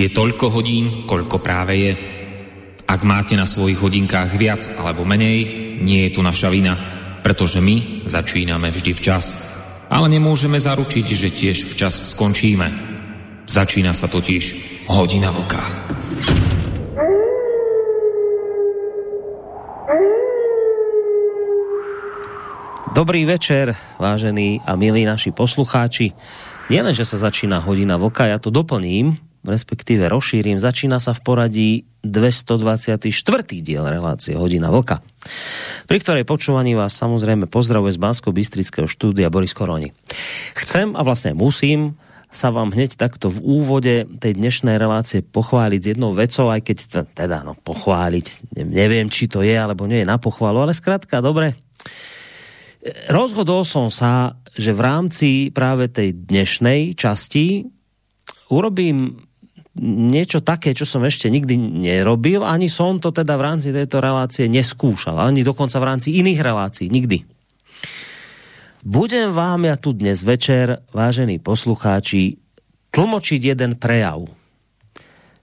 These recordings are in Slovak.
Je toľko hodín, koľko práve je. Ak máte na svojich hodinkách viac alebo menej, nie je tu naša vina, pretože my začíname vždy včas. Ale nemôžeme zaručiť, že tiež včas skončíme. Začína sa totiž hodina vlka. Dobrý večer, vážení a milí naši poslucháči. Nielen, že sa začína hodina vlka, ja to doplním, respektíve rozšírim, začína sa v poradí 224. diel relácie Hodina Vlka, pri ktorej počúvaní vás samozrejme pozdravuje z bansko bystrického štúdia Boris Koroni. Chcem a vlastne musím sa vám hneď takto v úvode tej dnešnej relácie pochváliť s jednou vecou, aj keď teda no, pochváliť, neviem, či to je alebo nie je na pochválu, ale skrátka, dobre. Rozhodol som sa, že v rámci práve tej dnešnej časti urobím niečo také, čo som ešte nikdy nerobil, ani som to teda v rámci tejto relácie neskúšal, ani dokonca v rámci iných relácií, nikdy. Budem vám ja tu dnes večer, vážení poslucháči, tlmočiť jeden prejav.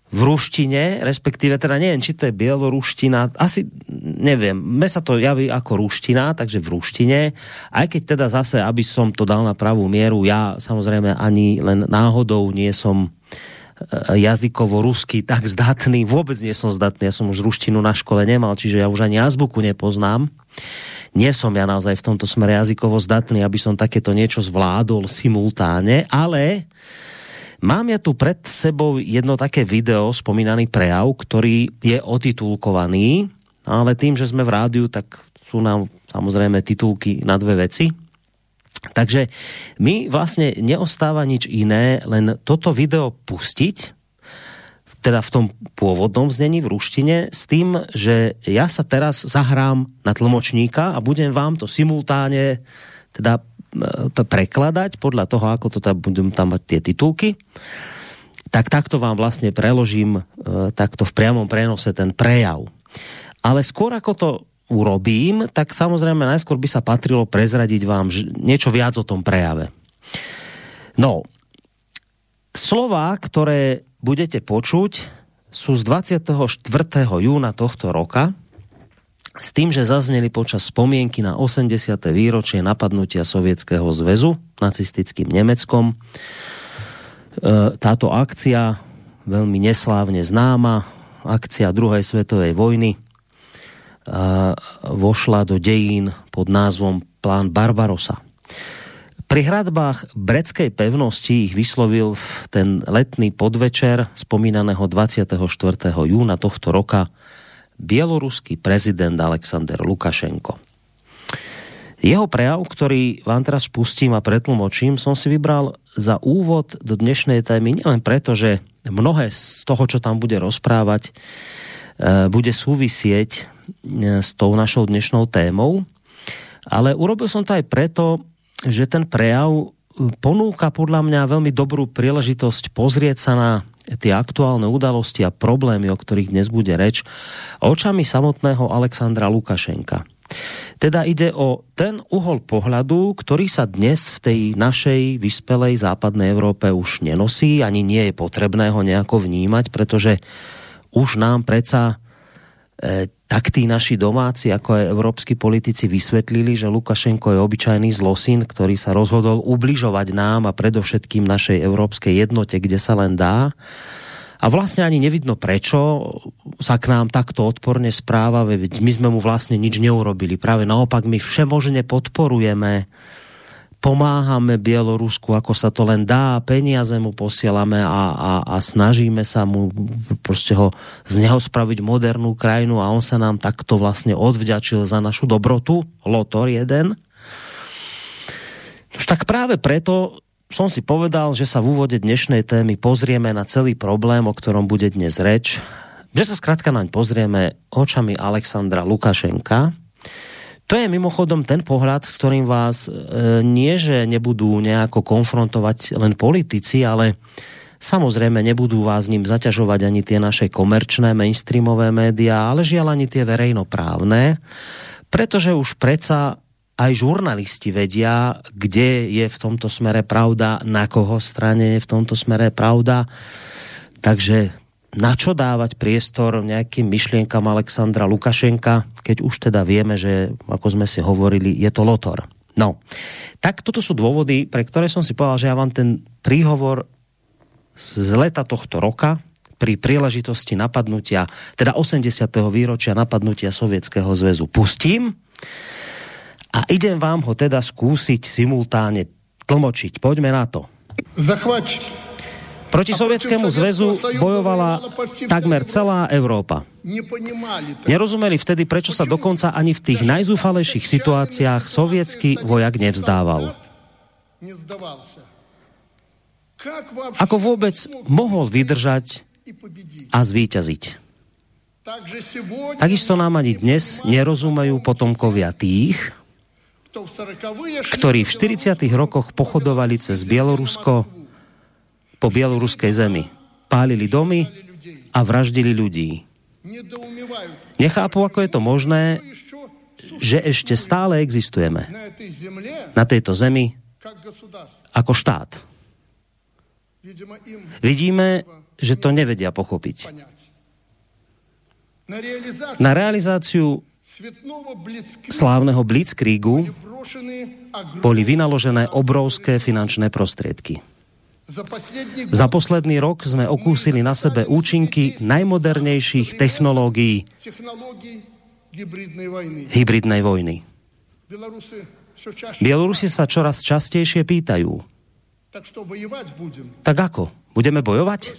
V ruštine, respektíve teda neviem, či to je bieloruština, asi neviem, me sa to javí ako ruština, takže v ruštine, aj keď teda zase, aby som to dal na pravú mieru, ja samozrejme ani len náhodou nie som jazykovo rusky tak zdatný, vôbec nie som zdatný, ja som už ruštinu na škole nemal, čiže ja už ani azbuku nepoznám. Nie som ja naozaj v tomto smere jazykovo zdatný, aby som takéto niečo zvládol simultáne, ale mám ja tu pred sebou jedno také video, spomínaný prejav, ktorý je otitulkovaný, ale tým, že sme v rádiu, tak sú nám samozrejme titulky na dve veci Takže mi vlastne neostáva nič iné, len toto video pustiť, teda v tom pôvodnom znení v ruštine, s tým, že ja sa teraz zahrám na tlmočníka a budem vám to simultáne teda e, prekladať podľa toho, ako to tam budem tam mať tie titulky. Tak takto vám vlastne preložím e, takto v priamom prenose ten prejav. Ale skôr ako to urobím, tak samozrejme najskôr by sa patrilo prezradiť vám niečo viac o tom prejave. No, slova, ktoré budete počuť, sú z 24. júna tohto roka, s tým, že zazneli počas spomienky na 80. výročie napadnutia Sovietskeho zväzu nacistickým Nemeckom. E, táto akcia, veľmi neslávne známa, akcia druhej svetovej vojny, vošla do dejín pod názvom Plán Barbarosa. Pri hradbách Bredskej pevnosti ich vyslovil ten letný podvečer spomínaného 24. júna tohto roka bieloruský prezident Alexander Lukašenko. Jeho prejav, ktorý vám teraz pustím a pretlmočím, som si vybral za úvod do dnešnej témy nielen preto, že mnohé z toho, čo tam bude rozprávať, e, bude súvisieť s tou našou dnešnou témou. Ale urobil som to aj preto, že ten prejav e, ponúka podľa mňa veľmi dobrú príležitosť pozrieť sa na tie aktuálne udalosti a problémy, o ktorých dnes bude reč, očami samotného Alexandra Lukašenka. Teda ide o ten uhol pohľadu, ktorý sa dnes v tej našej vyspelej západnej Európe už nenosí, ani nie je potrebné ho nejako vnímať, pretože už nám predsa e, tak tí naši domáci, ako aj európsky politici vysvetlili, že Lukašenko je obyčajný zlosin, ktorý sa rozhodol ubližovať nám a predovšetkým našej európskej jednote, kde sa len dá. A vlastne ani nevidno prečo sa k nám takto odporne správa, veď my sme mu vlastne nič neurobili. Práve naopak my všemožne podporujeme pomáhame Bielorusku, ako sa to len dá, peniaze mu posielame a, a, a snažíme sa mu proste ho z neho spraviť modernú krajinu a on sa nám takto vlastne odvďačil za našu dobrotu, Lotor jeden. Už tak práve preto som si povedal, že sa v úvode dnešnej témy pozrieme na celý problém, o ktorom bude dnes reč, že sa skrátka naň pozrieme očami Alexandra Lukašenka, to je mimochodom ten pohľad, s ktorým vás e, nie, že nebudú nejako konfrontovať len politici, ale samozrejme nebudú vás ním zaťažovať ani tie naše komerčné mainstreamové médiá, ale žiaľ ani tie verejnoprávne, pretože už predsa aj žurnalisti vedia, kde je v tomto smere pravda, na koho strane je v tomto smere pravda. Takže na čo dávať priestor nejakým myšlienkam Alexandra Lukašenka, keď už teda vieme, že, ako sme si hovorili, je to Lotor. No, tak toto sú dôvody, pre ktoré som si povedal, že ja vám ten príhovor z leta tohto roka pri príležitosti napadnutia, teda 80. výročia napadnutia Sovietskeho zväzu pustím a idem vám ho teda skúsiť simultáne tlmočiť. Poďme na to. Zachvač. Proti Sovietskému zväzu bojovala takmer celá Európa. Nerozumeli vtedy, prečo sa dokonca ani v tých najzúfalejších situáciách sovietský vojak nevzdával. Ako vôbec mohol vydržať a zvíťaziť? Takisto nám ani dnes nerozumejú potomkovia tých, ktorí v 40. rokoch pochodovali cez Bielorusko po bieloruskej zemi. Pálili domy a vraždili ľudí. Nechápu, ako je to možné, že ešte stále existujeme na tejto zemi ako štát. Vidíme, že to nevedia pochopiť. Na realizáciu slávneho Blitzkriegu boli vynaložené obrovské finančné prostriedky. Za posledný rok sme okúsili na sebe účinky najmodernejších technológií hybridnej vojny. Bielorusi sa čoraz častejšie pýtajú, tak ako? Budeme bojovať?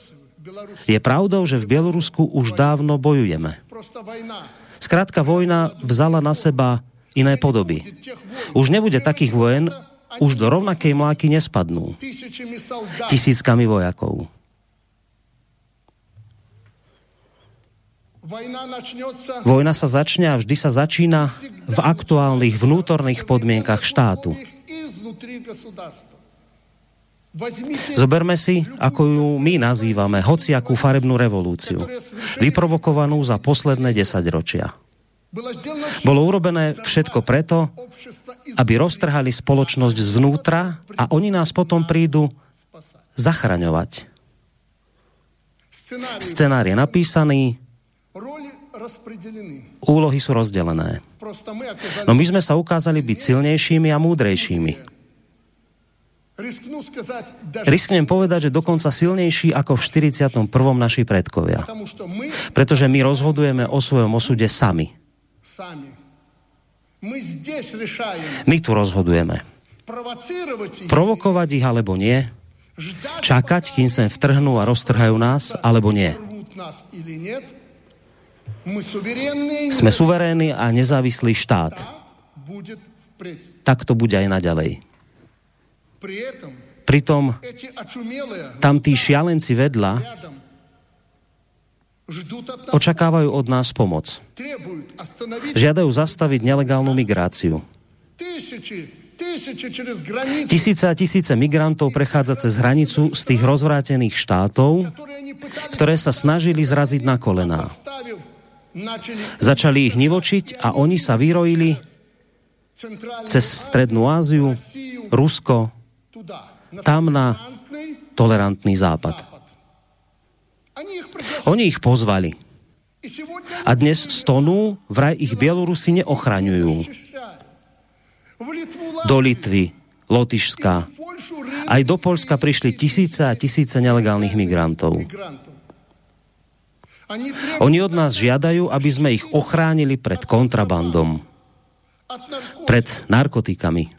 Je pravdou, že v Bielorusku už dávno bojujeme. Skrátka, vojna vzala na seba iné podoby. Už nebude takých vojen, už do rovnakej mláky nespadnú tisíckami vojakov. Vojna sa začne a vždy sa začína v aktuálnych vnútorných podmienkach štátu. Zoberme si, ako ju my nazývame, hociakú farebnú revolúciu, vyprovokovanú za posledné desaťročia. Bolo urobené všetko preto, aby roztrhali spoločnosť zvnútra a oni nás potom prídu zachraňovať. Scenár je napísaný, úlohy sú rozdelené. No my sme sa ukázali byť silnejšími a múdrejšími. Risknem povedať, že dokonca silnejší ako v 41. naši predkovia. Pretože my rozhodujeme o svojom osude sami. My tu rozhodujeme. Provokovať ich alebo nie, čakať, kým sem vtrhnú a roztrhajú nás, alebo nie. Sme suverénny a nezávislý štát. Tak to bude aj naďalej. Pritom tam tí šialenci vedľa očakávajú od nás pomoc. Žiadajú zastaviť nelegálnu migráciu. Tisíce a tisíce migrantov prechádza cez hranicu z tých rozvrátených štátov, ktoré sa snažili zraziť na kolená. Začali ich nivočiť a oni sa vyrojili cez Strednú Áziu, Rusko, tam na tolerantný západ. Oni ich pozvali. A dnes stonú, vraj ich Bielorusi neochraňujú. Do Litvy, Lotyšska, aj do Polska prišli tisíce a tisíce nelegálnych migrantov. Oni od nás žiadajú, aby sme ich ochránili pred kontrabandom, pred narkotikami.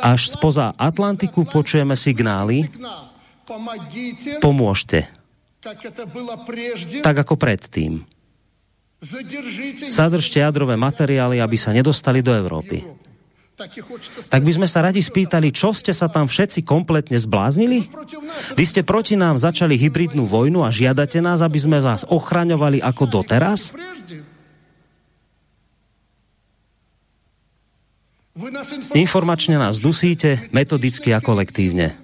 Až spoza Atlantiku počujeme signály, pomôžte. Tak ako predtým. Zadržte jadrové materiály, aby sa nedostali do Európy. Tak by sme sa radi spýtali, čo ste sa tam všetci kompletne zbláznili? Vy ste proti nám začali hybridnú vojnu a žiadate nás, aby sme vás ochraňovali ako doteraz? Informačne nás dusíte, metodicky a kolektívne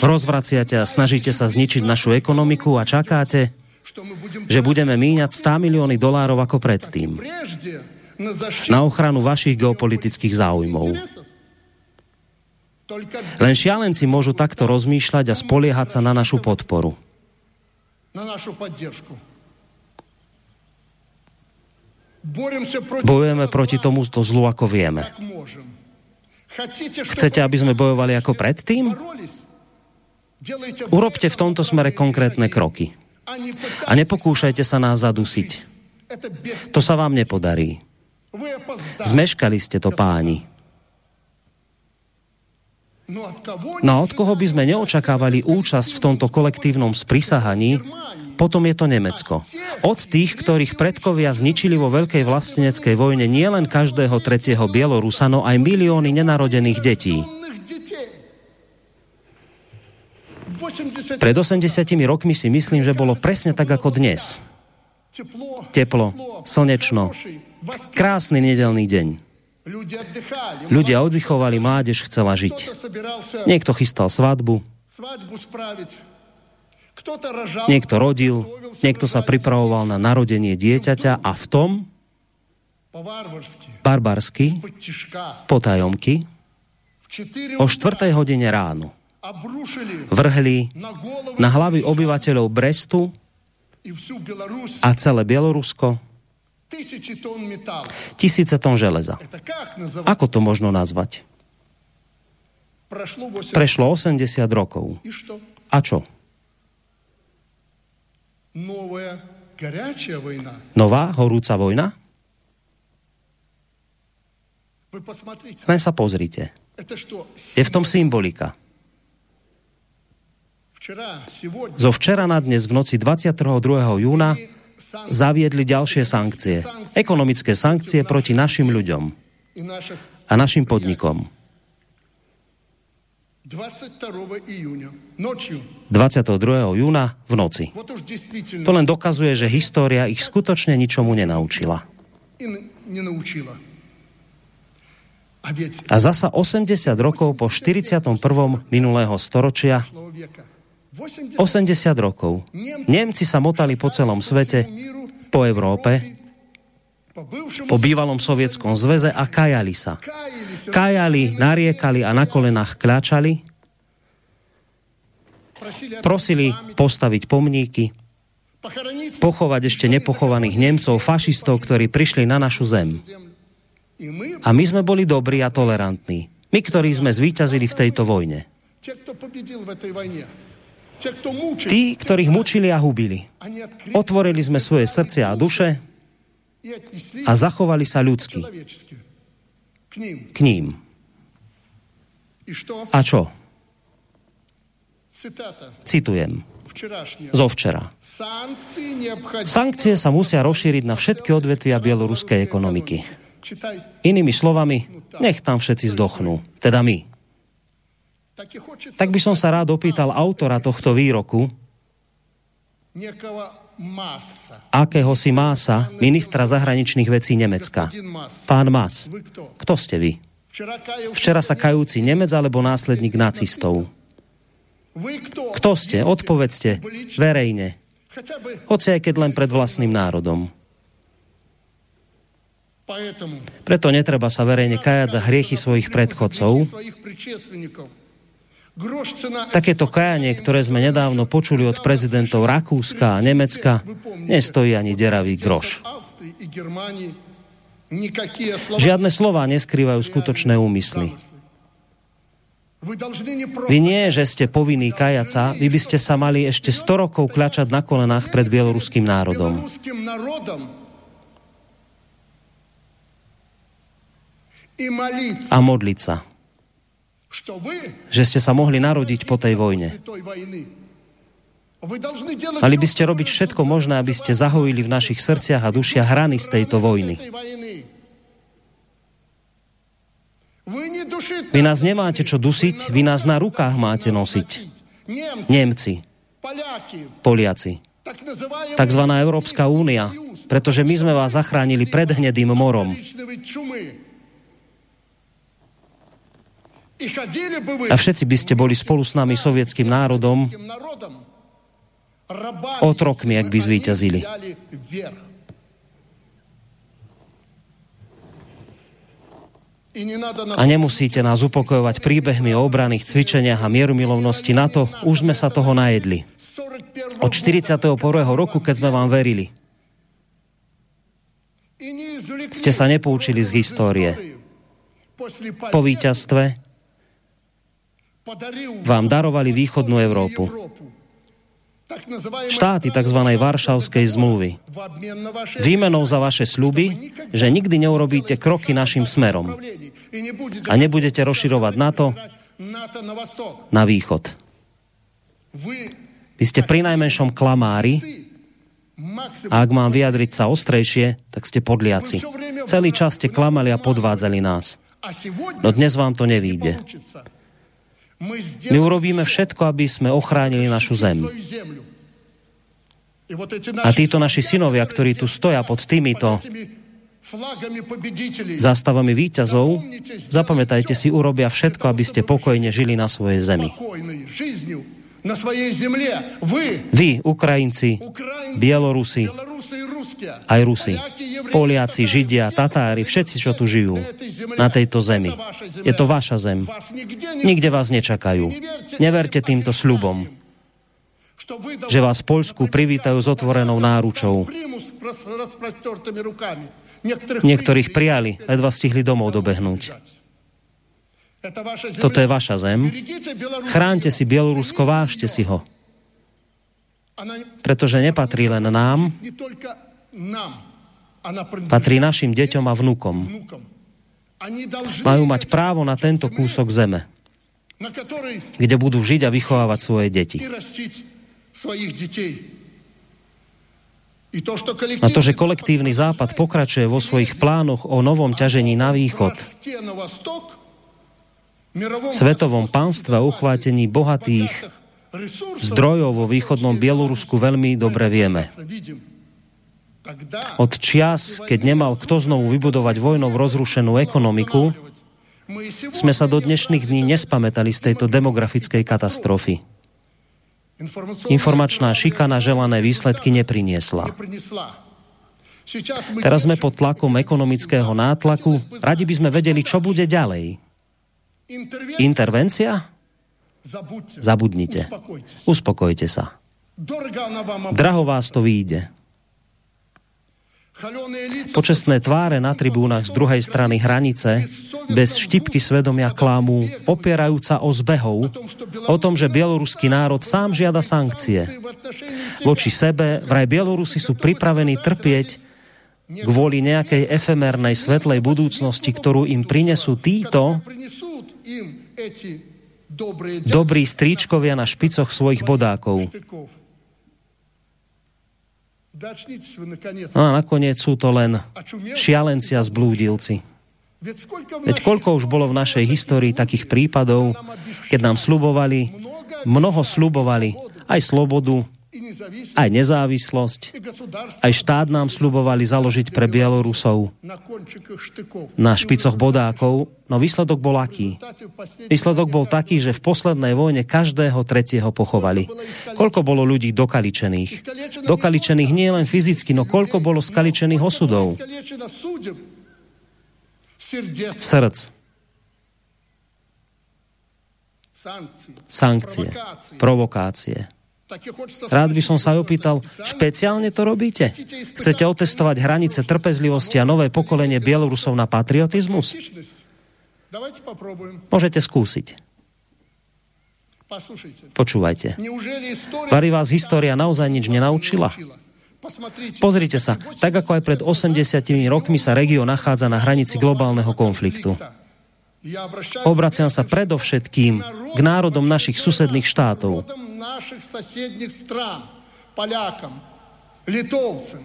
rozvraciate a snažíte sa zničiť našu ekonomiku a čakáte, že budeme míňať 100 milióny dolárov ako predtým na ochranu vašich geopolitických záujmov. Len šialenci môžu takto rozmýšľať a spoliehať sa na našu podporu. Bojujeme proti tomu to zlu, ako vieme. Chcete, aby sme bojovali ako predtým? Urobte v tomto smere konkrétne kroky. A nepokúšajte sa nás zadusiť. To sa vám nepodarí. Zmeškali ste to, páni. No od koho by sme neočakávali účasť v tomto kolektívnom sprisahaní, potom je to Nemecko. Od tých, ktorých predkovia zničili vo veľkej vlasteneckej vojne nielen každého tretieho Bielorusa, no aj milióny nenarodených detí. Pred 80 rokmi si myslím, že bolo presne tak ako dnes. Teplo, slnečno, krásny nedelný deň. Ľudia oddychovali, mládež chcela žiť. Niekto chystal svadbu, niekto rodil, niekto sa pripravoval na narodenie dieťaťa a v tom barbarsky, potajomky, o 4. hodine ráno vrhli na hlavy obyvateľov Brestu a celé Bielorusko Tisíce tón železa. Ako to možno nazvať? Prešlo 80 rokov. A čo? Nová horúca vojna? Len sa pozrite. Je v tom symbolika. Zo včera na dnes v noci 22. júna zaviedli ďalšie sankcie. Ekonomické sankcie proti našim ľuďom a našim podnikom. 22. júna v noci. To len dokazuje, že história ich skutočne ničomu nenaučila. A zasa 80 rokov po 41. minulého storočia 80 rokov. Nemci sa motali po celom svete, po Európe, po bývalom sovietskom zveze a kajali sa. Kajali, nariekali a na kolenách kľačali. Prosili postaviť pomníky, pochovať ešte nepochovaných Nemcov, fašistov, ktorí prišli na našu zem. A my sme boli dobrí a tolerantní. My, ktorí sme zvíťazili v tejto vojne. Tí, ktorých mučili a hubili. Otvorili sme svoje srdcia a duše a zachovali sa ľudsky. K ním. A čo? Citujem. Zo včera. Sankcie sa musia rozšíriť na všetky odvetvia bieloruskej ekonomiky. Inými slovami, nech tam všetci zdochnú. Teda my. Tak by som sa rád opýtal autora tohto výroku, akého si Mása, ministra zahraničných vecí Nemecka. Pán Mas, kto ste vy? Včera sa kajúci Nemec alebo následník nacistov? Kto ste? Odpovedzte verejne. Hoci aj keď len pred vlastným národom. Preto netreba sa verejne kajať za hriechy svojich predchodcov, Takéto kajanie, ktoré sme nedávno počuli od prezidentov Rakúska a Nemecka, nestojí ani deravý groš. Žiadne slova neskrývajú skutočné úmysly. Vy nie, že ste povinní kajaca, vy by ste sa mali ešte 100 rokov kľačať na kolenách pred bieloruským národom. A modliť sa že ste sa mohli narodiť po tej vojne. Mali by ste robiť všetko možné, aby ste zahojili v našich srdciach a dušiach rany z tejto vojny. Vy nás nemáte čo dusiť, vy nás na rukách máte nosiť. Nemci, Poliaci, takzvaná Európska únia, pretože my sme vás zachránili pred hnedým morom. A všetci by ste boli spolu s nami sovietským národom otrokmi, ak by zvíťazili. A nemusíte nás upokojovať príbehmi o obraných cvičeniach a mierumilovnosti. Na to už sme sa toho najedli. Od 41. roku, keď sme vám verili. Ste sa nepoučili z histórie. Po víťazstve vám darovali východnú Európu. Štáty tzv. Varšavskej zmluvy. Výmenou za vaše sľuby, že nikdy neurobíte kroky našim smerom a nebudete rozširovať NATO na východ. Vy ste pri najmenšom klamári a ak mám vyjadriť sa ostrejšie, tak ste podliaci. Celý čas ste klamali a podvádzali nás. No dnes vám to nevíde. My urobíme všetko, aby sme ochránili našu zem. A títo naši synovia, ktorí tu stoja pod týmito zástavami výťazov, zapamätajte si, urobia všetko, aby ste pokojne žili na svojej zemi. Vy, Ukrajinci, Bielorusi, aj Rusi, Poliaci, Židia, Tatári, všetci, čo tu žijú na tejto zemi. Je to vaša zem. Nikde vás nečakajú. Neverte týmto sľubom, že vás v Poľsku privítajú s otvorenou náručou. Niektorých prijali, ledva stihli domov dobehnúť. Toto je vaša zem. Chránte si Bielorusko, vážte si ho. Pretože nepatrí len nám, patrí našim deťom a vnukom. Majú mať právo na tento kúsok zeme, kde budú žiť a vychovávať svoje deti. A to, že kolektívny západ pokračuje vo svojich plánoch o novom ťažení na východ, svetovom pánstve a uchvátení bohatých zdrojov vo východnom Bielorusku veľmi dobre vieme. Od čias, keď nemal kto znovu vybudovať vojnou rozrušenú ekonomiku, sme sa do dnešných dní nespamätali z tejto demografickej katastrofy. Informačná šikana želané výsledky nepriniesla. Teraz sme pod tlakom ekonomického nátlaku. Radi by sme vedeli, čo bude ďalej. Intervencia? Zabudnite. Uspokojte sa. Draho vás to vyjde. Počestné tváre na tribúnach z druhej strany hranice, bez štipky svedomia klámu, opierajúca o zbehov, o tom, že bieloruský národ sám žiada sankcie. Voči sebe vraj Bielorusi sú pripravení trpieť kvôli nejakej efemernej svetlej budúcnosti, ktorú im prinesú títo dobrí stríčkovia na špicoch svojich bodákov. No a nakoniec sú to len šialenci a zblúdilci. Veď koľko už bolo v našej histórii takých prípadov, keď nám slubovali, mnoho slubovali aj slobodu, aj nezávislosť, aj štát nám slubovali založiť pre Bielorusov na špicoch bodákov, no výsledok bol aký? Výsledok bol taký, že v poslednej vojne každého tretieho pochovali. Koľko bolo ľudí dokaličených? Dokaličených nie len fyzicky, no koľko bolo skaličených osudov? Srdc. Sankcie, provokácie Rád by som sa opýtal, špeciálne to robíte? Chcete otestovať hranice trpezlivosti a nové pokolenie Bielorusov na patriotizmus? Môžete skúsiť. Počúvajte. Vary vás história naozaj nič nenaučila? Pozrite sa, tak ako aj pred 80 rokmi sa región nachádza na hranici globálneho konfliktu. Obraciam sa predovšetkým k národom našich susedných štátov наших соседних стран, полякам, литовцам,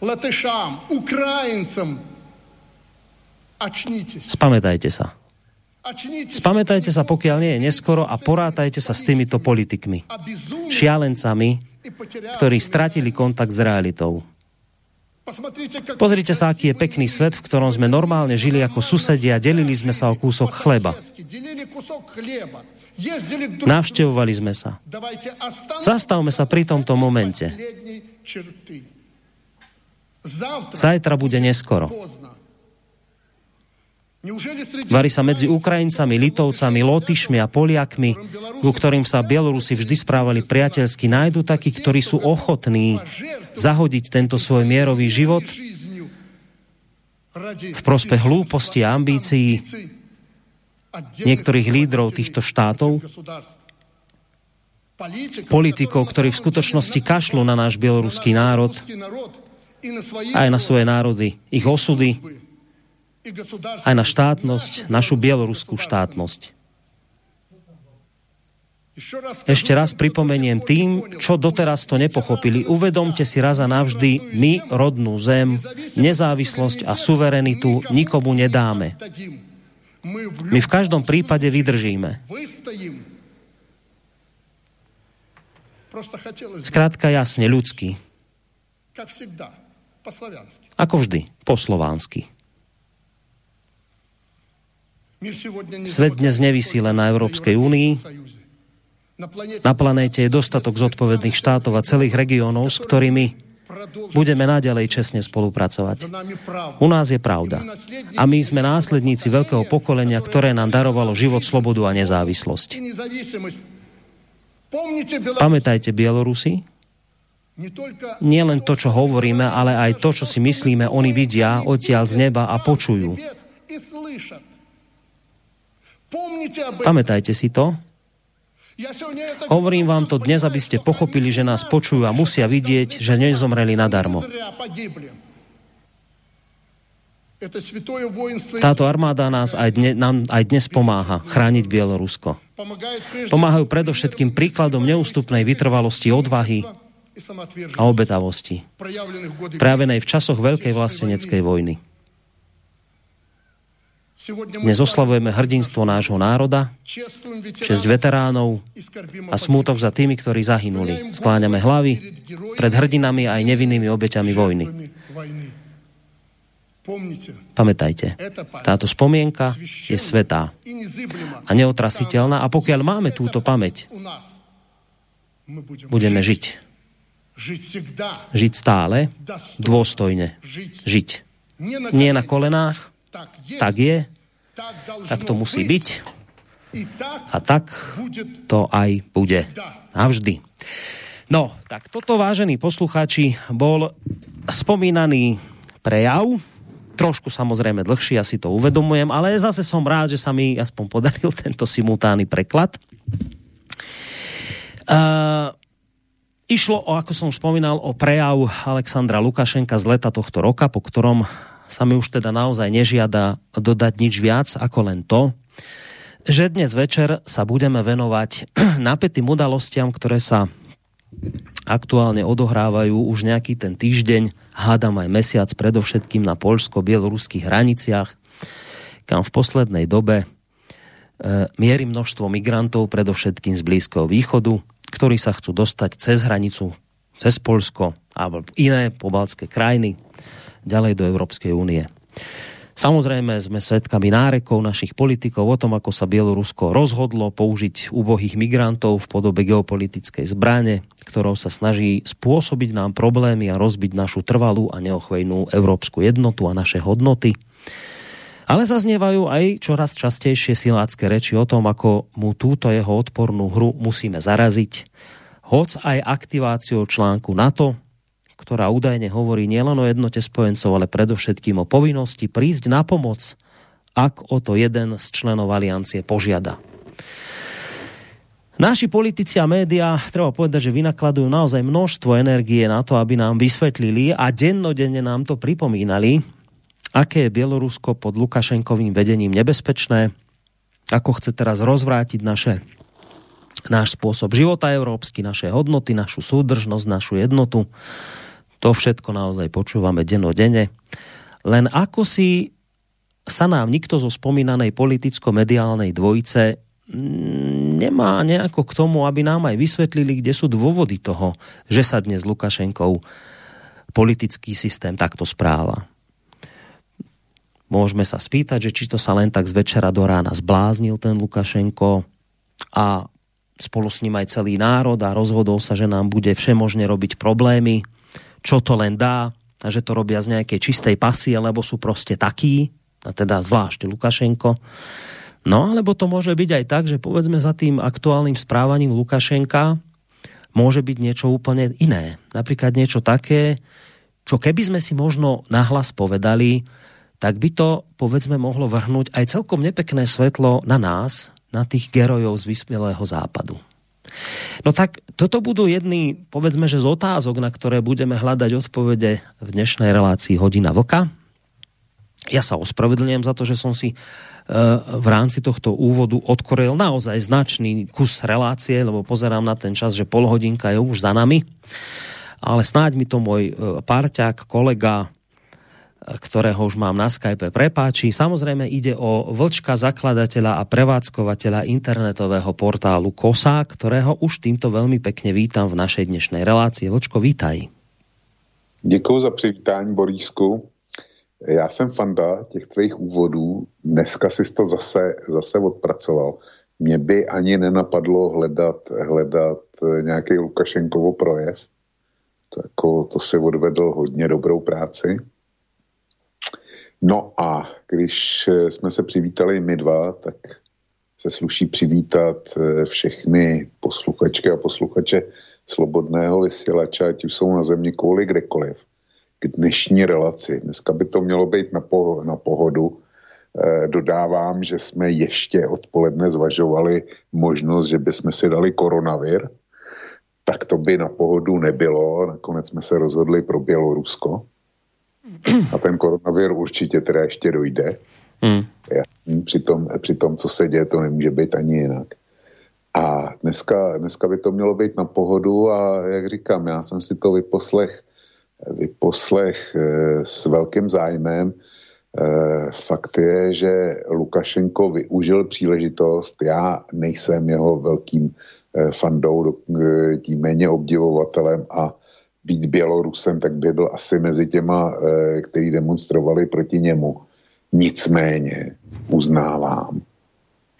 латышам, украинцам. Очнитесь. Spamätajte sa. Spamätajte sa, pokiaľ nie je neskoro a porátajte sa s týmito politikmi, šialencami, ktorí stratili kontakt s realitou. Pozrite sa, aký je pekný svet, v ktorom sme normálne žili ako susedia a delili sme sa o kúsok chleba. Navštevovali sme sa. Zastavme sa pri tomto momente. Zajtra bude neskoro. Varí sa medzi Ukrajincami, Litovcami, Lotyšmi a Poliakmi, ku ktorým sa Bielorusi vždy správali priateľsky, nájdu takí, ktorí sú ochotní zahodiť tento svoj mierový život v prospech hlúposti a ambícií niektorých lídrov týchto štátov, politikov, ktorí v skutočnosti kašľú na náš bieloruský národ, aj na svoje národy, ich osudy, aj na štátnosť, našu bieloruskú štátnosť. Ešte raz pripomeniem tým, čo doteraz to nepochopili. Uvedomte si raz a navždy, my rodnú zem, nezávislosť a suverenitu nikomu nedáme. My v každom prípade vydržíme. Skrátka jasne, ľudský. Ako vždy, po slovánsky. Svet dnes nevisí len na Európskej únii, na planéte je dostatok zodpovedných štátov a celých regiónov, s ktorými budeme naďalej čestne spolupracovať. U nás je pravda. A my sme následníci veľkého pokolenia, ktoré nám darovalo život, slobodu a nezávislosť. Pamätajte, Bielorusi, nie len to, čo hovoríme, ale aj to, čo si myslíme, oni vidia odtiaľ z neba a počujú. Pamätajte si to. Hovorím vám to dnes, aby ste pochopili, že nás počujú a musia vidieť, že nezomreli nadarmo. Táto armáda nás aj dne, nám aj dnes pomáha chrániť Bielorusko. Pomáhajú predovšetkým príkladom neústupnej vytrvalosti, odvahy a obetavosti, prejavenej v časoch veľkej vlasteneckej vojny. Dnes oslavujeme hrdinstvo nášho národa, česť veteránov a smútok za tými, ktorí zahynuli. Skláňame hlavy pred hrdinami aj nevinnými obeťami vojny. Pamätajte, táto spomienka je svetá a neotrasiteľná a pokiaľ máme túto pamäť, budeme žiť. Žiť stále, dôstojne. Žiť. Nie na kolenách, tak je, tak to musí byť a tak to aj bude. Navždy. No, tak toto, vážení poslucháči, bol spomínaný prejav, trošku samozrejme dlhší, ja si to uvedomujem, ale zase som rád, že sa mi aspoň podaril tento simultánny preklad. Uh, išlo o, ako som spomínal, o prejav Alexandra Lukašenka z leta tohto roka, po ktorom sa mi už teda naozaj nežiada dodať nič viac ako len to, že dnes večer sa budeme venovať napätým udalostiam, ktoré sa aktuálne odohrávajú už nejaký ten týždeň, hádam aj mesiac, predovšetkým na poľsko-bieloruských hraniciach, kam v poslednej dobe e, mierí množstvo migrantov, predovšetkým z Blízkeho východu, ktorí sa chcú dostať cez hranicu, cez Polsko alebo iné pobaltské krajiny ďalej do Európskej únie. Samozrejme sme svedkami nárekov našich politikov o tom, ako sa Bielorusko rozhodlo použiť úbohých migrantov v podobe geopolitickej zbrane, ktorou sa snaží spôsobiť nám problémy a rozbiť našu trvalú a neochvejnú európsku jednotu a naše hodnoty. Ale zaznievajú aj čoraz častejšie silácké reči o tom, ako mu túto jeho odpornú hru musíme zaraziť, hoc aj aktiváciou článku NATO, ktorá údajne hovorí nielen o jednote spojencov, ale predovšetkým o povinnosti prísť na pomoc, ak o to jeden z členov aliancie požiada. Naši politici a média, treba povedať, že vynakladujú naozaj množstvo energie na to, aby nám vysvetlili a dennodenne nám to pripomínali, aké je Bielorusko pod Lukašenkovým vedením nebezpečné, ako chce teraz rozvrátiť naše, náš spôsob života európsky, naše hodnoty, našu súdržnosť, našu jednotu to všetko naozaj počúvame dennodenne. Len ako si sa nám nikto zo spomínanej politicko-mediálnej dvojice mm, nemá nejako k tomu, aby nám aj vysvetlili, kde sú dôvody toho, že sa dnes Lukašenkov politický systém takto správa. Môžeme sa spýtať, že či to sa len tak z večera do rána zbláznil ten Lukašenko a spolu s ním aj celý národ a rozhodol sa, že nám bude všemožne robiť problémy čo to len dá že to robia z nejakej čistej pasy, alebo sú proste takí, a teda zvlášť Lukašenko. No, alebo to môže byť aj tak, že povedzme za tým aktuálnym správaním Lukašenka môže byť niečo úplne iné. Napríklad niečo také, čo keby sme si možno nahlas povedali, tak by to, povedzme, mohlo vrhnúť aj celkom nepekné svetlo na nás, na tých gerojov z vyspelého západu. No tak toto budú jedny, povedzme, že z otázok, na ktoré budeme hľadať odpovede v dnešnej relácii Hodina Vlka. Ja sa ospravedlňujem za to, že som si e, v rámci tohto úvodu odkoril naozaj značný kus relácie, lebo pozerám na ten čas, že pol hodinka je už za nami. Ale snáď mi to môj e, parťák, kolega ktorého už mám na Skype, prepáči. Samozrejme ide o vlčka zakladateľa a prevádzkovateľa internetového portálu KOSA, ktorého už týmto veľmi pekne vítam v našej dnešnej relácii. Vlčko, vítaj. Děkuji za přivítání, Borísku. Já jsem fanda těch tvých úvodů. Dneska si to zase, zase odpracoval. Mě by ani nenapadlo hledat, hledat nějaký Lukašenkovo projev. To, jako, to si odvedl hodně dobrou práci. No a když eh, jsme se přivítali my dva, tak se sluší přivítat eh, všechny posluchačky a posluchače slobodného vysílače, ať už jsou na země kvůli kdekoliv, k dnešní relaci. Dneska by to mělo být na, po, na pohodu. E, dodávám, že jsme ještě odpoledne zvažovali možnost, že bychom si dali koronavir, tak to by na pohodu nebylo. Nakonec jsme se rozhodli pro Bělorusko. A ten koronavir určitě teda ještě dojde. Hmm. Jasný, při tom, při tom, co se děje, to nemůže být ani jinak. A dneska, dneska by to mělo být na pohodu a jak říkám, já jsem si to vyposlech, vyposlech e, s velkým zájmem. E, fakt je, že Lukašenko využil příležitost, já nejsem jeho velkým e, fandou, tím méně obdivovatelem a být Bělorusem, tak by byl asi mezi těma, eh, kteří demonstrovali proti němu. Nicméně uznávám,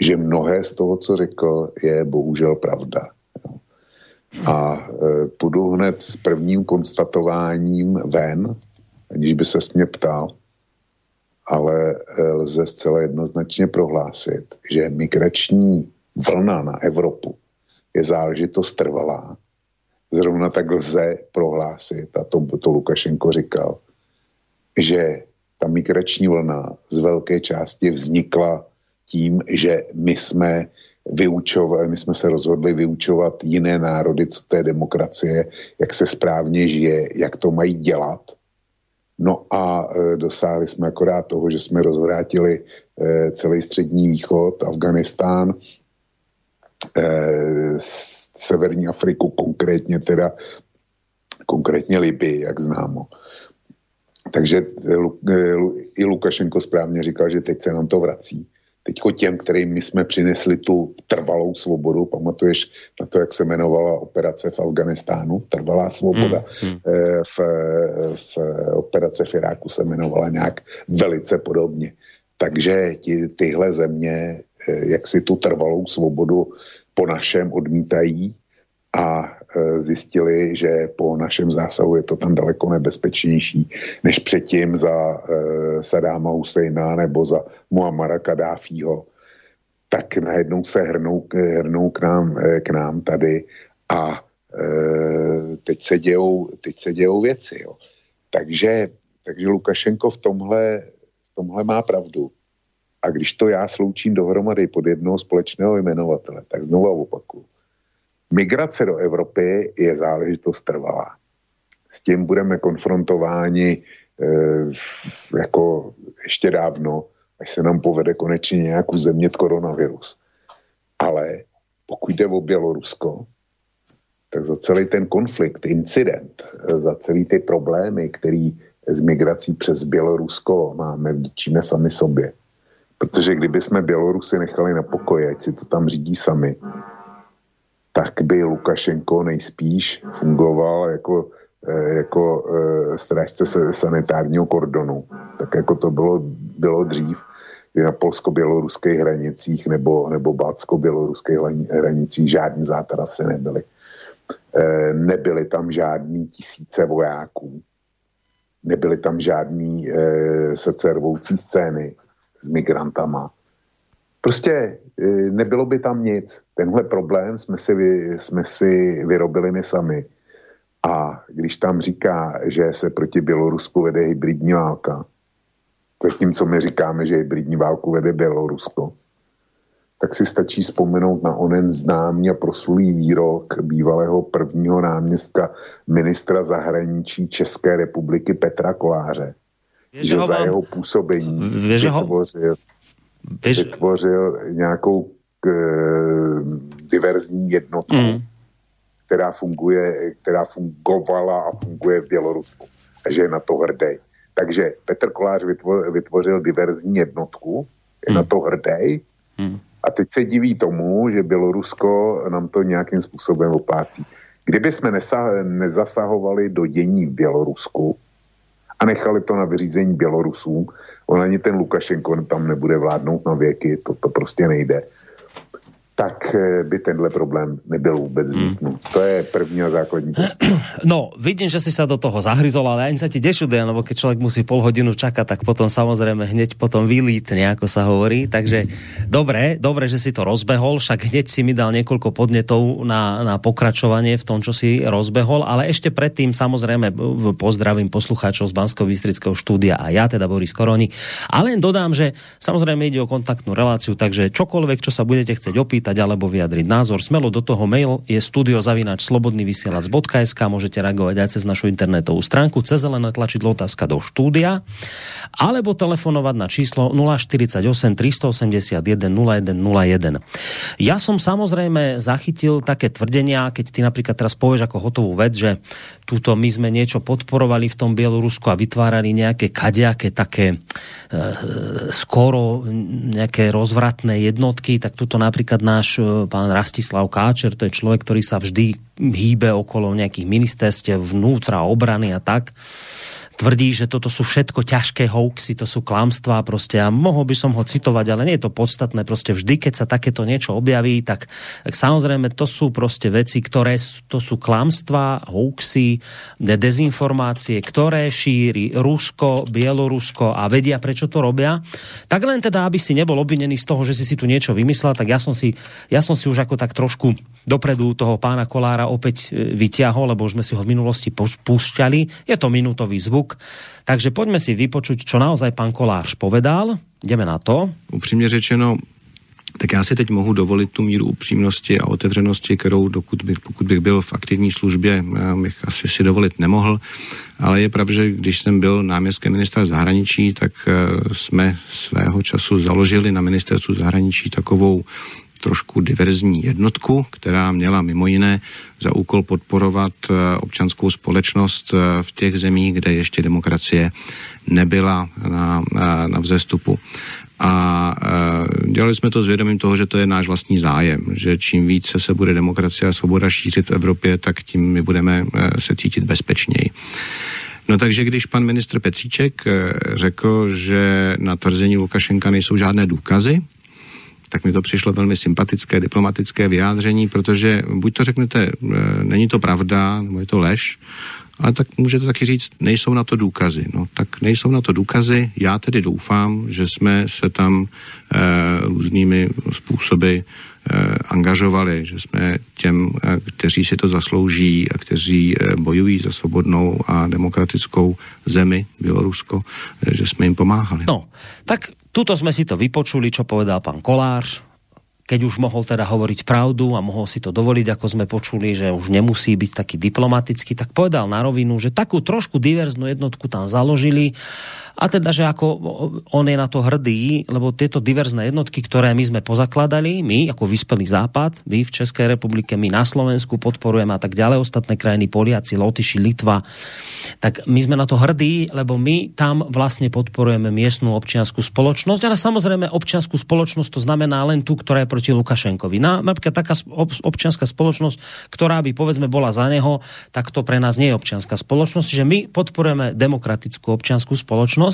že mnohé z toho, co řekl, je bohužel pravda. A eh, půjdu hned s prvním konstatováním ven, aniž by se mě ptal, ale eh, lze zcela jednoznačně prohlásit, že migrační vlna na Evropu je záležitost trvalá zrovna tak lze prohlásit, a to, to Lukašenko říkal, že ta migrační vlna z velké části vznikla tím, že my jsme vyučovali, my jsme se rozhodli vyučovat jiné národy, co to je demokracie, jak se správně žije, jak to mají dělat. No a e, dosáhli jsme akorát toho, že jsme rozvrátili e, celý střední východ, Afganistán, e, severní Afriku, konkrétně teda konkrétně Libii, jak známo. Takže i Lukašenko správně říkal, že teď se nám to vrací. Teď těm, kterým my jsme přinesli tu trvalou svobodu, pamatuješ na to, jak se jmenovala operace v Afganistánu, trvalá svoboda. Hmm, hmm. Eh, v, v operace v Iráku se jmenovala nějak velice podobně. Takže ti, tyhle země, eh, jak si tu trvalou svobodu po našem odmítají a e, zjistili, že po našem zásahu je to tam daleko nebezpečnější než předtím za e, Sadáma Husejna nebo za Muammara Kadáfího, tak najednou se hrnou, hrnou k, nám, e, k nám tady a teď se dějou, teď se dějou věci. Jo. Takže, takže Lukašenko v tomhle, v tomhle má pravdu. A když to já sloučím dohromady pod jednoho společného jmenovatele, tak znovu opakuju. Migrace do Evropy je záležitost trvalá. S tím budeme konfrontováni e, jako ještě dávno, až se nám povede konečně nějak uzemnit koronavirus. Ale pokud jde o Bělorusko, tak za celý ten konflikt, incident, eh, za celý ty problémy, který s migrací přes Bělorusko máme, vdíčíme sami sobě, Protože kdyby jsme Bělorusy nechali na pokoji, ať si to tam řídí sami, tak by Lukašenko nejspíš fungoval jako, eh, jako eh, strážce sanitárního kordonu, tak jako to bylo, bylo dřív na polsko-běloruských hranicích nebo, nebo bátsko-běloruských hranicích žádný zátarasy nebyly. Eh, nebyly tam žádný tisíce vojáků, nebyly tam žádný srdcervoucí scény, s migrantama. Prostě e, nebylo by tam nic. Tenhle problém jsme si, jsme si vyrobili my sami. A když tam říká, že se proti Bělorusku vede hybridní válka, zatímco my říkáme, že hybridní válku vede Bělorusko, tak si stačí vzpomenout na onen známý a proslulý výrok bývalého prvního náměstka ministra zahraničí České republiky Petra Koláře, Víš, že za mám... jeho působení vytvořil, Víš... vytvořil nějakou k, diverzní jednotku, mm. která funguje, která fungovala a funguje v Bělorusku. A že je na to hrdý. Takže Petr Kolář vytvořil, vytvořil diverzní jednotku, je mm. na to hrdý mm. a teď se diví tomu, že Bělorusko nám to nějakým způsobem oplácí. Kdyby jsme nezasahovali do dění v Bělorusku, nechali to na vyřízení Bělorusů. On ani ten Lukašenko tam nebude vládnout na věky, to, to prostě nejde tak eh, by tenhle problém nebyl vůbec vnútný. Mm. To je první a základní No, vidím, že si sa do toho zahryzol, ale ani sa ti nešudujem, lebo keď človek musí pol hodinu čakať, tak potom samozrejme hneď potom vylítne, ako sa hovorí. Takže dobre, dobre, že si to rozbehol, však hneď si mi dal niekoľko podnetov na, na pokračovanie v tom, čo si rozbehol, ale ešte predtým samozrejme pozdravím poslucháčov z bansko bystrického štúdia a ja, teda Boris Koroni. A len dodám, že samozrejme ide o kontaktnú reláciu, takže čokoľvek, čo sa budete chcieť opýtať, opýtať alebo vyjadriť názor. Smelo do toho mail je studiozavinač slobodnyvysielac.sk môžete reagovať aj cez našu internetovú stránku, cez zelené tlačidlo otázka do štúdia alebo telefonovať na číslo 048 381 0101. Ja som samozrejme zachytil také tvrdenia, keď ty napríklad teraz povieš ako hotovú vec, že túto my sme niečo podporovali v tom Bielorusku a vytvárali nejaké kadejaké také e, skoro nejaké rozvratné jednotky, tak tuto napríklad na náš e, pán Rastislav Káčer, to je človek, ktorý sa vždy hýbe okolo nejakých ministerstiev vnútra, obrany a tak tvrdí, že toto sú všetko ťažké hoaxy, to sú klamstvá proste a mohol by som ho citovať, ale nie je to podstatné, proste vždy, keď sa takéto niečo objaví, tak, tak samozrejme to sú proste veci, ktoré to sú klamstvá, hoaxy, dezinformácie, ktoré šíri Rusko, Bielorusko a vedia, prečo to robia. Tak len teda, aby si nebol obvinený z toho, že si si tu niečo vymyslel, tak ja som si, ja som si už ako tak trošku dopredu toho pána Kolára opäť e, vyťahol, lebo už sme si ho v minulosti púšťali. Je to minútový zvuk, takže poďme si vypočuť, čo naozaj pán Kolář povedal. Jdeme na to. Upřímně řečeno, tak já si teď mohu dovolit tu míru upřímnosti a otevřenosti, kterou dokud bych, pokud bych byl v aktivní službě, bych asi si dovolit nemohl. Ale je pravda, že když jsem byl náměstkem ministra zahraničí, tak e, jsme svého času založili na ministerstvu zahraničí takovou trošku diverzní jednotku, která měla mimo jiné za úkol podporovat eh, občanskou společnost eh, v těch zemích, kde ještě demokracie nebyla na, na, na vzestupu. A dělali jsme to s vědomím toho, že to je náš vlastní zájem, že čím více se bude demokracie a svoboda šířit v Evropě, tak tím my budeme se cítit bezpečněji. No takže když pan ministr Petříček řekl, že na tvrzení Lukašenka nejsou žádné důkazy, tak mi to přišlo velmi sympatické, diplomatické vyjádření, protože buď to řeknete, e, není to pravda, nebo je to lež, ale tak můžete taky říct, nejsou na to důkazy. No tak nejsou na to důkazy, já tedy doufám, že jsme se tam e, různými způsoby angažovali, že jsme těm, e, kteří si to zaslouží a kteří e, bojují za svobodnou a demokratickou zemi, Bělorusko, že jsme jim pomáhali. No, tak Tuto sme si to vypočuli, čo povedal pán Kolář, keď už mohol teda hovoriť pravdu a mohol si to dovoliť, ako sme počuli, že už nemusí byť taký diplomatický, tak povedal na rovinu, že takú trošku diverznú jednotku tam založili a teda, že ako on je na to hrdý, lebo tieto diverzné jednotky, ktoré my sme pozakladali, my ako vyspelý západ, vy v Českej republike, my na Slovensku podporujeme a tak ďalej, ostatné krajiny, Poliaci, Lotyši, Litva, tak my sme na to hrdí, lebo my tam vlastne podporujeme miestnú občianskú spoločnosť, ale samozrejme občianskú spoločnosť to znamená len tú, ktorá je naproti Lukašenkovi. Na, napríklad taká občianská spoločnosť, ktorá by povedzme bola za neho, tak to pre nás nie je občianská spoločnosť, že my podporujeme demokratickú občianskú spoločnosť.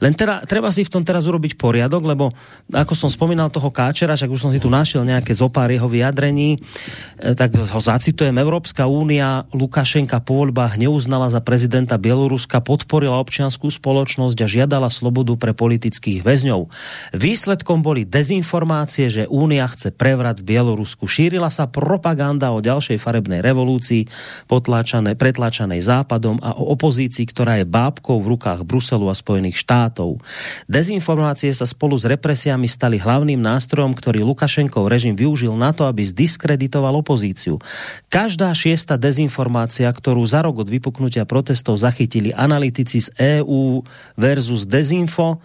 Len teda, treba si v tom teraz urobiť poriadok, lebo ako som spomínal toho Káčera, však už som si tu našiel nejaké zopár jeho vyjadrení, e, tak ho zacitujem. Európska únia Lukašenka po voľbách neuznala za prezidenta Bieloruska, podporila občianskú spoločnosť a žiadala slobodu pre politických väzňov. Výsledkom boli dezinformácie, že únia chce prevrat v Bielorusku. Šírila sa propaganda o ďalšej farebnej revolúcii, pretláčanej západom a o opozícii, ktorá je bábkou v rukách Bruselu a Spojených štátov. Dezinformácie sa spolu s represiami stali hlavným nástrojom, ktorý Lukašenkov režim využil na to, aby zdiskreditoval opozíciu. Každá šiesta dezinformácia, ktorú za rok od vypuknutia protestov zachytili analytici z EU versus Dezinfo,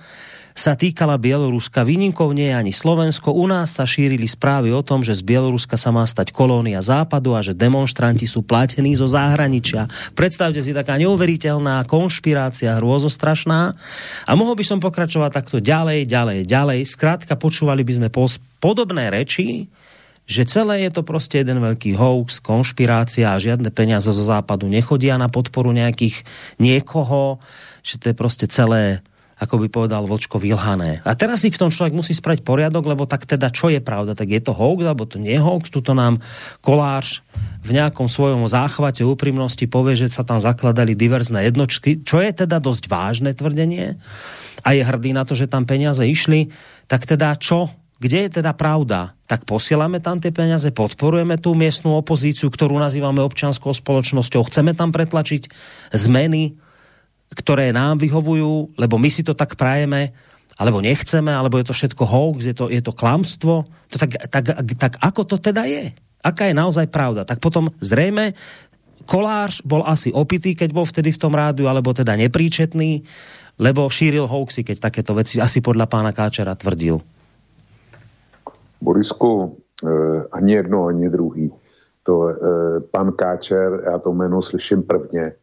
sa týkala Bieloruska. Výnimkou nie je ani Slovensko. U nás sa šírili správy o tom, že z Bieloruska sa má stať kolónia západu a že demonstranti sú platení zo zahraničia. Predstavte si taká neuveriteľná konšpirácia, hrôzostrašná. A mohol by som pokračovať takto ďalej, ďalej, ďalej. Skrátka, počúvali by sme podobné reči, že celé je to proste jeden veľký hoax, konšpirácia a žiadne peniaze zo západu nechodia na podporu nejakých niekoho, že to je proste celé ako by povedal Vočko, vylhané. A teraz si v tom človek musí spraviť poriadok, lebo tak teda čo je pravda? Tak je to hoax, alebo to nie je hoax? Tuto nám kolář v nejakom svojom záchvate úprimnosti povie, že sa tam zakladali diverzné jednočky, čo je teda dosť vážne tvrdenie a je hrdý na to, že tam peniaze išli, tak teda čo? Kde je teda pravda? Tak posielame tam tie peniaze, podporujeme tú miestnú opozíciu, ktorú nazývame občanskou spoločnosťou, chceme tam pretlačiť zmeny, ktoré nám vyhovujú, lebo my si to tak prajeme, alebo nechceme, alebo je to všetko hoax, je to, je to klamstvo. To tak, tak, tak ako to teda je? Aká je naozaj pravda? Tak potom zrejme Kolář bol asi opitý, keď bol vtedy v tom rádiu, alebo teda nepríčetný, lebo šíril hoaxy, keď takéto veci asi podľa pána Káčera tvrdil. Borisku, eh, ani jedno, ani druhý. To, eh, pan Káčer, já to jméno slyším prvně,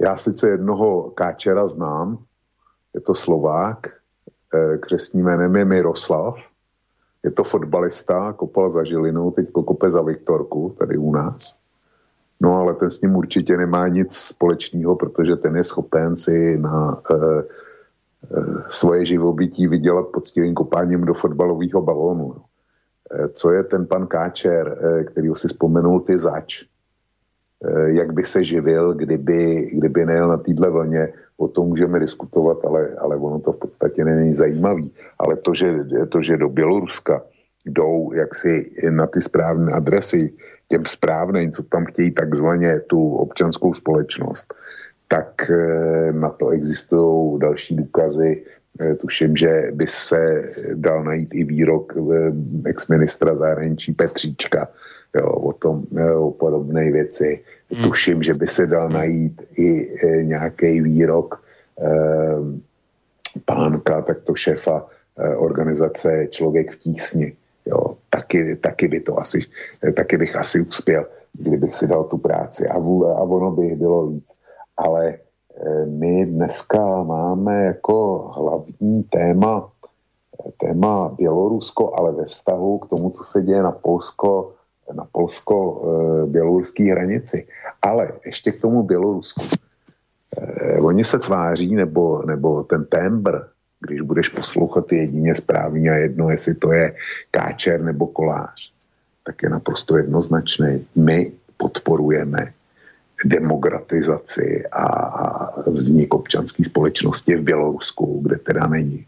já sice jednoho káčera znám, je to Slovák, eh, křesní jménem je Miroslav, je to fotbalista, kopal za Žilinou, teď kope za Viktorku, tady u nás. No ale ten s ním určitě nemá nic společného, protože ten je schopen si na e, e, svoje živobytí vydělat poctivým kopáním do fotbalového balónu. E, co je ten pan Káčer, e, který si vzpomenul ty zač, jak by se živil, kdyby, kdyby nejel na téhle vlně, o tom můžeme diskutovat, ale, ale ono to v podstatě není zajímavý. Ale to, že, to, že do Běloruska jdou jaksi na ty správné adresy, těm správným, co tam chtějí takzvaně tu občanskou společnost, tak eh, na to existují další důkazy. Eh, tuším, že by se dal najít i výrok ex-ministra zahraničí Petříčka, jo, o tom, o podobné věci. Hmm. Tuším, že by se dal najít i e, nějaký výrok e, pánka, takto šéfa e, organizace Člověk v tísni. Jo, taky, taky by to asi, taky bych asi uspěl, kdybych si dal tu práci a, a ono by bylo víc. Ale e, my dneska máme jako hlavní téma téma Bělorusko, ale ve vztahu k tomu, co se děje na Polsko, na polsko-běloruské hranici. Ale ještě k tomu Bělorusku. Eh, oni se tváří, nebo, nebo ten tembr, když budeš poslouchat jedině správně a jedno, jestli to je káčer nebo kolář, tak je naprosto jednoznačný. My podporujeme demokratizaci a vznik občanské společnosti v Bělorusku, kde teda není.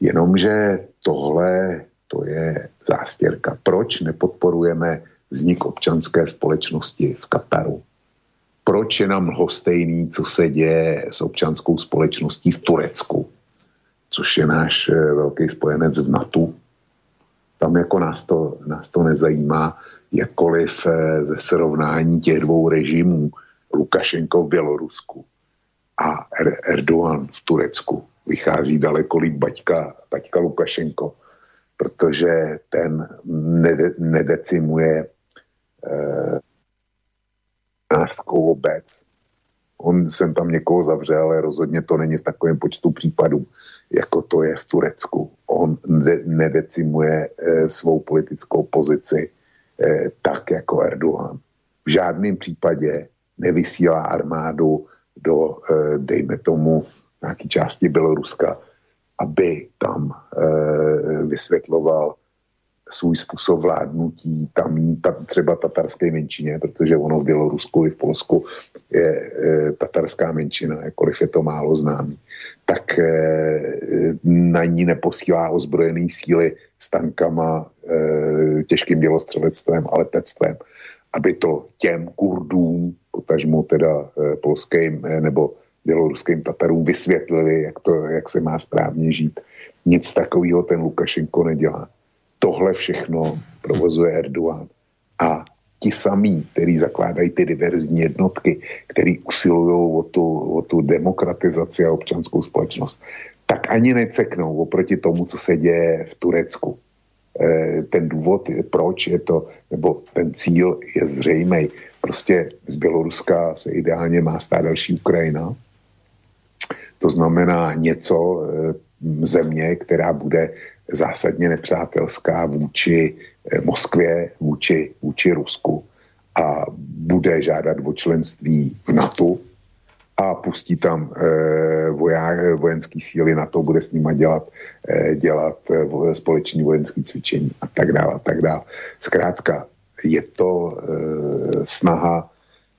Jenomže tohle to je zástěrka. Proč nepodporujeme vznik občanské společnosti v Kataru? Proč je nám lhostejný, co se děje s občanskou společností v Turecku, což je náš eh, velký spojenec v NATO? Tam jako nás to, nás to nezajímá, jakkoliv eh, ze srovnání těch dvou režimů, Lukašenko v Bělorusku a Erdogan v Turecku, vychází daleko líp baťka, baťka Lukašenko protože ten nede, nedecimuje eh, nářskou obec. On jsem tam někoho zavřel, ale rozhodně to není v takovém počtu případů, jako to je v Turecku. On nedecimuje eh, svou politickou pozici eh, tak jako Erdogan. V žádném případě nevysílá armádu do, dejme tomu, nějaké části Běloruska, aby tam vysvětloval svůj způsob vládnutí tamní, ta, třeba tatarské menšině, protože ono v Bělorusku i v Polsku je e, tatarská menšina, jakkoliv je to málo známý, tak e, na ní neposílá ozbrojený síly s tankama, e, těžkým dělostřelectvem a letectvem, aby to těm Kurdům, potažmo teda e, polským e, nebo běloruským Tatarům vysvětlili, jak, to, jak se má správně žít. Nic takového ten Lukašenko nedělá tohle všechno provozuje Erdogan. A ti samí, kteří zakládají ty diverzní jednotky, který usilují o tu, o tu demokratizaci a občanskou společnost, tak ani neceknou oproti tomu, co se děje v Turecku. E, ten důvod, proč je to, nebo ten cíl je zřejmý. Prostě z Běloruska se ideálně má stát další Ukrajina. To znamená něco, e, země, která bude zásadně nepřátelská vůči eh, Moskvě, vůči, vůči Rusku a bude žádat o členství v NATO a pustí tam e, voják, vojenský síly na to, bude s nima dělat, e, dělat společný vojenský cvičení a tak dále a tak dále. Zkrátka, je to snaha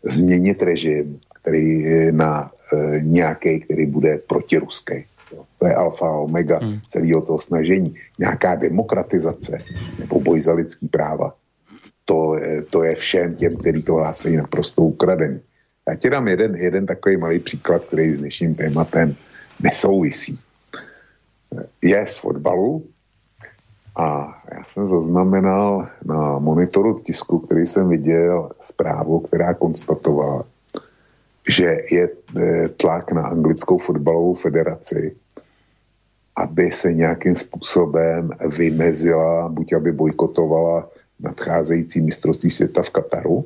změnit režim, který na e, nějaký, který bude protiruský. To je alfa a omega hmm. celého toho snažení. Nějaká demokratizace nebo boj za lidský práva, to, to je všem těm, kteří to hlásají naprosto ukradený. Já ti dám jeden, jeden takový malý příklad, který s dnešním tématem nesouvisí. Je z fotbalu a já jsem zaznamenal na monitoru tisku, který jsem viděl, zprávu, která konstatovala, že je eh, tlak na anglickou fotbalovou federaci, aby se nějakým způsobem vymezila, buď aby bojkotovala nadcházející mistrovství světa v Kataru,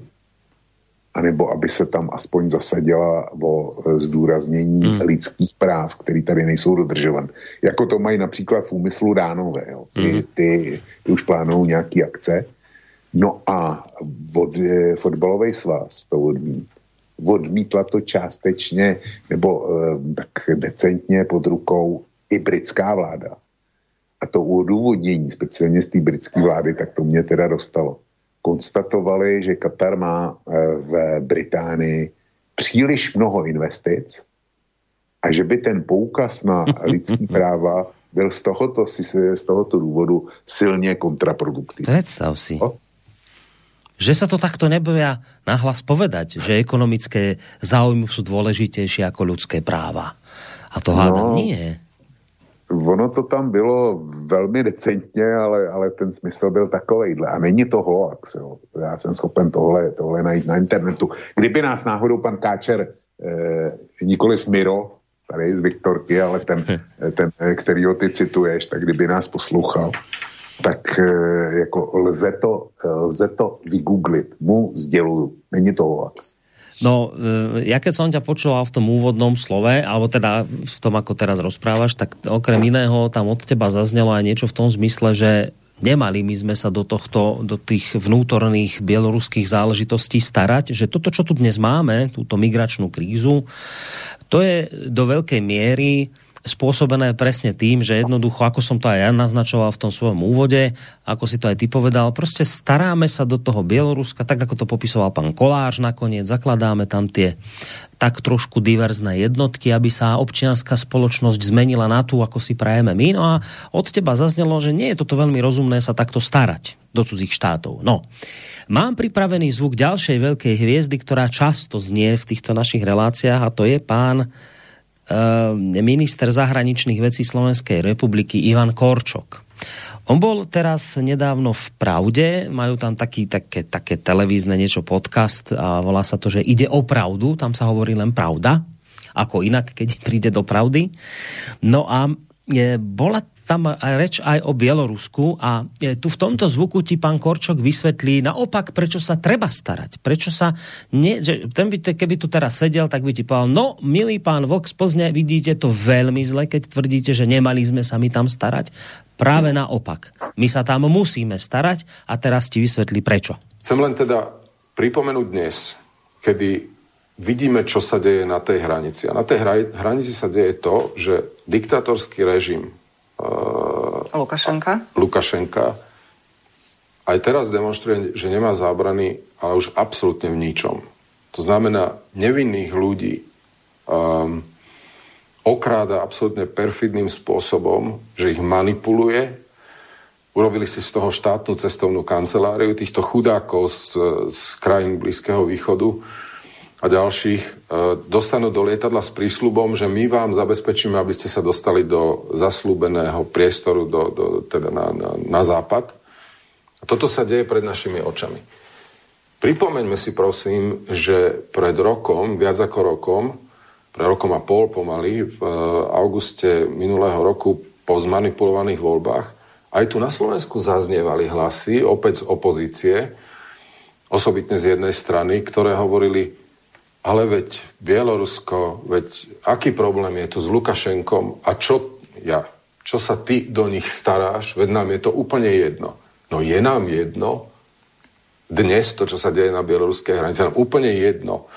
anebo aby se tam aspoň zasadila o e, zdůraznění hmm. lidských práv, které tady nejsou dodržované. Jako to mají například v úmyslu Dánové. Jo. Ty, hmm. ty, ty už plánují nějaké akce. No a od, e, fotbalový svaz to odmít. Odmítla to částečně nebo e, tak decentně pod rukou i britská vláda. A to odůvodnění, speciálně z té britské vlády, tak to mě teda dostalo. Konstatovali, že Katar má eh, v Británii příliš mnoho investic a že by ten poukaz na lidský práva byl z tohoto, z tohoto důvodu silně kontraproduktivní. Představ si. O? Že sa to takto neboja nahlas povedať, že ekonomické záujmy sú dôležitejšie ako ľudské práva. A to hádam no, nie. Ono to tam bylo velmi decentně, ale, ale ten smysl byl takovejhle. A není to hoax. Jo. Já jsem schopen tohle, tohle najít na internetu. Kdyby nás náhodou pan Káčer, eh, nikoliv Miro, tady z Viktorky, ale ten, ten, ho ty cituješ, tak kdyby nás poslouchal, tak eh, jako lze to, lze to vygooglit. Mu sděluju. Není to hoax. No, e, ja keď som ťa počúval v tom úvodnom slove, alebo teda v tom, ako teraz rozprávaš, tak okrem iného tam od teba zaznelo aj niečo v tom zmysle, že nemali my sme sa do tohto, do tých vnútorných bieloruských záležitostí starať, že toto, čo tu dnes máme, túto migračnú krízu, to je do veľkej miery spôsobené presne tým, že jednoducho, ako som to aj ja naznačoval v tom svojom úvode, ako si to aj ty povedal, proste staráme sa do toho Bieloruska, tak ako to popisoval pán Kolář nakoniec, zakladáme tam tie tak trošku diverzné jednotky, aby sa občianská spoločnosť zmenila na tú, ako si prajeme my. No a od teba zaznelo, že nie je toto veľmi rozumné sa takto starať do cudzích štátov. No, mám pripravený zvuk ďalšej veľkej hviezdy, ktorá často znie v týchto našich reláciách a to je pán minister zahraničných vecí Slovenskej republiky Ivan Korčok. On bol teraz nedávno v Pravde, majú tam taký, také, také televízne niečo podcast a volá sa to, že ide o pravdu, tam sa hovorí len pravda, ako inak, keď príde do pravdy. No a je, bola tam reč aj o Bielorusku a e, tu v tomto zvuku ti pán Korčok vysvetlí naopak, prečo sa treba starať. Prečo sa, nie, že ten by, keby tu teraz sedel, tak by ti povedal, no, milý pán z Plzne, vidíte to veľmi zle, keď tvrdíte, že nemali sme sa my tam starať. Práve naopak. My sa tam musíme starať a teraz ti vysvetlí prečo. Chcem len teda pripomenúť dnes, kedy vidíme, čo sa deje na tej hranici. A na tej hranici sa deje to, že diktatorský režim Lukašenka. Lukašenka aj teraz demonstruje, že nemá zábrany, ale už absolútne v ničom. To znamená, nevinných ľudí um, okráda absolútne perfidným spôsobom, že ich manipuluje. Urobili si z toho štátnu cestovnú kanceláriu týchto chudákov z, z krajín Blízkeho východu, a ďalších e, dostanú do lietadla s prísľubom, že my vám zabezpečíme, aby ste sa dostali do zaslúbeného priestoru, do, do, teda na, na, na západ. Toto sa deje pred našimi očami. Pripomeňme si prosím, že pred rokom, viac ako rokom, pred rokom a pol pomaly, v e, auguste minulého roku po zmanipulovaných voľbách, aj tu na Slovensku zaznievali hlasy, opäť z opozície, osobitne z jednej strany, ktoré hovorili, ale veď Bielorusko, veď aký problém je tu s Lukašenkom a čo ja, čo sa ty do nich staráš, veď nám je to úplne jedno. No je nám jedno, dnes to, čo sa deje na bieloruskej hranici, nám úplne jedno,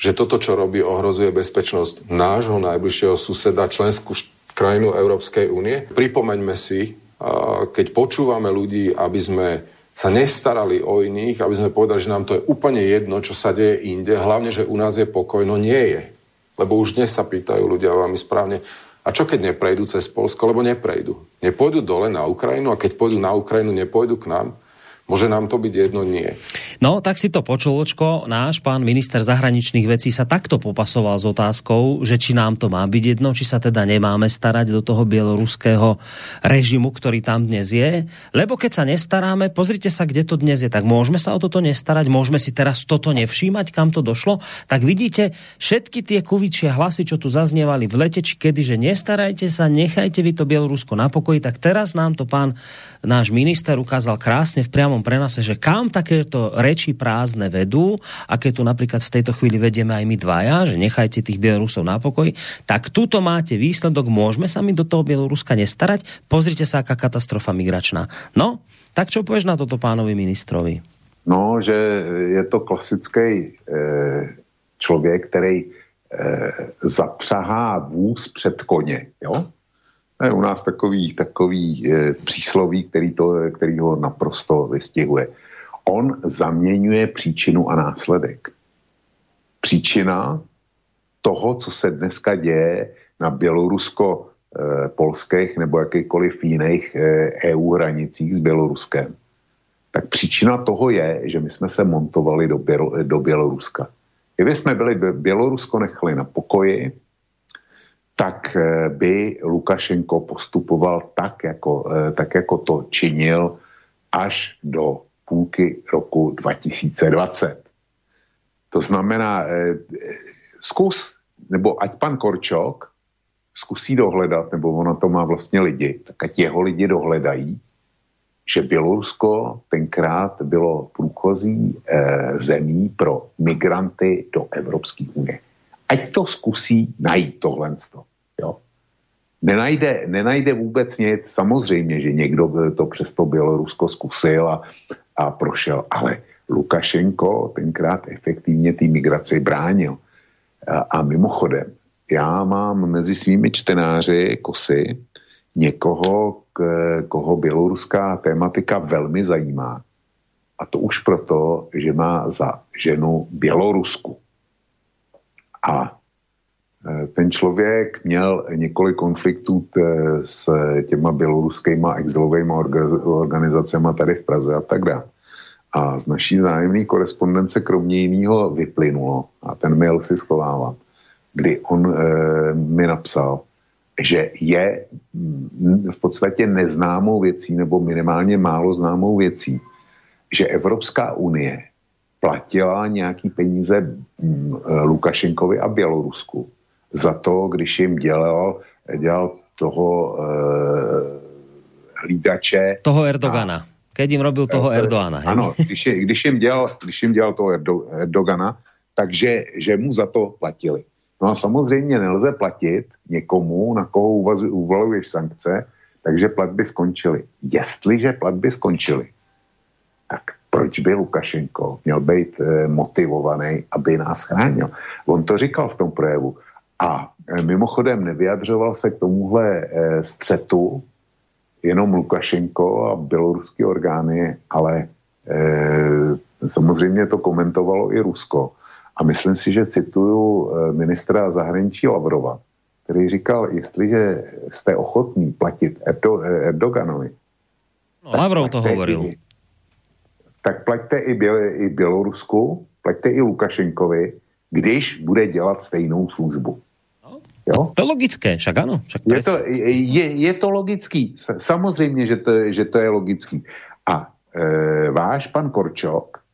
že toto, čo robí, ohrozuje bezpečnosť nášho najbližšieho suseda, členskú krajinu Európskej únie. Pripomeňme si, keď počúvame ľudí, aby sme sa nestarali o iných, aby sme povedali, že nám to je úplne jedno, čo sa deje inde, hlavne, že u nás je pokoj, no nie je. Lebo už dnes sa pýtajú ľudia veľmi správne, a čo keď neprejdú cez Polsko, lebo neprejdú. Nepôjdu dole na Ukrajinu a keď pôjdu na Ukrajinu, nepôjdu k nám. Môže nám to byť jedno? Nie. No, tak si to počul, očko, náš pán minister zahraničných vecí sa takto popasoval s otázkou, že či nám to má byť jedno, či sa teda nemáme starať do toho bieloruského režimu, ktorý tam dnes je. Lebo keď sa nestaráme, pozrite sa, kde to dnes je, tak môžeme sa o toto nestarať, môžeme si teraz toto nevšímať, kam to došlo. Tak vidíte, všetky tie kuvičie hlasy, čo tu zaznievali v lete, či kedy, že nestarajte sa, nechajte vy to Bielorusko na pokoji, tak teraz nám to pán náš minister ukázal krásne v priamom prenase, že kam takéto reči prázdne vedú, aké tu napríklad v tejto chvíli vedieme aj my dvaja, že nechajte tých Bielorusov na pokoj, tak tuto máte výsledok, môžeme sa my do toho Bieloruska nestarať, pozrite sa, aká katastrofa migračná. No, tak čo povieš na toto pánovi ministrovi? No, že je to klasický e, člověk, který e, zapřahá vůz před koně, jo? je u nás takový, takový e, přísloví, který, to, který ho naprosto vystihuje. On zaměňuje příčinu a následek. Příčina toho, co se dneska děje na bělorusko-polských nebo jakýkoliv jiných EU e hranicích s Běloruskem, tak příčina toho je, že my jsme se montovali do, Bělo, do Běloruska. Kdyby jsme byli Bělorusko nechali na pokoji, tak eh, by Lukašenko postupoval tak jako, eh, tak, jako to činil až do půlky roku 2020. To znamená, eh, zkus, nebo ať pan Korčok zkusí dohledat, nebo ona to má vlastně lidi, tak ať jeho lidi dohledají, že Bělorusko tenkrát bylo průchozí eh, zemí pro migranty do Evropské unie ať to zkusí najít tohle. Jo. Nenajde, nenajde vůbec nic, samozřejmě, že někdo to přes to Bělorusko zkusil a, a prošel, ale Lukašenko tenkrát efektivně té migraci bránil. A, a mimochodem, já mám mezi svými čtenáři kosy někoho, k, koho běloruská tématika velmi zajímá. A to už proto, že má za ženu Bělorusku. A ten člověk měl několik konfliktů s těma běloruskýma exilovými organizacemi tady v Praze a tak dále. A z naší zájemné korespondence kromě jiného vyplynulo, a ten mail si schovávám, kdy on e, mi napsal, že je v podstatě neznámou věcí, nebo minimálně málo známou věcí, že Evropská unie platila nějaký peníze Lukašenkovi a Bělorusku za to, když jim dělal, dělal toho e, hlídače. Toho Erdogana. A, keď jim robil toho Erdoana. Hej? Ano, když, je, když, jim dělal, když jim dělal toho Erdo, Erdogana, takže že mu za to platili. No a samozřejmě nelze platit někomu, na koho uvaluješ sankce, takže platby skončily. Jestliže platby skončily, tak proč by Lukašenko měl být e, motivovaný, aby nás chránil? On to říkal v tom projevu. A e, mimochodem nevyjadřoval se k tomuhle e, střetu jenom Lukašenko a běloruské orgány, ale e, samozřejmě to komentovalo i Rusko. A myslím si, že cituju ministra zahraničí Lavrova, který říkal, jestliže jste ochotní platit Erdo, Erdoganovi. No, Lavrov to hovoril. I, tak plaťte i, Běl, i Bělorusku, plaťte i Lukašenkovi, když bude dělat stejnou službu. Jo? To logické, však ano. Však je, to, je, je to logický, samozřejmě, že to, že to je logický. A e, váš pan Korčok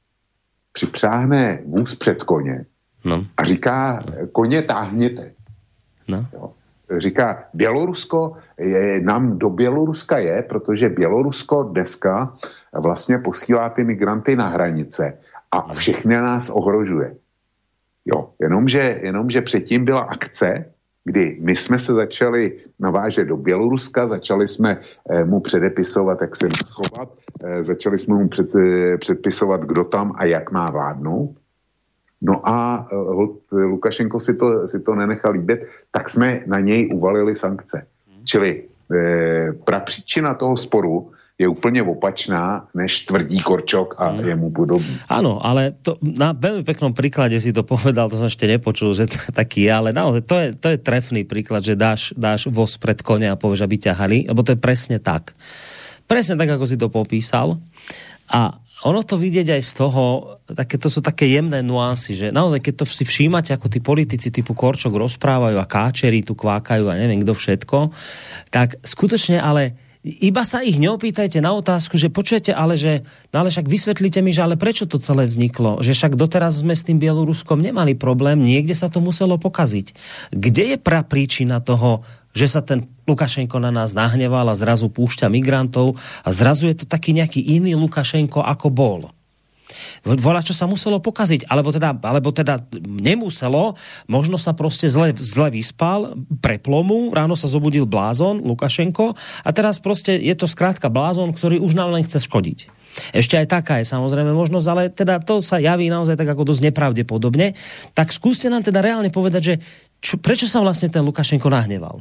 připřáhne vůz před koně no. a říká, koně táhněte. No. Jo? Říká, Bělorusko, je, nám do Běloruska je, protože Bělorusko dneska vlastně posílá ty migranty na hranice a všechny nás ohrožuje. Jo, jenomže, jenomže předtím byla akce, kdy my jsme se začali navážet do Běloruska, začali jsme eh, mu předepisovat, jak se má chovat, eh, začali jsme mu před, eh, předpisovat, kdo tam a jak má vládnout. No a Lukašenko si to, si to nenechal líbit, tak jsme na něj uvalili sankce. Čili eh, prapříčina toho sporu je úplně opačná, než tvrdí Korčok a mm. jemu podobný. Áno, ale to, na veľmi peknom príklade si to povedal, to som ešte nepočul, že t- taký je, ale naozaj to je, to je trefný príklad, že dáš, dáš voz pred kone a povieš, aby ťahali, lebo to je presne tak. Presne tak, ako si to popísal. A ono to vidieť aj z toho, také, to sú také jemné nuancy, že naozaj, keď to si všímate, ako tí politici typu Korčok rozprávajú a káčeri tu kvákajú a neviem kto všetko, tak skutočne ale iba sa ich neopýtajte na otázku, že počujete, ale že, no ale však vysvetlíte mi, že ale prečo to celé vzniklo? Že však doteraz sme s tým Bieloruskom nemali problém, niekde sa to muselo pokaziť. Kde je pra príčina toho, že sa ten Lukašenko na nás nahneval a zrazu púšťa migrantov a zrazu je to taký nejaký iný Lukašenko, ako bol? Volá, čo sa muselo pokaziť, alebo teda, alebo teda nemuselo, možno sa proste zle, zle vyspal, preplomu, ráno sa zobudil blázon, Lukašenko, a teraz proste je to skrátka blázon, ktorý už nám len chce škodiť. Ešte aj taká je samozrejme možnosť, ale teda to sa javí naozaj tak ako dosť nepravdepodobne. Tak skúste nám teda reálne povedať, že čo, prečo sa vlastne ten Lukašenko nahneval?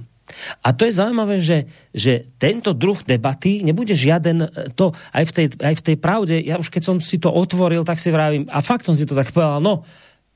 A to je zaujímavé, že, že tento druh debaty nebude žiaden e, to aj v, tej, aj v tej pravde. Ja už keď som si to otvoril, tak si vravím, a fakt som si to tak povedal, no,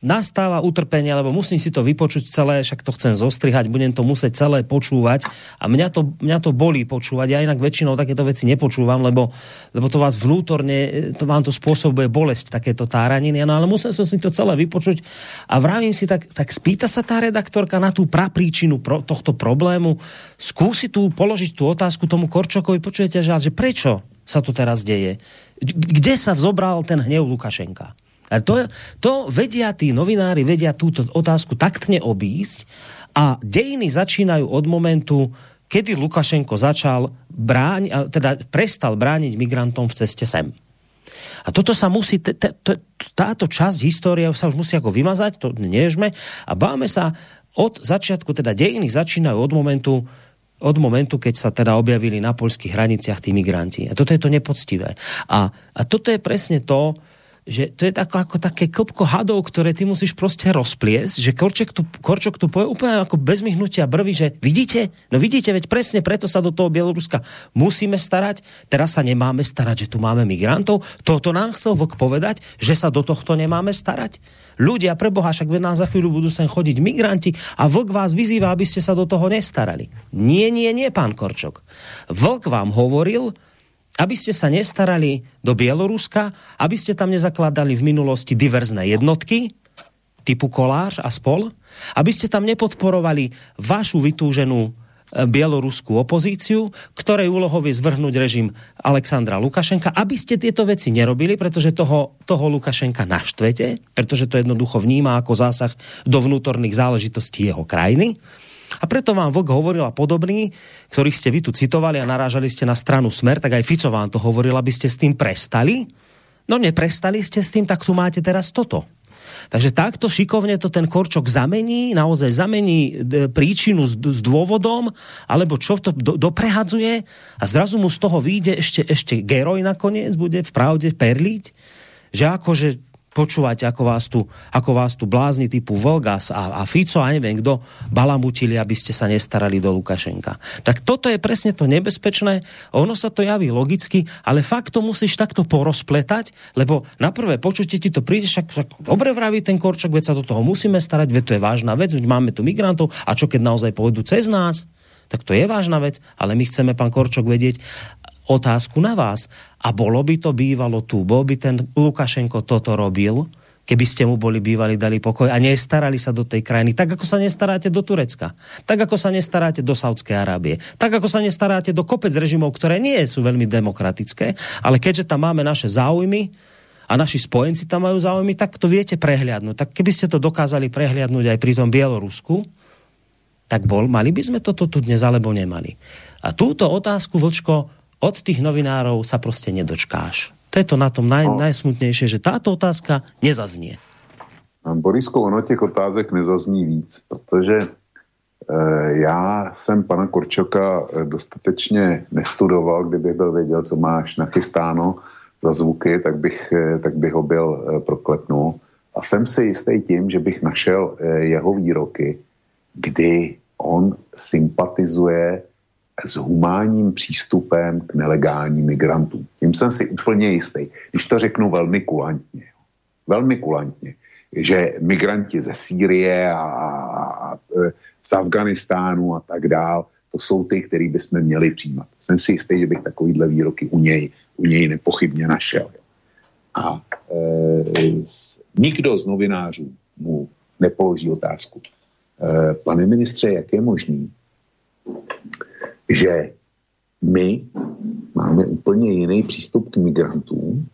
nastáva utrpenie, lebo musím si to vypočuť celé, však to chcem zostrihať, budem to musieť celé počúvať a mňa to, mňa to bolí počúvať. Ja inak väčšinou takéto veci nepočúvam, lebo, lebo to vás vnútorne, to vám to spôsobuje bolesť, takéto táraniny, no ale musel som si to celé vypočuť a vravím si, tak, tak spýta sa tá redaktorka na tú prapríčinu pro, tohto problému, skúsi tu položiť tú otázku tomu Korčokovi, počujete, že, že prečo sa to teraz deje? Kde sa zobral ten hnev Lukašenka? To, to vedia tí novinári, vedia túto otázku taktne obísť a dejiny začínajú od momentu, kedy Lukašenko začal bráň, teda prestal brániť migrantom v ceste sem. A toto sa musí, t- t- t- táto časť histórie sa už musí ako vymazať, to nežme, a báme sa od začiatku, teda dejiny začínajú od momentu, od momentu, keď sa teda objavili na poľských hraniciach tí migranti. A toto je to nepoctivé. A, a toto je presne to, že to je tako, ako také klpko hadov, ktoré ty musíš proste rozpliesť, že Korčok tu, Korčok tu povie úplne ako bez myhnutia brvy, že vidíte, no vidíte, veď presne preto sa do toho Bieloruska musíme starať, teraz sa nemáme starať, že tu máme migrantov, toto nám chcel vlk povedať, že sa do tohto nemáme starať. Ľudia, preboha, však nás za chvíľu budú sem chodiť migranti a vlk vás vyzýva, aby ste sa do toho nestarali. Nie, nie, nie, pán Korčok. Vlk vám hovoril, aby ste sa nestarali do Bieloruska, aby ste tam nezakladali v minulosti diverzné jednotky, typu koláž a spol, aby ste tam nepodporovali vašu vytúženú e, bieloruskú opozíciu, ktorej úlohou je zvrhnúť režim Alexandra Lukašenka, aby ste tieto veci nerobili, pretože toho, toho Lukašenka naštvete, pretože to jednoducho vníma ako zásah do vnútorných záležitostí jeho krajiny A preto vám Vlk hovoril a podobný, ktorých ste vy tu citovali a narážali ste na stranu Smer, tak aj Fico vám to hovoril, aby ste s tým prestali. No neprestali ste s tým, tak tu máte teraz toto. Takže takto šikovne to ten Korčok zamení, naozaj zamení príčinu s, s dôvodom, alebo čo to do, doprehadzuje a zrazu mu z toho vyjde ešte, ešte geroj nakoniec, bude v pravde perliť, že akože počúvate, ako vás tu, ako vás tu blázni typu Volgas a, a Fico a neviem kto balamutili, aby ste sa nestarali do Lukašenka. Tak toto je presne to nebezpečné. Ono sa to javí logicky, ale fakt to musíš takto porozpletať, lebo na prvé počutie ti to príde, však, však dobre vraví ten Korčok, veď sa do toho musíme starať, veď to je vážna vec, veď máme tu migrantov a čo keď naozaj pôjdu cez nás? Tak to je vážna vec, ale my chceme, pán Korčok, vedieť, otázku na vás. A bolo by to bývalo tu, bol by ten Lukašenko toto robil, keby ste mu boli bývali, dali pokoj a nestarali sa do tej krajiny, tak ako sa nestaráte do Turecka, tak ako sa nestaráte do Saudskej Arábie, tak ako sa nestaráte do kopec režimov, ktoré nie sú veľmi demokratické, ale keďže tam máme naše záujmy a naši spojenci tam majú záujmy, tak to viete prehliadnúť. Tak keby ste to dokázali prehliadnúť aj pri tom Bielorusku, tak bol, mali by sme toto tu dnes alebo nemali. A túto otázku, Vlčko, od tých novinárov sa prostě nedočkáš. To je to na tom naj, no. najsmutnější, že táto otázka nezaznie. Borisko, ono těch otázek nezazní víc, protože e, já jsem pana Korčoka eh, dostatečně nestudoval, kdybych byl věděl, co máš nachystáno za zvuky, tak bych, eh, tak bych ho byl e, prokletnul. A jsem si jistý tím, že bych našel e, jeho výroky, kdy on sympatizuje s humánním přístupem k nelegálním migrantům. Tím jsem si úplně jistý, když to řeknu velmi kulantně. Velmi kulantně, že migranti ze Sýrie a, a, a z Afganistánu a tak dál, to jsou ty, který bychom měli přijímat. Jsem si jistý, že bych takovýhle výroky u něj, u něj nepochybně našel. A e, nikdo z novinářů mu nepoloží otázku. E, pane ministře, jak je možný, že my máme úplně jiný přístup k migrantům,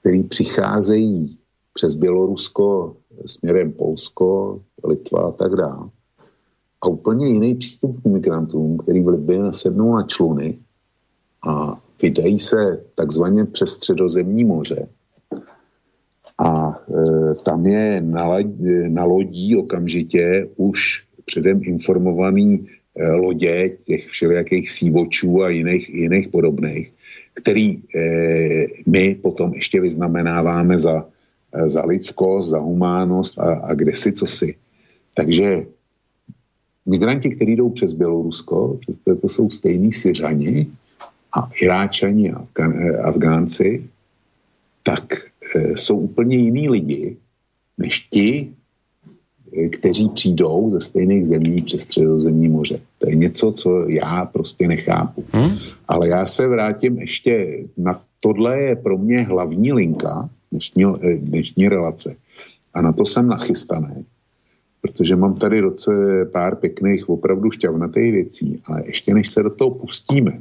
který přicházejí přes Bělorusko směrem Polsko, Litva a tak dále. A úplně jiný přístup k migrantům, který v Libii nasednou na čluny a vydají se takzvaně přes středozemní moře. A e, tam je na, na lodí okamžitě už předem informovaný lodě těch všelijakých sívočů a jiných, jiných podobných, který eh, my potom ještě vyznamenáváme za, eh, za lidskost, za humánost a, a kde si, co si. Takže migranti, kteří jdou přes Bělorusko, to jsou stejní Syřani a Iráčani a Afgánci, tak jsou úplně jiní lidi, než ti, kteří přijdou ze stejných zemí přes středozemní moře. To je něco, co já prostě nechápu. Hmm? Ale já se vrátím ještě na tohle je pro mě hlavní linka dnešní, eh, dnešní relace. A na to jsem nachystaný, protože mám tady roce pár pěkných, opravdu šťavnatých věcí, ale ještě než se do toho pustíme,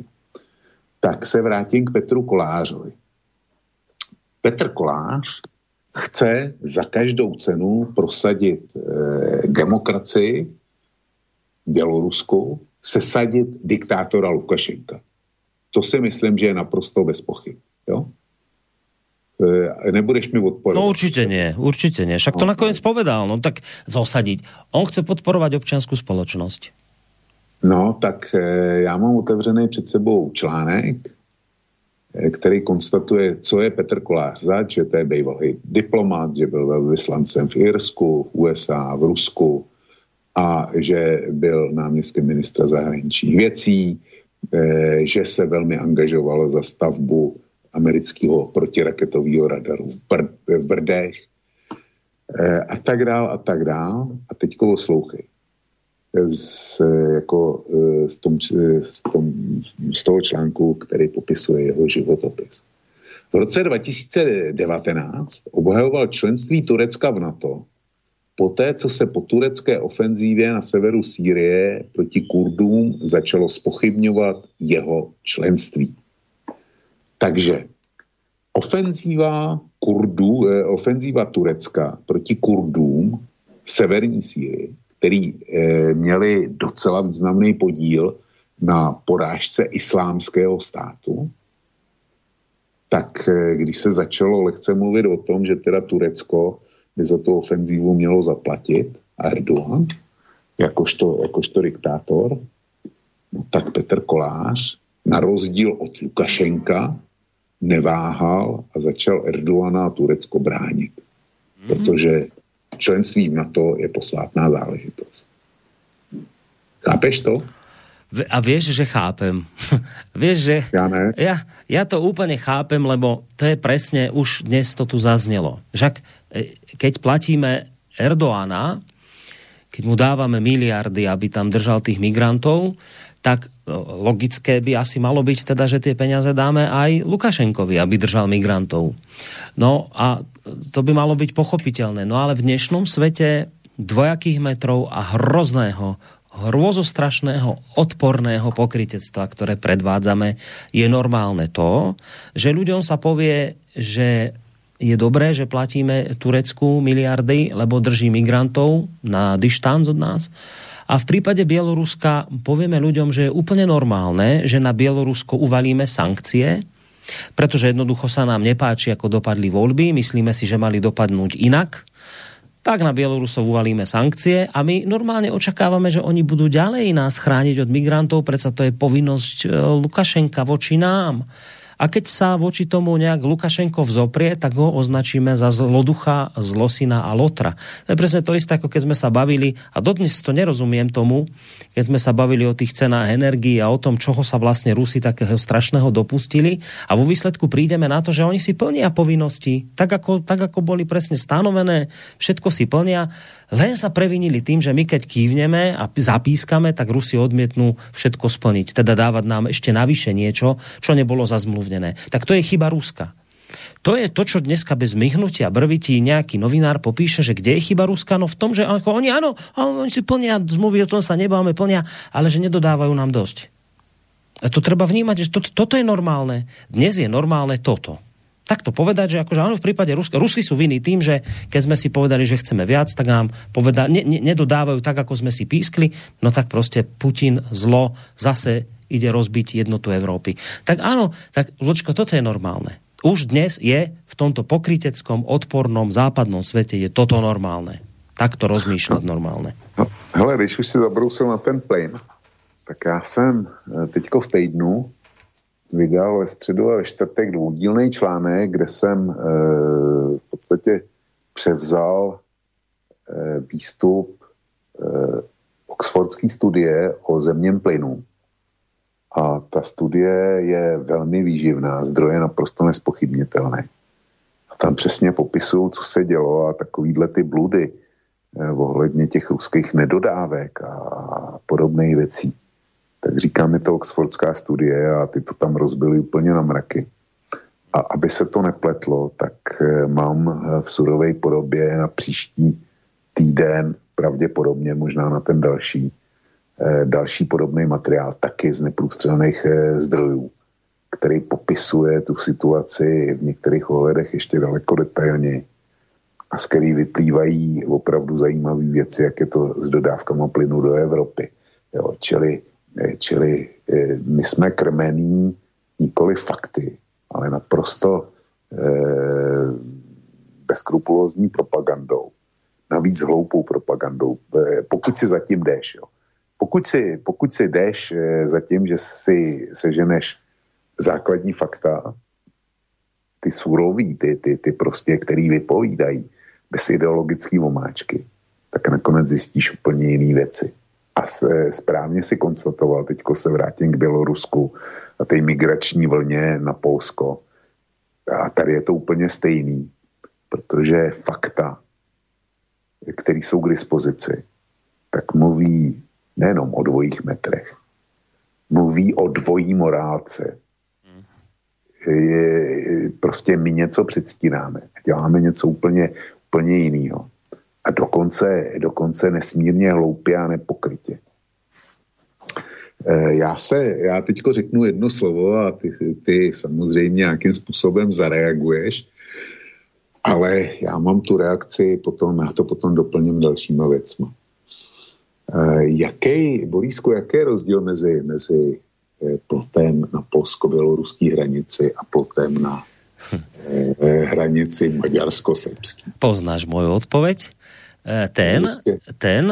tak se vrátím k Petru Kolářovi. Petr Kolář chce za každou cenu prosadit eh, demokracii Bělorusku, sesadit diktátora Lukašenka. To si myslím, že je naprosto bez pochyb. Jo? E, nebudeš mi odporovat. No určitě ne, určitě ne. Však to no, nakonec povedal, no tak zosadiť. On chce podporovat občanskou společnost. No, tak e, já mám otevřený před sebou článek, Eh, který konstatuje, co je Petr Kolář zač, že to je bývalý diplomat, že byl vyslancem v Irsku, v USA, v Rusku a že byl náměstkem ministra zahraničních věcí, eh, že se velmi angažoval za stavbu amerického protiraketového radaru v Brdech eh, a tak dál a tak dál. A teďko oslouchej z, jako, e, z, tom, z, tom, z toho článku, který popisuje jeho životopis. V roce 2019 obhajoval členství Turecka v NATO poté, co se po turecké ofenzívě na severu Sýrie proti Kurdům začalo spochybňovat jeho členství. Takže ofenzíva, Kurdů, eh, ofenzíva Turecka proti Kurdům v severní Sýrii který e, měli docela významný podíl na porážce islámského státu, tak e, když se začalo lehce mluvit o tom, že teda Turecko by za tu ofenzívu mělo zaplatit, Erdogan, jakožto, jakožto diktátor, no tak Petr Kolář, na rozdíl od Lukašenka, neváhal a začal Erdoana a Turecko bránit. Mm-hmm. Protože členství v NATO je posvátná záležitost. Chápeš to? A vieš, že chápem. vieš, že... Ja, ne. Ja, ja to úplne chápem, lebo to je presne, už dnes to tu zaznelo. Však e, keď platíme Erdoána, keď mu dávame miliardy, aby tam držal tých migrantov, tak e, logické by asi malo byť teda, že tie peniaze dáme aj Lukašenkovi, aby držal migrantov. No a to by malo byť pochopiteľné. No ale v dnešnom svete dvojakých metrov a hrozného hrôzostrašného, odporného pokritectva, ktoré predvádzame, je normálne to, že ľuďom sa povie, že je dobré, že platíme Turecku miliardy, lebo drží migrantov na dištanc od nás. A v prípade Bieloruska povieme ľuďom, že je úplne normálne, že na Bielorusko uvalíme sankcie, pretože jednoducho sa nám nepáči, ako dopadli voľby, myslíme si, že mali dopadnúť inak, tak na Bielorusov uvalíme sankcie a my normálne očakávame, že oni budú ďalej nás chrániť od migrantov, predsa to je povinnosť e, Lukašenka voči nám. A keď sa voči tomu nejak Lukašenko vzoprie, tak ho označíme za zloducha, zlosina a lotra. To je presne to isté, ako keď sme sa bavili, a dodnes to nerozumiem tomu, keď sme sa bavili o tých cenách energii a o tom, čoho sa vlastne Rusi takého strašného dopustili a vo výsledku prídeme na to, že oni si plnia povinnosti, tak ako, tak ako boli presne stanovené, všetko si plnia len sa previnili tým, že my keď kývneme a zapískame, tak Rusi odmietnú všetko splniť. Teda dávať nám ešte navyše niečo, čo nebolo zazmluvnené. Tak to je chyba Ruska. To je to, čo dneska bez myhnutia brvití nejaký novinár popíše, že kde je chyba Ruska? No v tom, že ako oni áno, oni si plnia zmluvy, o tom sa nebáme, plnia, ale že nedodávajú nám dosť. A to treba vnímať, že to, toto je normálne. Dnes je normálne toto takto povedať, že akože áno, v prípade Ruska, Rusky sú vinní tým, že keď sme si povedali, že chceme viac, tak nám poveda, ne, ne, nedodávajú tak, ako sme si pískli, no tak proste Putin zlo zase ide rozbiť jednotu Európy. Tak áno, tak Vločko, toto je normálne. Už dnes je v tomto pokryteckom, odpornom západnom svete je toto normálne. Takto rozmýšľať normálne. No, hele, když už si zabrousil na ten plyn, tak já jsem eh, teďko v týdnu vydal ve středu a ve čtvrtek dvoudílný článek, kde jsem e, v podstatě převzal e, výstup e, Oxfordské studie o zemním plynu. A ta studie je velmi výživná, zdroje naprosto nespochybnitelné. A tam přesně popisují, co se dělo a takovýhle ty bludy eh, ohledně těch ruských nedodávek a podobných věcí tak říkáme to Oxfordská studie a ty to tam rozbili úplně na mraky. A aby se to nepletlo, tak eh, mám eh, v surové podobě na příští týden, pravděpodobně možná na ten další, eh, další podobný materiál, taky z neprůstřelných zdrojů, který popisuje tu situaci v některých ohledech ještě daleko detailněji a z který vyplývají opravdu zajímavé věci, jak je to s dodávkama plynu do Evropy. Jo, čili čili eh, my jsme krmení nikoli fakty, ale naprosto eh, bezkrupulózní propagandou. Navíc hloupou propagandou. Pokud si zatím jdeš, jo. Pokud si, pokud si jdeš zatím, že si seženeš základní fakta, ty surový, ty, ty, ty prostě, který vypovídají bez ideologické omáčky, tak nakonec zjistíš úplně jiné věci. A správně si konstatoval, teďko se vrátím k Bělorusku a té migrační vlně na Polsko. A tady je to úplně stejný, protože fakta, které jsou k dispozici, tak mluví nejenom o dvojích metrech, mluví o dvojí morálce. Je, prostě my něco předstíráme, děláme něco úplně, úplně jiného a dokonce, dokonce nesmírně hloupě a nepokrytě. E, já se, já teďko řeknu jedno slovo a ty, ty samozřejmě nějakým způsobem zareaguješ, ale já mám tu reakci potom, já to potom doplním dalšíma věcma. jaký, Borísku, jaký je rozdíl mezi, mezi plotem na polsko-běloruské hranici a plotem na hranici maďarsko-srbský? Poznáš moju odpoveď? Ten, ten,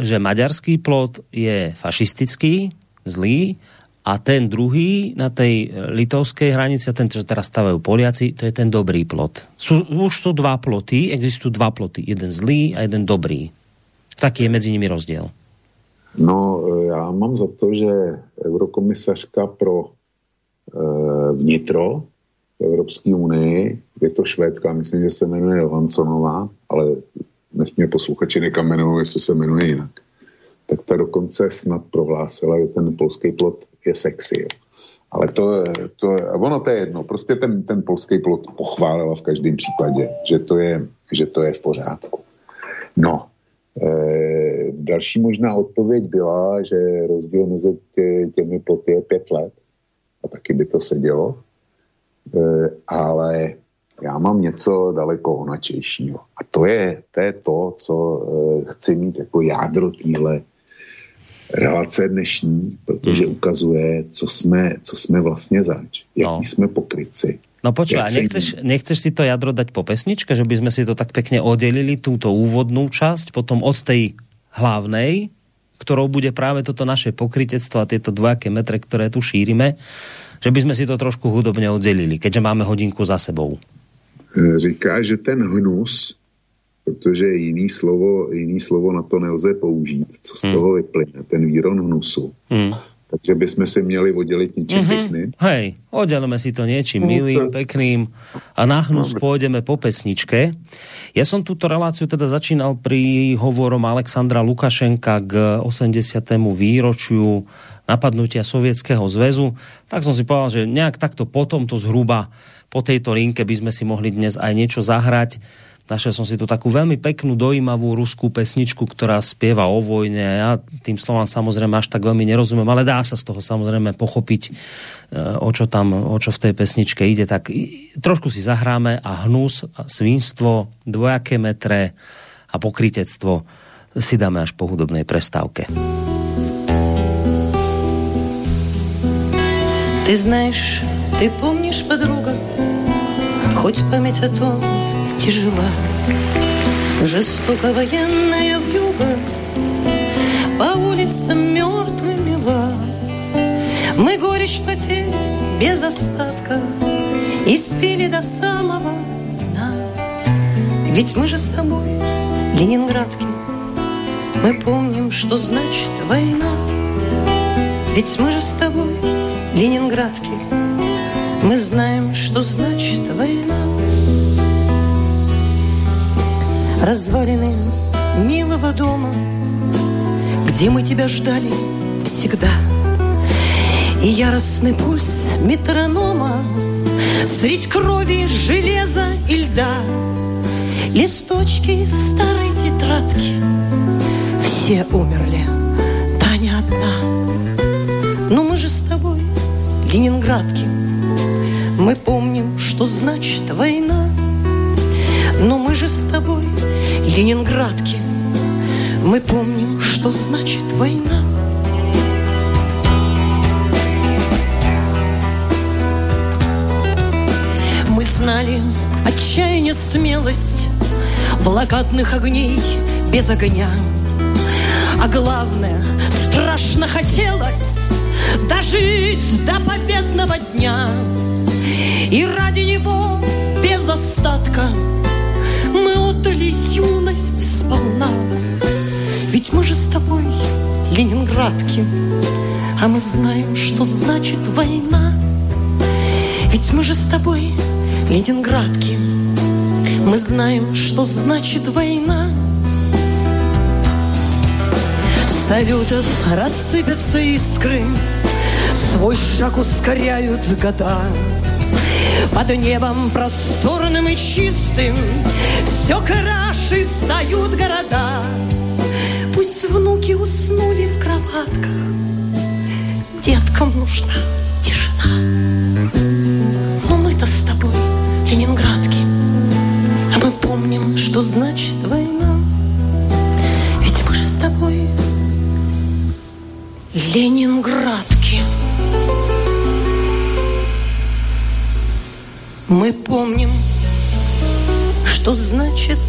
že maďarský plot je fašistický, zlý, a ten druhý na tej litovskej hranici, a ten, čo teraz stavajú Poliaci, to je ten dobrý plot. Sú, už sú dva ploty, existujú dva ploty. Jeden zlý a jeden dobrý. Taký je medzi nimi rozdiel. No, já mám za to, že eurokomisařka pro e, vnitro v Evropské unii, je to švédka, myslím, že se jmenuje Johanssonová, ale nech mě posluchači nekamenují, jestli se jmenuje jinak. Tak ta dokonce snad prohlásila, že ten polský plot je sexy. Ale to, to, ono to je jedno. Prostě ten, ten polský plot pochválila v každém případě, že to je, že to je v pořádku. No, e, další možná odpověď byla, že rozdíl mezi tě, těmi ploty je pět let. A taky by to sedělo. E, ale já mám něco daleko onačejšího. A to je, to je to, co e, chci mít jako jádro téhle relace dnešní, protože hmm. ukazuje, co jsme, co jsme vlastně zač, jaký no. jsme pokryci. No počúvaj, nechceš, nechceš si to jadro dať po pesničke, že by sme si to tak pekne oddelili, túto úvodnú časť, potom od tej hlavnej, ktorou bude práve toto naše pokrytectvo a tieto dvojaké metre, ktoré tu šírime, že by sme si to trošku hudobne oddelili, keďže máme hodinku za sebou. E, říká, že ten hnus protože jiný slovo, jiný slovo na to nelze použít, co z hmm. toho vyplyne, ten výron hnusu. Hmm. Takže bychom si měli oddělit niečím mm-hmm. pekným. Hej, oddelíme si to niečím no, milým, pekným a na hnus pôjdeme po pesničke. Ja som túto reláciu teda začínal pri hovorom Alexandra Lukašenka k 80. výročiu napadnutia Sovietskeho zväzu, tak som si povedal, že nejak takto potom to zhruba po tejto linke by sme si mohli dnes aj niečo zahrať Našiel som si tu takú veľmi peknú, dojímavú ruskú pesničku, ktorá spieva o vojne. Ja tým slovám samozrejme až tak veľmi nerozumiem, ale dá sa z toho samozrejme pochopiť, e, o čo tam, o čo v tej pesničke ide. Tak trošku si zahráme a hnus, a svinstvo, dvojaké metre a pokrytectvo si dáme až po hudobnej prestávke. Ты знаешь, ты помнишь, подруга, хоть память о том, тяжела, жестоко военная вьюга по улицам мертвым мила. Мы горечь потерь без остатка испили до самого дна. Ведь мы же с тобой, ленинградки, мы помним, что значит война. Ведь мы же с тобой, ленинградки, мы знаем, что значит война. развалины милого дома, где мы тебя ждали всегда. И яростный пульс метронома Средь крови, железа и льда Листочки старой тетрадки Все умерли, Таня одна Но мы же с тобой, ленинградки Мы помним, что значит война Но мы же с тобой Ленинградки. Мы помним, что значит война. Мы знали отчаяние, смелость Блокадных огней без огня. А главное, страшно хотелось Дожить до победного дня И ради него без остатка мы отдали юность сполна. Ведь мы же с тобой ленинградки, а мы знаем, что значит война. Ведь мы же с тобой ленинградки, мы знаем, что значит война. Салютов рассыпятся искры, свой шаг ускоряют года. Под небом просторным и чистым Все краши встают города. Пусть внуки уснули в кроватках Деткам нужна тишина. Но мы-то с тобой, ленинградки А мы помним, что значит война Ленинградки. Мы помним, что значит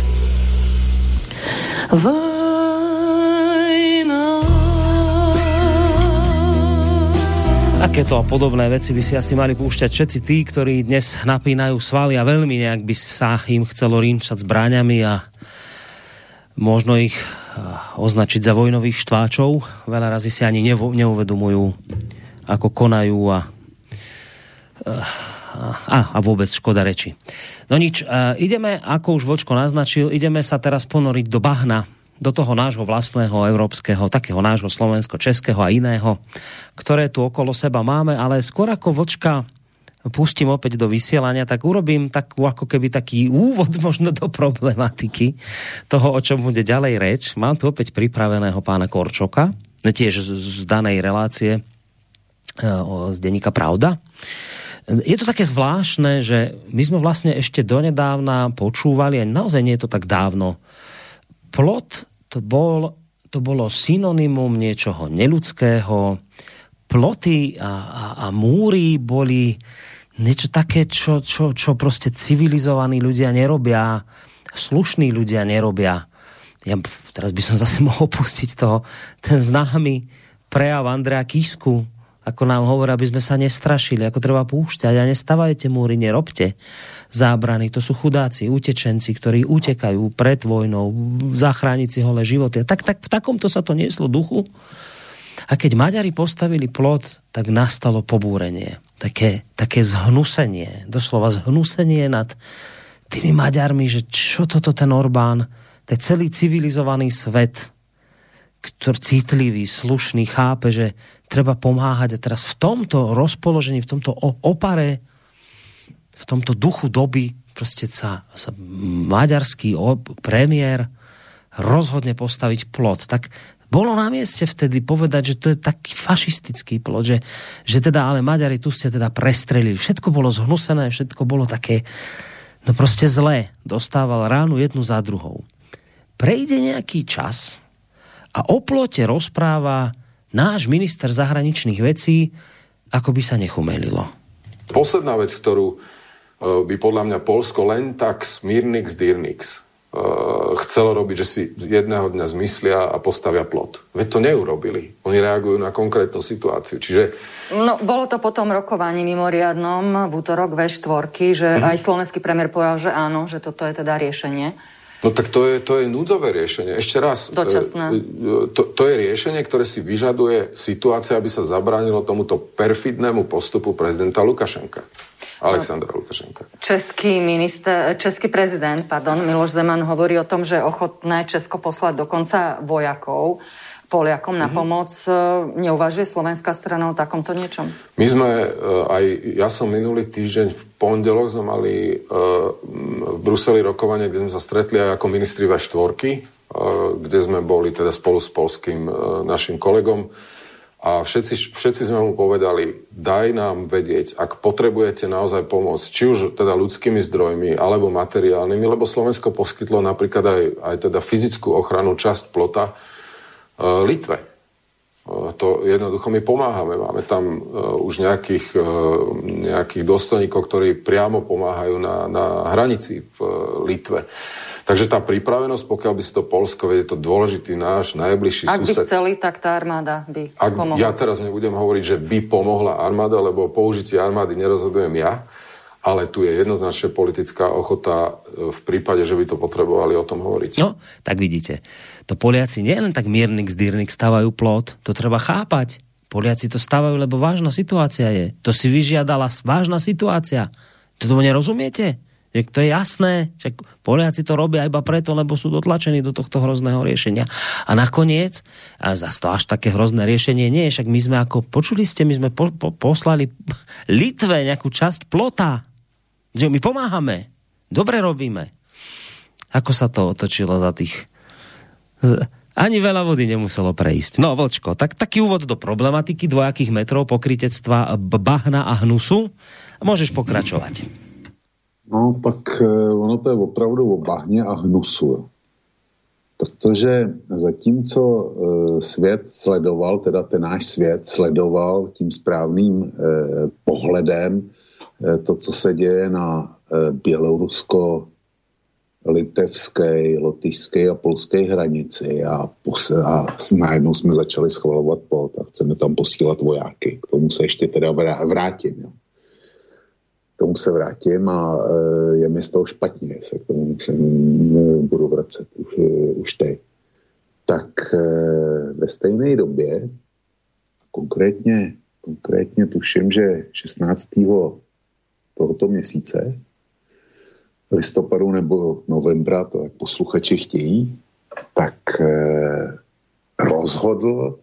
война. Takéto a podobné veci by si asi mali púšťať všetci tí, ktorí dnes napínajú svaly a veľmi nejak by sa im chcelo rinčať zbraňami a možno ich označiť za vojnových štváčov. Veľa razy si ani neuvedomujú, ako konajú a, a, a vôbec škoda reči. No nič, ideme, ako už Vočko naznačil, ideme sa teraz ponoriť do bahna do toho nášho vlastného európskeho, takého nášho slovensko-českého a iného, ktoré tu okolo seba máme, ale skôr ako vlčka pustím opäť do vysielania, tak urobím takú, ako keby taký úvod možno do problematiky toho, o čom bude ďalej reč. Mám tu opäť pripraveného pána Korčoka, tiež z, danej relácie e, z denníka Pravda. Je to také zvláštne, že my sme vlastne ešte donedávna počúvali, a naozaj nie je to tak dávno, plot to, bol, to bolo synonymum niečoho neludského. Ploty a, a, a múry boli niečo také, čo, čo, čo proste civilizovaní ľudia nerobia, slušní ľudia nerobia. Ja teraz by som zase mohol pustiť toho, ten známy prejav Andrea Kisku, ako nám hovorí, aby sme sa nestrašili, ako treba púšťať a nestávajte múry, nerobte zábrany. To sú chudáci, utečenci, ktorí utekajú pred vojnou, zachrániť si holé životy. Tak, tak v takomto sa to nieslo duchu. A keď Maďari postavili plot, tak nastalo pobúrenie. Také, také zhnusenie, doslova zhnusenie nad tými Maďarmi, že čo toto ten Orbán, ten celý civilizovaný svet, ktorý citlivý, slušný, chápe, že treba pomáhať a teraz v tomto rozpoložení, v tomto opare, v tomto duchu doby proste sa, sa maďarský premiér rozhodne postaviť plot. Tak bolo na mieste vtedy povedať, že to je taký fašistický plot, že, že teda ale Maďari tu ste teda prestrelili. Všetko bolo zhnusené, všetko bolo také no proste zlé. Dostával ránu jednu za druhou. Prejde nejaký čas a o plote rozpráva náš minister zahraničných vecí, ako by sa nechumelilo. Posledná vec, ktorú e, by podľa mňa Polsko len tak smírnix dirnix chcelo robiť, že si jedného dňa zmyslia a postavia plot. Veď to neurobili. Oni reagujú na konkrétnu situáciu. Čiže... No, bolo to potom rokovaní mimoriadnom v útorok V4, že mm-hmm. aj slovenský premiér povedal, že áno, že toto je teda riešenie. No tak to je, to je núdzové riešenie. Ešte raz. Dočasné. E, to, to je riešenie, ktoré si vyžaduje situácia, aby sa zabránilo tomuto perfidnému postupu prezidenta Lukašenka. No. Lukašenka. Český, minister, český prezident, pardon, Miloš Zeman hovorí o tom, že je ochotné Česko poslať dokonca vojakov Poliakom na mm-hmm. pomoc. E, neuvažuje slovenská strana o takomto niečom? My sme, e, aj ja som minulý týždeň v pondelok sme mali e, v Bruseli rokovanie, kde sme sa stretli aj ako ministri V4, kde sme boli teda spolu s polským našim kolegom a všetci, všetci sme mu povedali, daj nám vedieť, ak potrebujete naozaj pomôcť, či už teda ľudskými zdrojmi alebo materiálnymi, lebo Slovensko poskytlo napríklad aj, aj teda fyzickú ochranu časť plota, E, Litve. E, to jednoducho my pomáhame. Máme tam e, už nejakých, nejakých dôstojníkov, ktorí priamo pomáhajú na, na hranici v Litve. Takže tá pripravenosť, pokiaľ by si to Polsko vedie, to dôležitý náš najbližší Ak sused. Ak by chceli, tak tá armáda by Ak pomohla. Ja teraz nebudem hovoriť, že by pomohla armáda, lebo použitie armády nerozhodujem ja, ale tu je jednoznačne politická ochota v prípade, že by to potrebovali o tom hovoriť. No, tak vidíte to Poliaci nie len tak miernik zdírnik stavajú plot, to treba chápať. Poliaci to stavajú, lebo vážna situácia je. To si vyžiadala vážna situácia. To tomu nerozumiete? Že to je jasné, že Poliaci to robia iba preto, lebo sú dotlačení do tohto hrozného riešenia. A nakoniec, a zase to až také hrozné riešenie nie je, však my sme ako, počuli ste, my sme po, po, poslali Litve nejakú časť plota. Že my pomáhame. Dobre robíme. Ako sa to otočilo za tých ani veľa vody nemuselo prejsť. No, Vočko, tak taký úvod do problematiky dvojakých metrov pokrytectva bahna a hnusu. Môžeš pokračovať. No, tak e, ono to je opravdu o bahně a hnusu. Protože zatímco e, svět sledoval, teda ten náš svět sledoval tím správným e, pohledem to, co se děje na bělorusko litevské, lotyšské a polské hranici a, pos- a najednou jsme začali schvalovat pot a chceme tam posílat vojáky. K tomu se ještě teda vrátím. Jo. Tomu se vrátím a e, je mi z toho špatně, se k tomu musím, e, budu vracet už, e, už teď. Tak ve stejné době, konkrétně, konkrétně tuším, že 16. tohoto měsíce, listopadu nebo novembra, to jak posluchači chtějí, tak rozhodl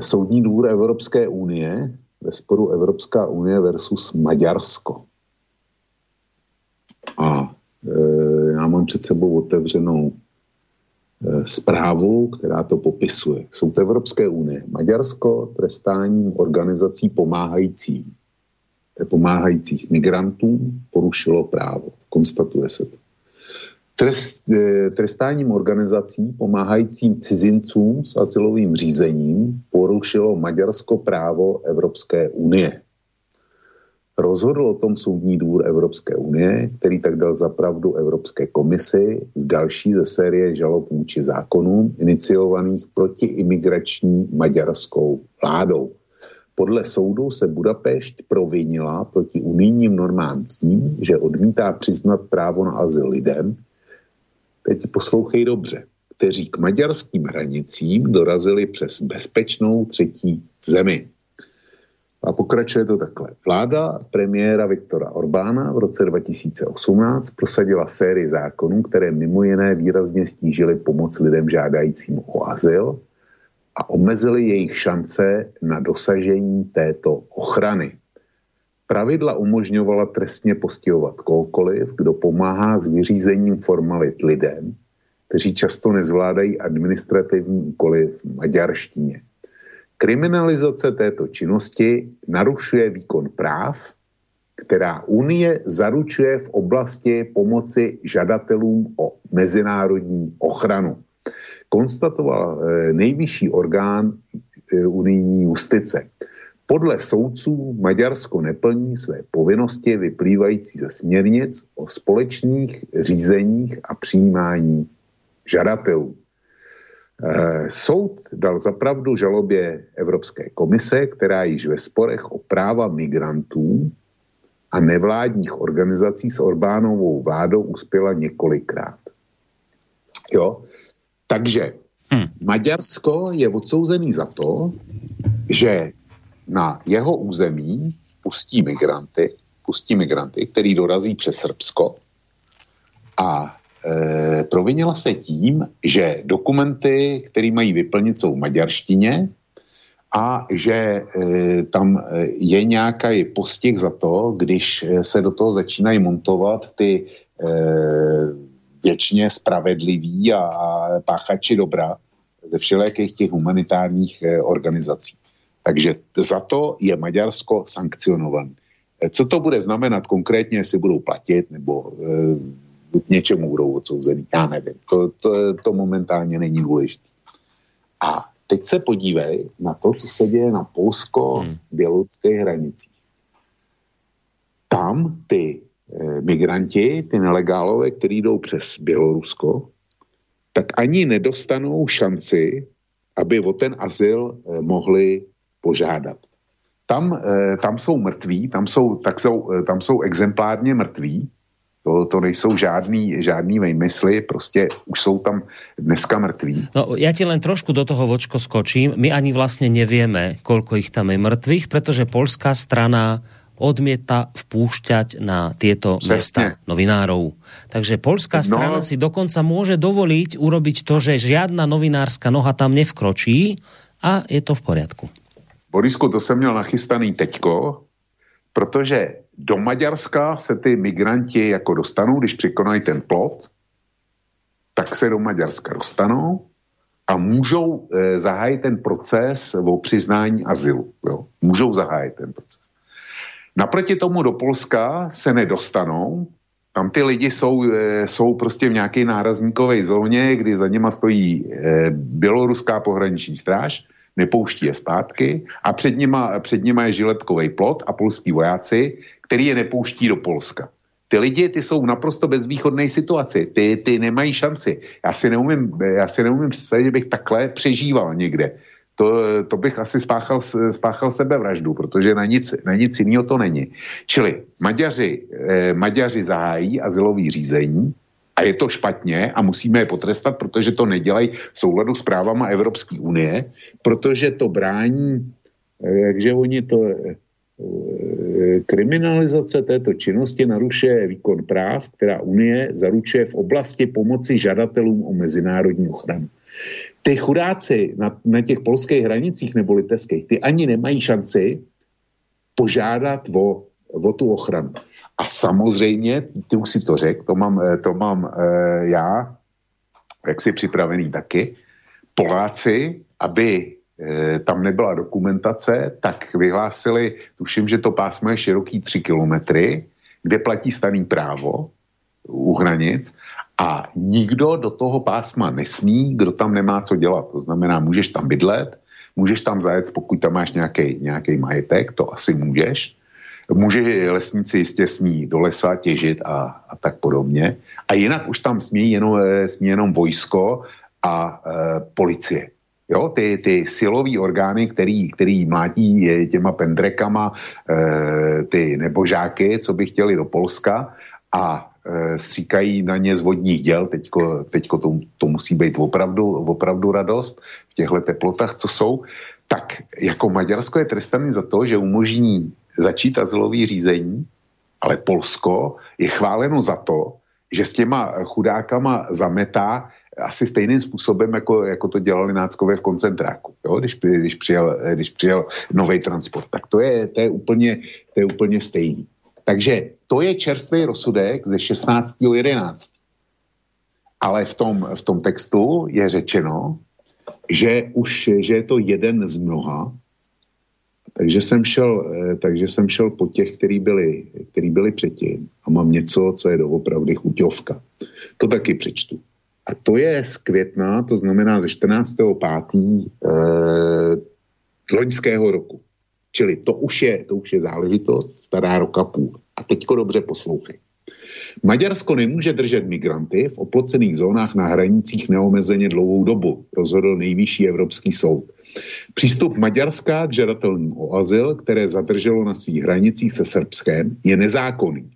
Soudní dvůr Evropské unie ve sporu Evropská unie versus Maďarsko. A eh, já mám před sebou otevřenou zprávu, která to popisuje. Soud Evropské unie. Maďarsko trestáním organizací pomáhajícím pomáhajících migrantů porušilo právo. Konstatuje se to. Trest, eh, trestáním organizací pomáhajícím cizincům s asilovým řízením porušilo Maďarsko právo Evropské unie. Rozhodl o tom soudní dvůr Evropské unie, který tak dal zapravdu Evropské komisi v další ze série žalob vůči zákonům iniciovaných proti imigrační maďarskou vládou. Podle soudu se Budapešť provinila proti unijním normám tím, že odmítá přiznat právo na azyl lidem, teď poslouchej dobře, kteří k maďarským hranicím dorazili přes bezpečnou třetí zemi. A pokračuje to takhle. Vláda premiéra Viktora Orbána v roce 2018 prosadila sérii zákonů, které mimo jiné výrazně stížily pomoc lidem žádajícím o azyl a omezili jejich šance na dosažení této ochrany. Pravidla umožňovala trestně postihovat kohokoliv, kdo pomáhá s vyřízením formalit lidem, kteří často nezvládají administrativní úkoly v maďarštině. Kriminalizace této činnosti narušuje výkon práv, která Unie zaručuje v oblasti pomoci žadatelům o mezinárodní ochranu konstatoval eh, nejvyšší orgán eh, unijní justice. Podle soudců Maďarsko neplní své povinnosti vyplývající ze směrnic o společných řízeních a přijímání žadatelů. Eh, soud dal zapravdu žalobě Evropské komise, která již ve sporech o práva migrantů a nevládních organizací s Orbánovou vládou uspěla několikrát. Jo? Takže hmm. Maďarsko je odsouzený za to, že na jeho území pustí migranty, pustí migranty, který dorazí přes Srbsko a e, provinila se tím, že dokumenty, které mají vyplnit, jsou v maďarštině a že e, tam e, je nějaký postih za to, když se do toho začínají montovat ty e, věčně spravedliví a, a páchači dobra ze všelijakých těch humanitárních eh, organizací. Takže za to je Maďarsko sankcionované. Eh, co to bude znamenat konkrétně, jestli budou platit nebo e, k něčemu budou odsouzený, já nevím. To, to, to momentálně není důležité. A teď se podívej na to, co se děje na polsko-běloruských hmm. hranicích. Tam ty Eh, migranti, ty nelegálové, kteří jdou přes Bělorusko, tak ani nedostanou šanci, aby o ten azyl eh, mohli požádat. Tam, eh, tam jsou mrtví, tam jsou, tak jsou, tam jsou exemplárně mrtví, to, to nejsou žádný, žádný vejmysly, prostě už jsou tam dneska mrtví. No, ja ti len trošku do toho vočko skočím. My ani vlastne nevieme, koľko ich tam je mrtvých, pretože polská strana odmieta vpúšťať na tieto Přesne. mesta novinárov. Takže polská no. strana no. si dokonca môže dovoliť urobiť to, že žiadna novinárska noha tam nevkročí a je to v poriadku. Borisku, to jsem měl nachystaný teďko, protože do Maďarska se ty migranti jako dostanou, když překonají ten plot, tak se do Maďarska dostanou a můžou e, zahájit ten proces o přiznání azylu. Jo? Můžou zahájit ten proces. Naproti tomu do Polska se nedostanou, tam ty lidi jsou, e, jsou prostě v nějaké nárazníkové zóně, kdy za něma stojí e, běloruská pohraniční stráž, nepouští je zpátky a před nima, před nima je žiletkový plot a polský vojáci, který je nepouští do Polska. Ty lidi, ty jsou v naprosto bezvýchodné situaci, ty, ty nemají šanci. Já si neumím, já si neumím představit, že bych takhle přežíval někde to, to bych asi spáchal, spáchal sebevraždu, protože na nic, na nic jiného to není. Čili Maďaři, eh, Maďaři zahájí azylový řízení a je to špatně a musíme je potrestat, protože to nedělají v souladu s právama Evropské unie, protože to brání, eh, jakže oni to eh, kriminalizace této činnosti narušuje výkon práv, která Unie zaručuje v oblasti pomoci žadatelům o mezinárodní ochranu ty chudáci na, na těch polských hranicích nebo litevských, ty ani nemají šanci požádat o, o tu ochranu. A samozřejmě, ty už si to řekl, to mám, eh, to mám e, já, jak si připravený taky, Poláci, aby e, tam nebyla dokumentace, tak vyhlásili, tuším, že to pásmo je široký 3 kilometry, kde platí staný právo u hranic a nikdo do toho pásma nesmí, kdo tam nemá co dělat. To znamená, můžeš tam bydlet, můžeš tam zajet, pokud tam máš nějaký majetek, to asi můžeš. Může lesníci jistě smí do lesa těžit a, a tak podobně. A jinak už tam smí jenom, eh, smí jenom vojsko a e, policie. Jo, ty, ty silové orgány, který, který mlátí těma pendrekama e, ty nebožáky, co by chtěli do Polska a Eh, stříkají na ně z vodních děl, teďko, teďko to, to musí být opravdu, opravdu radost v těchto teplotách, co jsou, tak jako Maďarsko je trestaný za to, že umožní začít azylový řízení, ale Polsko je chváleno za to, že s těma chudákama zametá asi stejným způsobem, jako, jako to dělali náckové v koncentráku, jo? Když, když, přijel, když přijel nový transport. Tak to je, to je, úplně, to je úplně stejný. Takže to je čerstvý rozsudek ze 16.11. Ale v tom, v tom textu je řečeno, že už že je to jeden z mnoha, takže jsem šel, eh, takže jsem šel po těch, který byli, který byli předtím a mám něco, co je doopravdy chuťovka. To taky přečtu. A to je z května, to znamená ze 14.5. Eh, loňského roku. Čili to už je, to už je záležitost stará roka půl. A teďko dobře poslouchej. Maďarsko nemůže držet migranty v oplocených zónách na hranicích neomezeně dlouhou dobu, rozhodl nejvyšší Evropský soud. Přístup Maďarska k žadatelům o azyl, které zadrželo na svých hranicích se Srbskem, je nezákonný.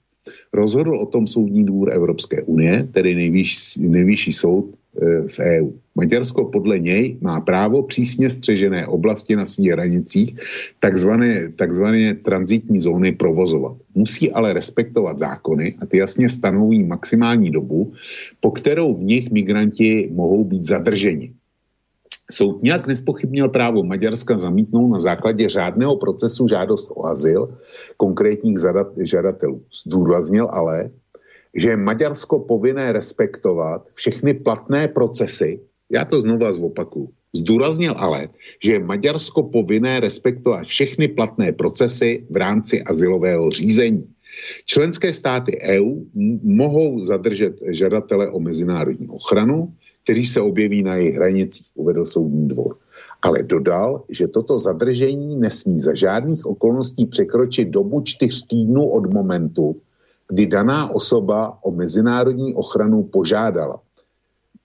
Rozhodl o tom Soudní dvůr Evropské unie, tedy nejvyšší, nejvyšší soud E, v EU. Maďarsko podle něj má právo přísně střežené oblasti na svých hranicích, takzvané, takzvané transitní zóny provozovat. Musí ale respektovat zákony a ty jasně stanoví maximální dobu, po kterou v nich migranti mohou být zadrženi. Soud nějak nespochybnil právo Maďarska zamítnout na základě řádného procesu žádost o azyl konkrétních žadatelů. Zdůraznil ale, že je Maďarsko povinné respektovat všechny platné procesy, já to znova zopakuju, zdůraznil ale, že je Maďarsko povinné respektovat všechny platné procesy v rámci asilového řízení. Členské státy EU mohou zadržet žadatele o mezinárodní ochranu, který se objeví na jejich hranicích, uvedl soudní dvor. Ale dodal, že toto zadržení nesmí za žádných okolností překročit dobu čtyř týdnů od momentu, kdy daná osoba o mezinárodní ochranu požádala.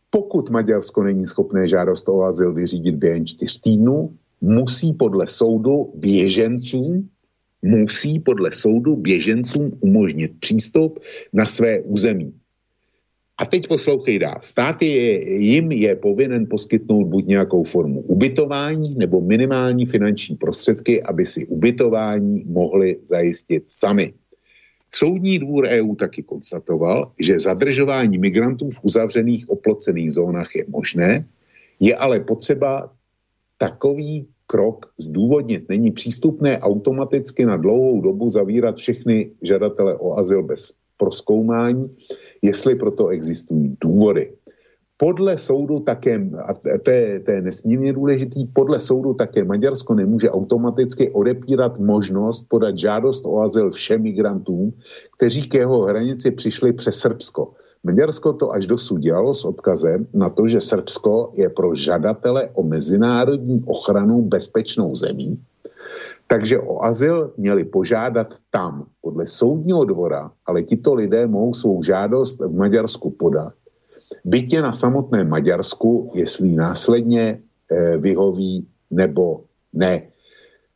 Pokud Maďarsko není schopné žádost o azyl vyřídit během čtyř týdnů, musí podle soudu běžencům musí podle soudu běžencům umožnit přístup na své území. A teď poslouchej dál. Stát je, jim je povinen poskytnout buď nějakou formu ubytování nebo minimální finanční prostředky, aby si ubytování mohli zajistit sami. Soudní dvůr EU taky konstatoval, že zadržování migrantů v uzavřených oplocených zónách je možné, je ale potřeba takový krok zdůvodnit. Není přístupné automaticky na dlouhou dobu zavírat všechny žadatele o azyl bez proskoumání, jestli proto existují důvody. podle soudu také, a to je, to je nesmírně důležitý, podle soudu také Maďarsko nemůže automaticky odepírat možnost podat žádost o azyl všem migrantům, kteří k jeho hranici přišli přes Srbsko. Maďarsko to až dosud dělalo s odkazem na to, že Srbsko je pro žadatele o mezinárodní ochranu bezpečnou zemí, takže o azyl měli požádat tam, podle soudního dvora, ale tito lidé mohou svou žádost v Maďarsku podat. Bytě na samotném Maďarsku, jestli následně eh, vyhoví nebo ne.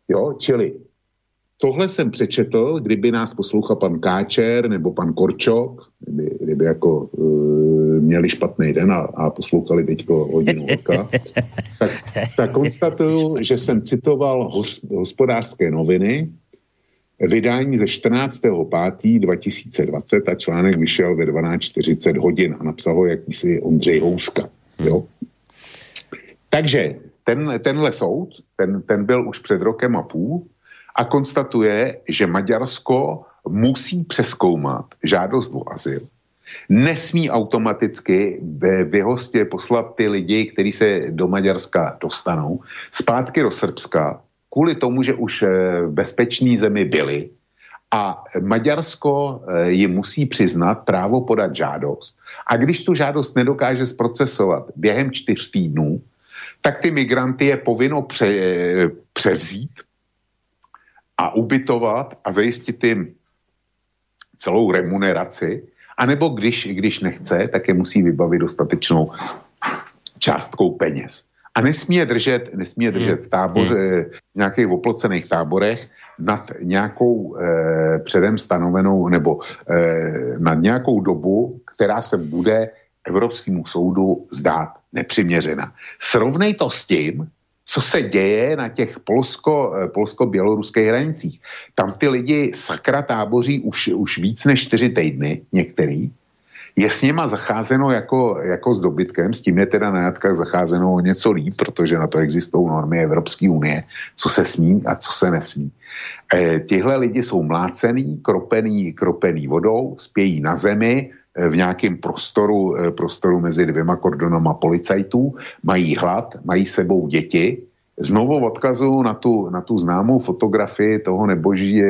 Jo, čili tohle jsem přečetl, kdyby nás poslouchal pan Káčer nebo pan Korčok, kdyby, kdyby jako uh, měli špatný den a, a poslouchali teďko hodinu oka, tak, tak konstatuju, že jsem citoval hospodářské noviny, vydání ze 14.5.2020 a článek vyšel ve 12.40 hodin a napsal ho jakýsi Ondřej Houska. Jo? Takže ten, tenhle soud, ten, ten byl už před rokem a půl a konstatuje, že Maďarsko musí přeskoumat žádost o azyl. Nesmí automaticky vyhostě poslat ty lidi, kteří se do Maďarska dostanou, zpátky do Srbska, kvůli tomu, že už eh, v bezpečné zemi byli a Maďarsko eh, jim musí přiznat právo podat žádost. A když tu žádost nedokáže zprocesovat během čtyř týdnů, tak ty migranty je povinno pře, eh, převzít, a ubytovat a zajistit jim celou remuneraci, anebo když, když nechce, tak je musí vybavit dostatečnou částkou peněz. A nesmí je držet, nesmí je držet v táboře, hmm. v nějakých oplocených táborech nad nějakou eh, předem stanovenou nebo eh, nad nějakou dobu, která se bude Evropskému soudu zdát nepřiměřena. Srovnej to s tím, co se děje na těch polsko, eh, polsko-běloruských hranicích. Tam ty lidi sakra táboří už, už víc než čtyři týdny, některý. Je s něma zacházeno jako, jako s dobytkem, s tím je teda na jatkách zacházeno něco líp, protože na to existují normy Evropské unie, co se smí a co se nesmí. E, tihle lidi jsou mlácený, kropený, kropený vodou, spějí na zemi, v nějakém prostoru, eh, prostoru mezi dvěma kordonama policajtů, mají hlad, mají sebou děti. Znovu odkazu na tu, na tu známou fotografii toho neboží,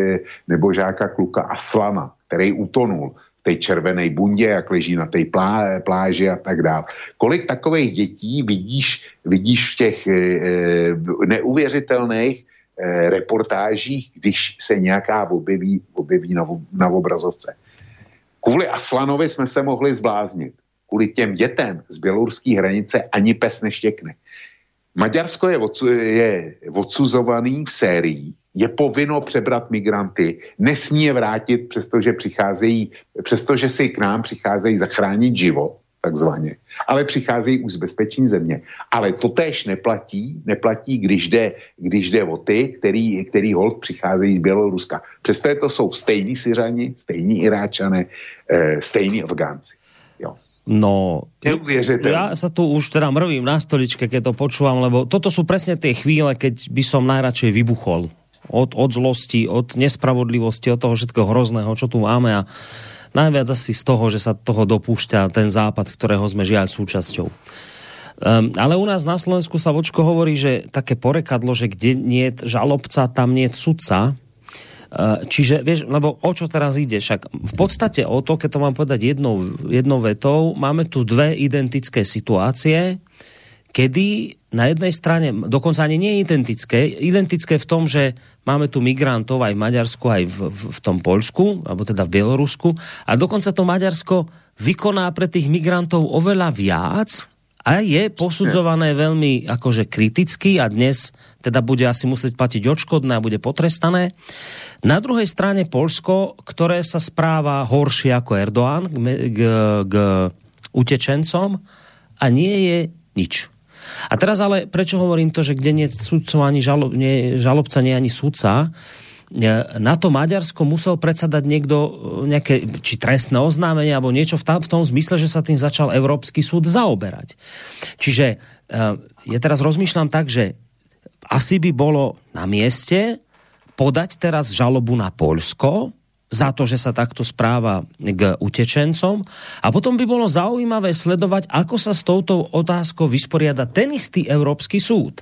nebožáka kluka Aslana, který utonul v té červené bundě, jak leží na té plá, pláži a tak dále. Kolik takových dětí vidíš, vidíš v těch e, neuvěřitelných e, reportážích, když se nějaká objeví, objeví na, na obrazovce. Kvůli Aslanovi jsme se mohli zbláznit. Kvůli těm dětem z běloruské hranice ani pes neštěkne. Maďarsko je, odsu, je odsuzovaný v sérii, je povinno přebrat migranty, nesmí je vrátit, přestože, přicházejí, přestože si k nám přicházejí zachránit život takzvaně, ale přicházejí už z bezpečné země. Ale to též neplatí, neplatí, když jde, když jde o ty, který, který hold přicházejí z Běloruska. Přesto to jsou stejní Syřani, stejní Iráčané, e, stejní Afgánci. Jo. No, ja sa tu už teda mrvím na stoličke, keď to počúvam, lebo toto sú presne tie chvíle, keď by som najradšej vybuchol. Od, od zlosti, od nespravodlivosti, od toho všetkého hrozného, čo tu máme a Najviac asi z toho, že sa toho dopúšťa ten západ, ktorého sme žiaľ súčasťou. Um, ale u nás na Slovensku sa vočko hovorí, že také porekadlo, že kde nie je žalobca, tam nie je sudca. Uh, čiže, vieš, lebo o čo teraz ide? Však v podstate o to, keď to mám povedať jednou, jednou vetou, máme tu dve identické situácie, kedy na jednej strane, dokonca ani nie identické, identické v tom, že máme tu migrantov aj v Maďarsku, aj v, v, v tom Polsku, alebo teda v Bielorusku, a dokonca to Maďarsko vykoná pre tých migrantov oveľa viac a je posudzované veľmi akože kriticky a dnes teda bude asi musieť platiť odškodné a bude potrestané. Na druhej strane Polsko, ktoré sa správa horšie ako Erdoğan k, k, k utečencom a nie je nič. A teraz ale, prečo hovorím to, že kde nie sudcov ani žalob, nie, žalobca, nie ani sudca, na to Maďarsko musel predsa dať niekto e, nejaké, či trestné oznámenie, alebo niečo v, tam, v tom zmysle, že sa tým začal Európsky súd zaoberať. Čiže e, ja teraz rozmýšľam tak, že asi by bolo na mieste podať teraz žalobu na Polsko za to, že sa takto správa k utečencom. A potom by bolo zaujímavé sledovať, ako sa s touto otázkou vysporiada ten istý Európsky súd.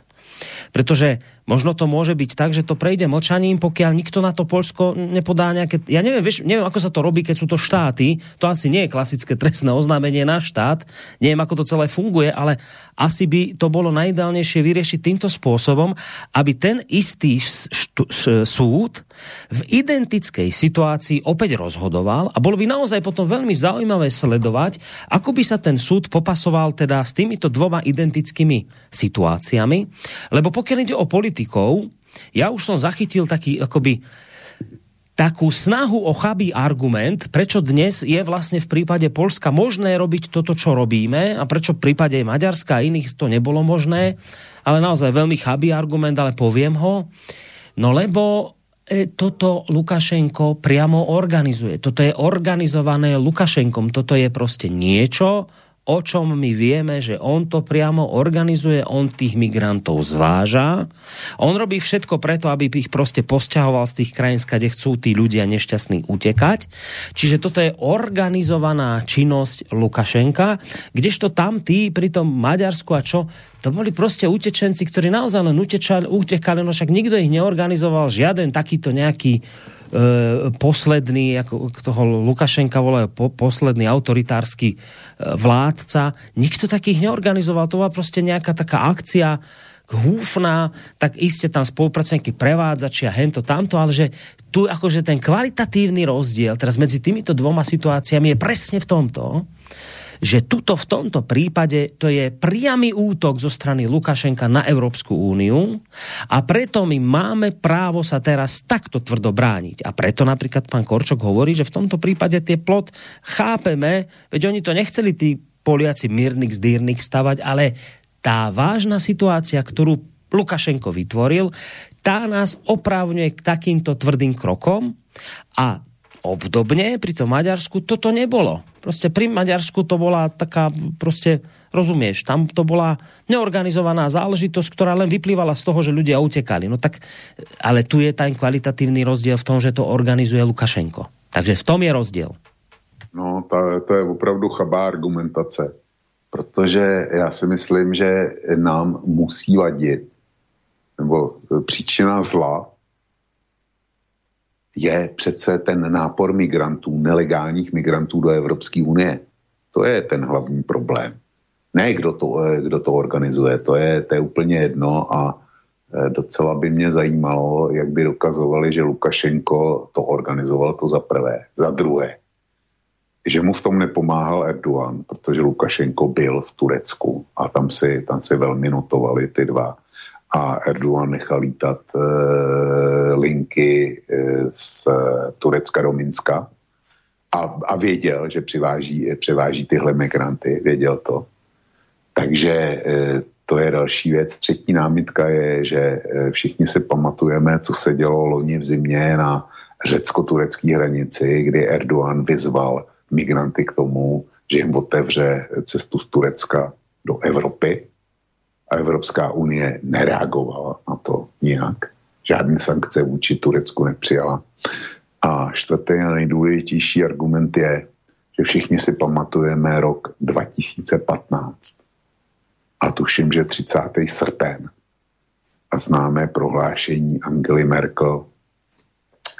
Pretože možno to môže byť tak, že to prejde mlčaním, pokiaľ nikto na to Polsko nepodá nejaké... Ja neviem, vieš, neviem, ako sa to robí, keď sú to štáty. To asi nie je klasické trestné oznámenie na štát. Neviem, ako to celé funguje, ale asi by to bolo najideálnejšie vyriešiť týmto spôsobom, aby ten istý súd v identickej situácii opäť rozhodoval a bolo by naozaj potom veľmi zaujímavé sledovať, ako by sa ten súd popasoval teda s týmito dvoma identickými situáciami. Lebo pokiaľ ide o politiku, politikov, ja už som zachytil taký akoby takú snahu o chabý argument, prečo dnes je vlastne v prípade Polska možné robiť toto, čo robíme a prečo v prípade Maďarska a iných to nebolo možné, ale naozaj veľmi chabý argument, ale poviem ho. No lebo e, toto Lukašenko priamo organizuje. Toto je organizované Lukašenkom. Toto je proste niečo, o čom my vieme, že on to priamo organizuje, on tých migrantov zváža. On robí všetko preto, aby ich proste posťahoval z tých krajín, kde chcú tí ľudia nešťastní utekať. Čiže toto je organizovaná činnosť Lukašenka, kdežto tam tí pri tom Maďarsku a čo, to boli proste utečenci, ktorí naozaj len utečali, utekali, no však nikto ich neorganizoval, žiaden takýto nejaký posledný, ako toho Lukašenka volajú po, posledný autoritársky e, vládca. Nikto takých neorganizoval. To bola proste nejaká taká akcia húfna, tak iste tam spolupracovníky prevádzači a hento tamto, ale že tu akože ten kvalitatívny rozdiel teraz medzi týmito dvoma situáciami je presne v tomto, že tuto v tomto prípade to je priamy útok zo strany Lukašenka na Európsku úniu a preto my máme právo sa teraz takto tvrdo brániť. A preto napríklad pán Korčok hovorí, že v tomto prípade tie plot chápeme, veď oni to nechceli tí Poliaci Mirnik z Dýrnik stavať, ale tá vážna situácia, ktorú Lukašenko vytvoril, tá nás oprávňuje k takýmto tvrdým krokom a obdobne pri tom Maďarsku toto nebolo. Proste pri Maďarsku to bola taká, proste, rozumieš, tam to bola neorganizovaná záležitosť, ktorá len vyplývala z toho, že ľudia utekali. No tak, ale tu je ten kvalitatívny rozdiel v tom, že to organizuje Lukašenko. Takže v tom je rozdiel. No, to, to je opravdu chabá argumentace. Protože já si myslím, že nám musí vadit, nebo příčina zla je přece ten nápor migrantů, nelegálních migrantů do Evropské unie. To je ten hlavní problém. Ne, kdo to, eh, kdo to organizuje, to je, to je úplně jedno a eh, docela by mě zajímalo, jak by dokazovali, že Lukašenko to organizoval to za prvé. Za druhé, že mu v tom nepomáhal Erdogan, protože Lukašenko byl v Turecku a tam si, tam si velmi notovali ty dva a Erdogan nechal lítat e, linky e, z Turecka do Minska a, a věděl, že přiváží, převáží tyhle migranty, věděl to. Takže e, to je další věc. Třetí námitka je, že e, všichni si pamatujeme, co se dělo loni v zimě na řecko-turecké hranici, kdy Erdogan vyzval migranty k tomu, že jim otevře cestu z Turecka do Evropy a Evropská unie nereagovala na to nijak. Žádné sankce vůči Turecku nepřijala. A čtvrtý a nejdůležitější argument je, že všichni si pamatujeme rok 2015. A tuším, že 30. srpen. A známé prohlášení Angely Merkel,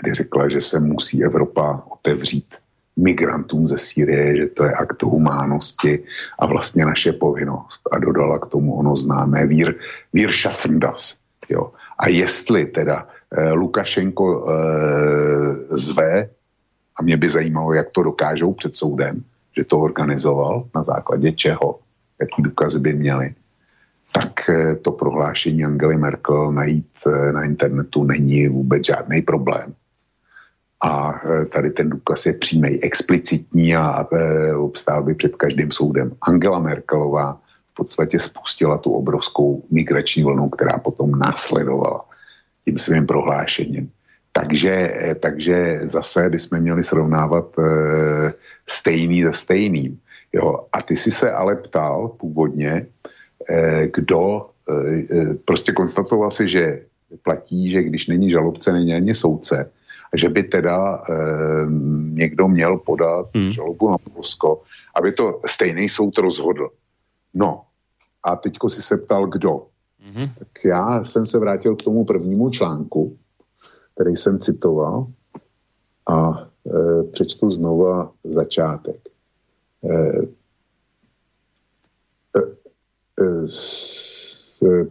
kdy řekla, že se musí Evropa otevřít migrantům ze Sýrie, že to je akt humánosti a vlastně naše povinnost. A dodala k tomu ono známé vír, vír Schaffendas. Jo. A jestli teda eh, Lukašenko eh, zve, a mě by zajímalo, jak to dokážou před soudem, že to organizoval, na základě čeho, jaký důkazy by měli, tak eh, to prohlášení Angely Merkel najít eh, na internetu není vůbec žádný problém a e, tady ten důkaz je přímý, explicitní a e, obstál by před každým soudem. Angela Merkelová v podstatě spustila tu obrovskou migrační vlnu, která potom následovala tím svým prohlášením. Takže, e, takže zase bychom měli srovnávat stejný se stejným. Jo. A ty si se ale ptal původně, kdo prostě konstatoval si, že platí, že když není žalobce, není ani soudce, že by teda e, někdo měl podat hmm. žalobu na Polsko, aby to stejný soud rozhodl. No, a teďko si se ptal, kdo. Mm-hmm. Tak já jsem se vrátil k tomu prvnímu článku, který jsem citoval a e, přečtu znova začátek. E, e, e, s e,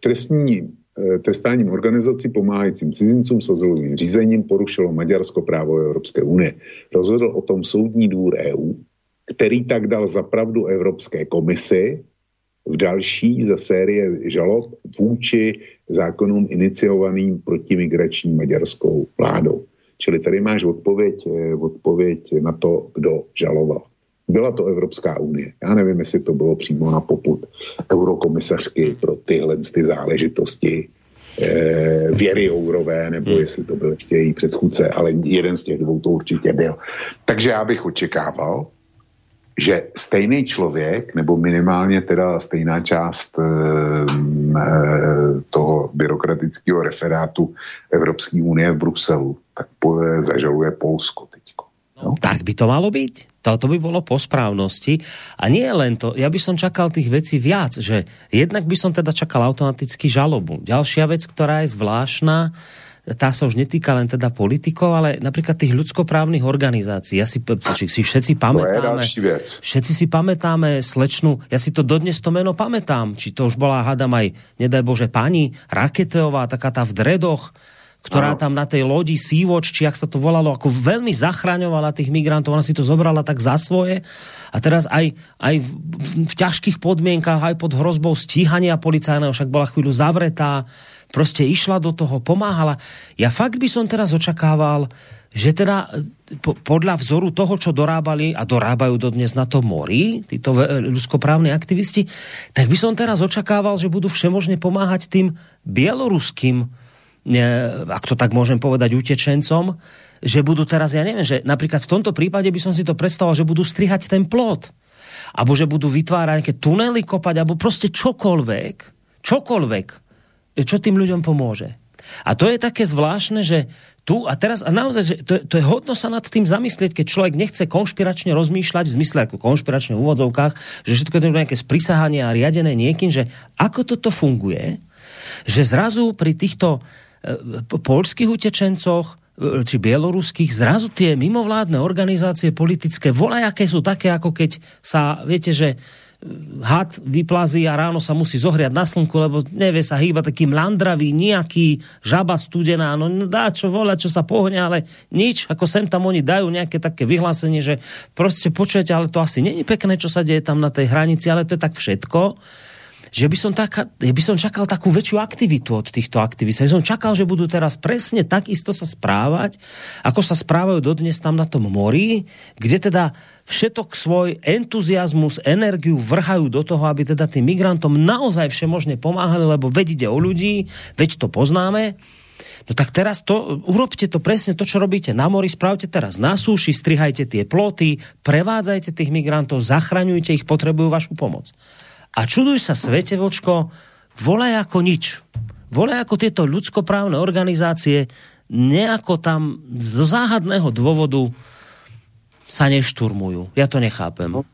trestní, trestáním organizací pomáhajícím cizincům s azylovým řízením porušilo Maďarsko právo Evropské unie. Rozhodl o tom soudní dvůr EU, který tak dal zapravdu Evropské komisi v další za série žalob vůči zákonům iniciovaným proti migrační maďarskou vládou. Čili tady máš odpověď, eh, odpověď na to, kdo žaloval. Byla to Evropská unie. Já nevím, jestli to bylo přímo na poput eurokomisařky pro tyhle ty záležitosti e, Věry Jourové, nebo hmm. jestli to byl ještě její předchůdce, ale jeden z těch dvou to určitě byl. Takže já bych očekával, že stejný člověk, nebo minimálně teda stejná část e, toho byrokratického referátu Evropské unie v Bruselu, tak po, zažaluje Polsko teďko. No. Tak by to malo byť. Toto by bolo po správnosti. A nie len to, ja by som čakal tých vecí viac, že jednak by som teda čakal automaticky žalobu. Ďalšia vec, ktorá je zvláštna, tá sa už netýka len teda politikov, ale napríklad tých ľudskoprávnych organizácií. Ja si, si všetci pamätáme, všetci si pamätáme slečnu, ja si to dodnes to meno pamätám, či to už bola, hádam aj, nedaj Bože, pani Raketeová, taká tá v dredoch, ktorá tam na tej lodi Sea-Watch, či ak sa to volalo, ako veľmi zachraňovala tých migrantov, ona si to zobrala tak za svoje a teraz aj, aj v, v ťažkých podmienkach, aj pod hrozbou stíhania policajného, však bola chvíľu zavretá, proste išla do toho, pomáhala. Ja fakt by som teraz očakával, že teda po, podľa vzoru toho, čo dorábali a dorábajú dodnes na to mori, títo ľudskoprávni aktivisti, tak by som teraz očakával, že budú všemožne pomáhať tým bieloruským ak to tak môžem povedať, utečencom, že budú teraz, ja neviem, že napríklad v tomto prípade by som si to predstavoval, že budú strihať ten plot. Alebo že budú vytvárať nejaké tunely kopať, alebo proste čokoľvek, čokoľvek, čo tým ľuďom pomôže. A to je také zvláštne, že tu a teraz, a naozaj, že to, to je hodno sa nad tým zamyslieť, keď človek nechce konšpiračne rozmýšľať, v zmysle ako konšpiračne v úvodzovkách, že všetko to je nejaké sprisahanie a riadené niekým, že ako toto funguje, že zrazu pri týchto E, polských utečencoch e, či bieloruských, zrazu tie mimovládne organizácie politické volajaké sú také, ako keď sa, viete, že e, had vyplazí a ráno sa musí zohriať na slnku, lebo nevie sa hýba taký mlandravý, nejaký žaba studená, no dá čo voľa, čo sa pohne, ale nič, ako sem tam oni dajú nejaké také vyhlásenie, že proste počujete, ale to asi není pekné, čo sa deje tam na tej hranici, ale to je tak všetko že by som, taká, by som čakal takú väčšiu aktivitu od týchto aktivistov. Ja som čakal, že budú teraz presne takisto sa správať, ako sa správajú dodnes tam na tom mori, kde teda všetok svoj entuziasmus, energiu vrhajú do toho, aby teda tým migrantom naozaj všemožne pomáhali, lebo veď ide o ľudí, veď to poznáme. No tak teraz to, urobte to presne to, čo robíte na mori, spravte teraz na súši, strihajte tie ploty, prevádzajte tých migrantov, zachraňujte ich, potrebujú vašu pomoc. A čuduj sa svete, Vočko, volaj ako nič. Volaj ako tieto ľudskoprávne organizácie nejako tam zo záhadného dôvodu sa nešturmujú. Ja to nechápem. No,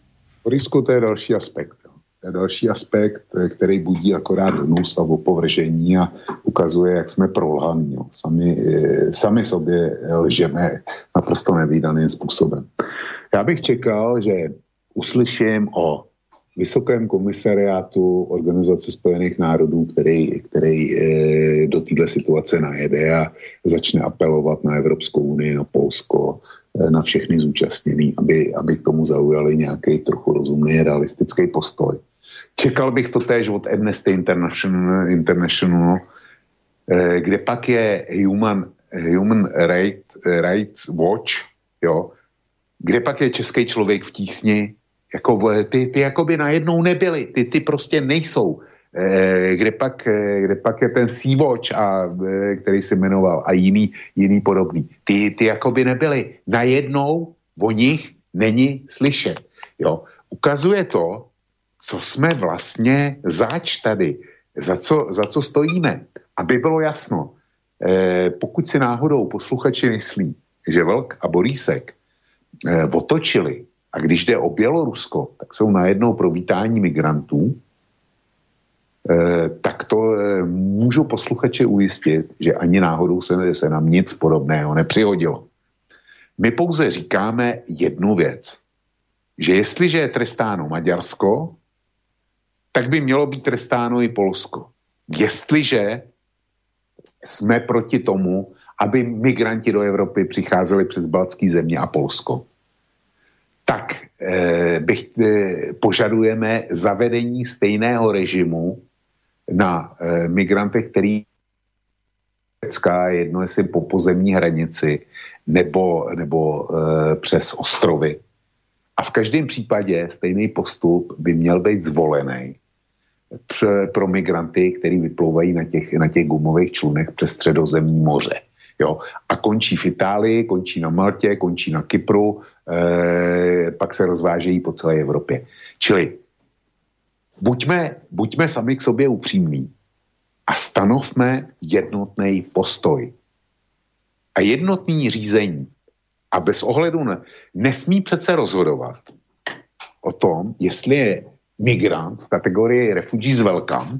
Borisku, to je další aspekt. Další aspekt, který budí akorát hnus a opovržení a ukazuje, jak jsme prolhaní. Sami, eh, sami sobě lžeme naprosto nevýdaným způsobem. Já bych čekal, že uslyším o vysokém komisariátu Organizace spojených národů, který, který e, do této situace najede a začne apelovat na Evropskou unii, na Polsko, e, na všechny zúčastněný, aby, aby k tomu zaujali nějaký trochu rozumný, realistický postoj. Čekal bych to též od Amnesty International, International e, kde pak je Human, Human Rights Watch, jo, kde pak je český člověk v tísni, jako, ty, ty jakoby najednou nebyly, ty, ty prostě nejsou. E, kde, pak, e, kde pak je ten Sea-Watch, a, e, který se jmenoval, a jiný, jiný podobný. Ty, ty jakoby nebyly. Najednou o nich není slyšet. Jo. Ukazuje to, co jsme vlastně zač tady, za co, za co stojíme. Aby bylo jasno, eh, pokud si náhodou posluchači myslí, že Vlk a Borísek eh, otočili a když jde o Bělorusko, tak jsou najednou pro vítání migrantů, eh, tak to eh, můžu posluchače ujistit, že ani náhodou se, se nám nic podobného nepřihodilo. My pouze říkáme jednu věc, že jestliže je trestáno Maďarsko, tak by mělo být trestáno i Polsko. Jestliže jsme proti tomu, aby migranti do Evropy přicházeli přes Baltský země a Polsko, tak eh, bych, eh, požadujeme zavedení stejného režimu na eh, migrantech, který jedno jestli po pozemní hranici nebo, nebo eh, přes ostrovy. A v každém případě stejný postup by měl být zvolený pro migranty, který vyplouvají na těch, na těch gumových člunech přes středozemní moře. Jo? A končí v Itálii, končí na Maltě, končí na Kypru, eh, pak se rozvážejí po celé Evropě. Čili buďme, buďme sami k sobě upřímní a stanovme jednotný postoj. A jednotný řízení a bez ohledu na, nesmí přece rozhodovat o tom, jestli je migrant v kategorii refugees welcome,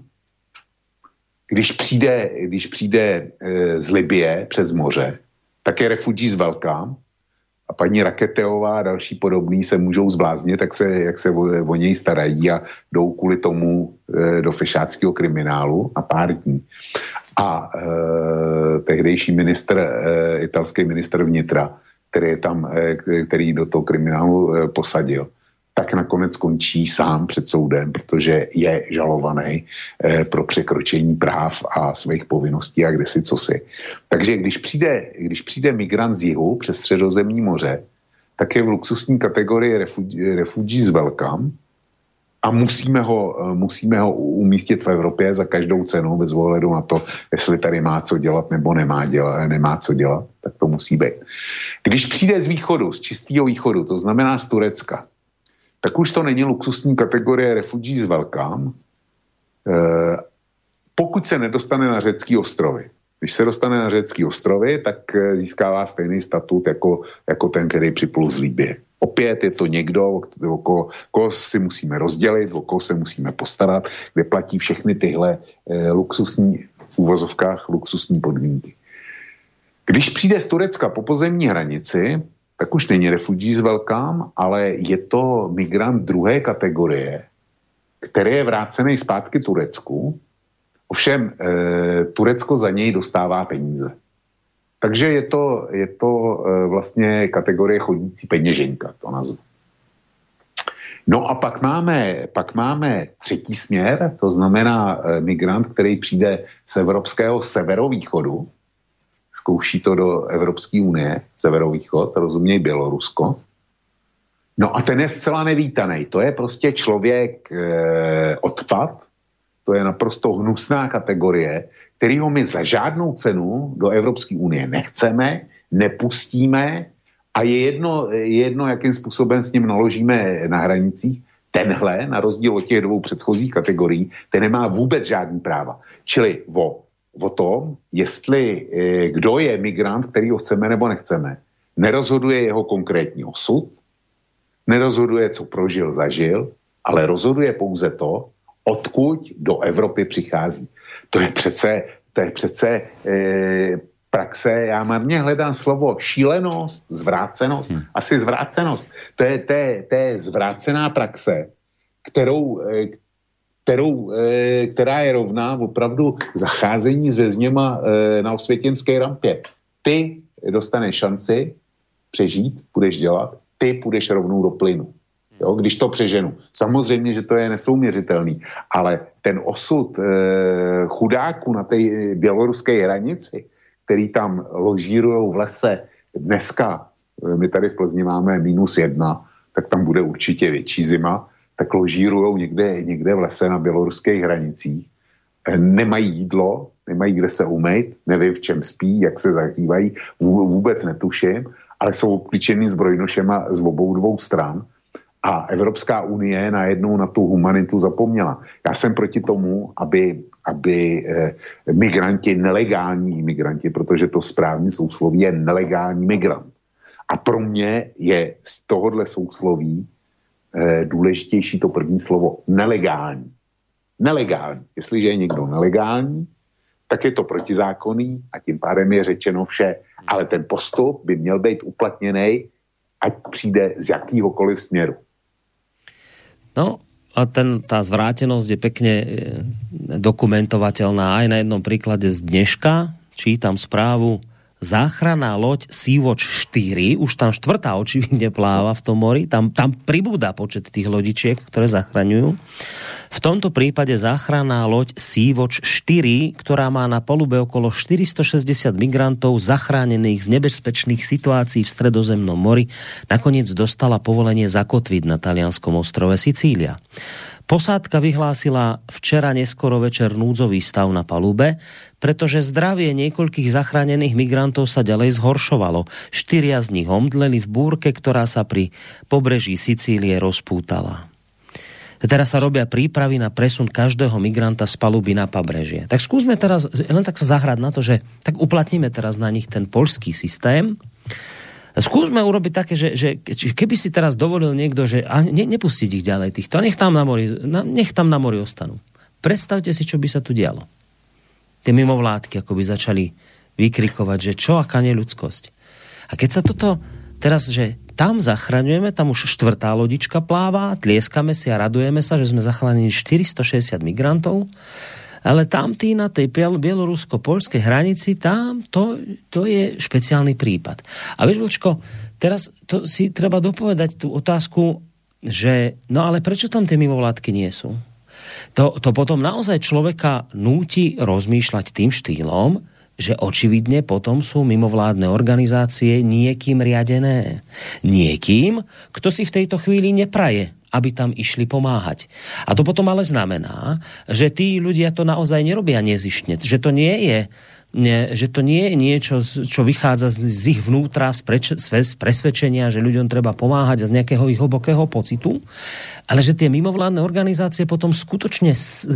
když přijde, když přijde e, z Libie přes moře, tak je refugees welcome a paní Raketeová a další podobný se můžou zbláznit, tak se, jak se o, o něj starají a jdou kvůli tomu e, do fešáckého kriminálu a pár dní. A e, tehdejší minister, e, italský minister vnitra, který, je tam, e, který do toho kriminálu e, posadil, tak nakonec skončí sám před soudem, protože je žalovaný eh, pro překročení práv a svých povinností a kdesi cosi. Takže když přijde, když přijde migrant z jihu přes středozemní moře, tak je v luxusní kategorii refugí z welcome a musíme ho, eh, musíme ho umístit v Evropě za každou cenu, bez ohledu na to, jestli tady má co dělat nebo nemá, dělat, nemá co dělat, tak to musí být. Když přijde z východu, z čistého východu, to znamená z Turecka, tak už to není luxusní kategorie refugees welcome, eh, pokud se nedostane na řecký ostrovy. Když se dostane na řecký ostrovy, tak eh, získává stejný statut jako, jako ten, který připlul z Líbě. Opět je to někdo, o koho, koho si musíme rozdělit, o koho se musíme postarat, kde platí všechny tyhle eh, luxusní, v úvozovkách luxusní podmínky. Když přijde z Turecka po pozemní hranici, tak už není z velkám, ale je to migrant druhé kategorie, který je vrácený zpátky Turecku. Ovšem e, Turecko za něj dostává peníze. Takže je to, je to e, vlastně kategorie chodící peněženka, to nazvu. No a pak máme, pak máme třetí směr, to znamená e, migrant, který přijde z evropského severovýchodu, zkouší to do Evropské unie, severovýchod, rozuměj Bělorusko. No a ten je zcela nevítaný. To je prostě člověk e, odpad, to je naprosto hnusná kategorie, kterýho my za žádnou cenu do Evropské unie nechceme, nepustíme a je jedno, je jedno, jakým způsobem s ním naložíme na hranicích. Tenhle, na rozdíl od těch dvou předchozích kategorií, ten nemá vůbec žádný práva. Čili o o tom, jestli eh, kdo je migrant, který ho chceme nebo nechceme. Nerozhoduje jeho konkrétní osud, nerozhoduje, co prožil, zažil, ale rozhoduje pouze to, odkud do Evropy přichází. To je přece, to je přece e, praxe, já marně hledám slovo šílenost, zvrácenost, hmm. asi zvrácenost. To je, to, je, to je zvrácená praxe, kterou, e, kterou, eh, která je rovná opravdu zacházení s vězněma eh, na osvětěnské rampě. Ty dostaneš šanci přežít, budeš dělat, ty půjdeš rovnou do plynu. Jo, když to přeženu. Samozřejmě, že to je nesouměřitelný, ale ten osud e, chudáků na té běloruské hranici, který tam ložírují v lese dneska, my tady v Plzni máme minus jedna, tak tam bude určitě větší zima, tak ložírujou někde, někde v lese na běloruských hranicích. Eh, nemají jídlo, nemají kde se umýt, nevím v čem spí, jak se zakrývají, vůbec netuším, ale jsou obklíčený zbrojnošema z obou dvou stran a Evropská unie najednou na tu humanitu zapomněla. Já jsem proti tomu, aby, aby eh, migranti, nelegální migranti, protože to správně sousloví je nelegální migrant. A pro mě je z tohohle sousloví důležitější to první slovo nelegální. Nelegální. Jestliže je někdo nelegální, tak je to protizákonný a tím pádem je řečeno vše. Ale ten postup by měl být uplatněný, ať přijde z jakýhokoliv směru. No, a ten, tá zvrátenosť je pekne e, dokumentovateľná aj na jednom príklade z dneška. Čítam správu záchranná loď Sea-Watch 4, už tam štvrtá očividne pláva v tom mori, tam, tam pribúda počet tých lodičiek, ktoré zachraňujú. V tomto prípade záchranná loď Sea-Watch 4, ktorá má na polube okolo 460 migrantov zachránených z nebezpečných situácií v stredozemnom mori, nakoniec dostala povolenie zakotviť na talianskom ostrove Sicília. Posádka vyhlásila včera neskoro večer núdzový stav na palube, pretože zdravie niekoľkých zachránených migrantov sa ďalej zhoršovalo. Štyria z nich omdleli v búrke, ktorá sa pri pobreží Sicílie rozpútala. Teraz sa robia prípravy na presun každého migranta z paluby na pobrežie. Tak skúsme teraz len tak sa zahrať na to, že tak uplatníme teraz na nich ten poľský systém, Skúsme urobiť také, že, že keby si teraz dovolil niekto, že a ne, nepustiť ich ďalej týchto, nech tam na mori, na, nech tam na mori ostanú. Predstavte si, čo by sa tu dialo. Tie mimovládky ako by začali vykrikovať, že čo, aká neľudskosť. A keď sa toto teraz, že tam zachraňujeme, tam už štvrtá lodička pláva, tlieskame si a radujeme sa, že sme zachránili 460 migrantov, ale tam tí na tej bielorusko-polskej hranici, tam to, to je špeciálny prípad. A vieš, Vlčko, teraz to si treba dopovedať tú otázku, že no ale prečo tam tie mimovládky nie sú? To, to potom naozaj človeka núti rozmýšľať tým štýlom, že očividne potom sú mimovládne organizácie niekým riadené. Niekým, kto si v tejto chvíli nepraje aby tam išli pomáhať. A to potom ale znamená, že tí ľudia to naozaj nerobia nezištne. Že to nie je nie, že to nie je niečo, čo vychádza z, z ich vnútra, z, preč, z presvedčenia, že ľuďom treba pomáhať z nejakého ich hlbokého pocitu, ale že tie mimovládne organizácie potom skutočne s,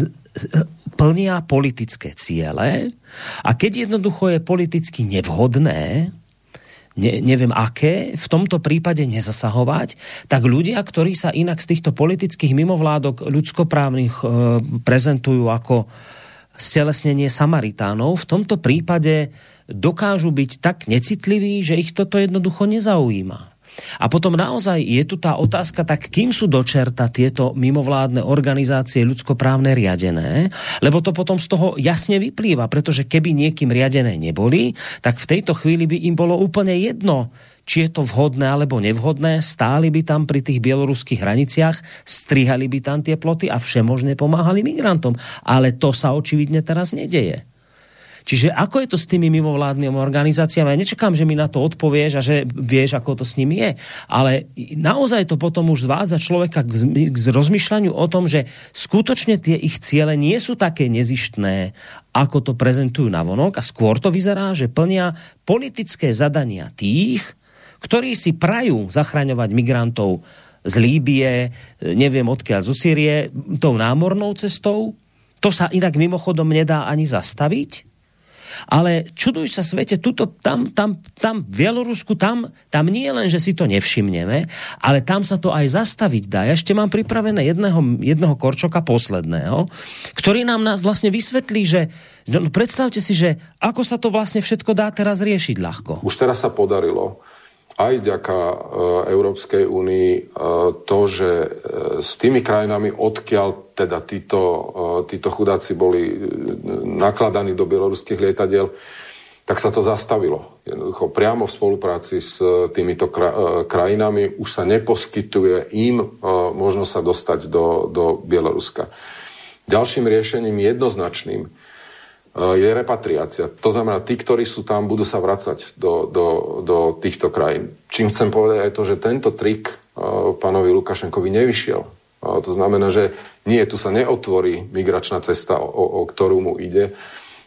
plnia politické ciele a keď jednoducho je politicky nevhodné, ne, neviem aké, v tomto prípade nezasahovať, tak ľudia, ktorí sa inak z týchto politických mimovládok ľudskoprávnych e, prezentujú ako stelesnenie Samaritánov, v tomto prípade dokážu byť tak necitliví, že ich toto jednoducho nezaujíma. A potom naozaj je tu tá otázka, tak kým sú dočerta tieto mimovládne organizácie ľudskoprávne riadené, lebo to potom z toho jasne vyplýva, pretože keby niekým riadené neboli, tak v tejto chvíli by im bolo úplne jedno, či je to vhodné alebo nevhodné, stáli by tam pri tých bieloruských hraniciach, strihali by tam tie ploty a všemožne pomáhali migrantom. Ale to sa očividne teraz nedeje. Čiže ako je to s tými mimovládnymi organizáciami? Ja nečakám, že mi na to odpovieš a že vieš, ako to s nimi je. Ale naozaj to potom už zvádza človeka k, k rozmýšľaniu o tom, že skutočne tie ich ciele nie sú také nezištné, ako to prezentujú na vonok a skôr to vyzerá, že plnia politické zadania tých, ktorí si prajú zachraňovať migrantov z Líbie, neviem odkiaľ, zo Sýrie, tou námornou cestou. To sa inak mimochodom nedá ani zastaviť ale čuduj sa svete, tuto, tam, tam, tam v Bielorusku, tam, tam nie len, že si to nevšimneme, ale tam sa to aj zastaviť dá. Ja ešte mám pripravené jedného, jedného korčoka posledného, ktorý nám nás vlastne vysvetlí, že no, predstavte si, že ako sa to vlastne všetko dá teraz riešiť ľahko. Už teraz sa podarilo aj ďaká e, Európskej únii e, to, že e, s tými krajinami, odkiaľ teda títo, títo chudáci boli nakladaní do bieloruských lietadiel, tak sa to zastavilo. Jednoducho priamo v spolupráci s týmito krajinami už sa neposkytuje im možnosť sa dostať do, do Bieloruska. Ďalším riešením jednoznačným je repatriácia. To znamená, tí, ktorí sú tam, budú sa vracať do, do, do týchto krajín. Čím chcem povedať aj to, že tento trik uh, pánovi Lukašenkovi nevyšiel. Uh, to znamená, že nie, tu sa neotvorí migračná cesta, o, o ktorú mu ide.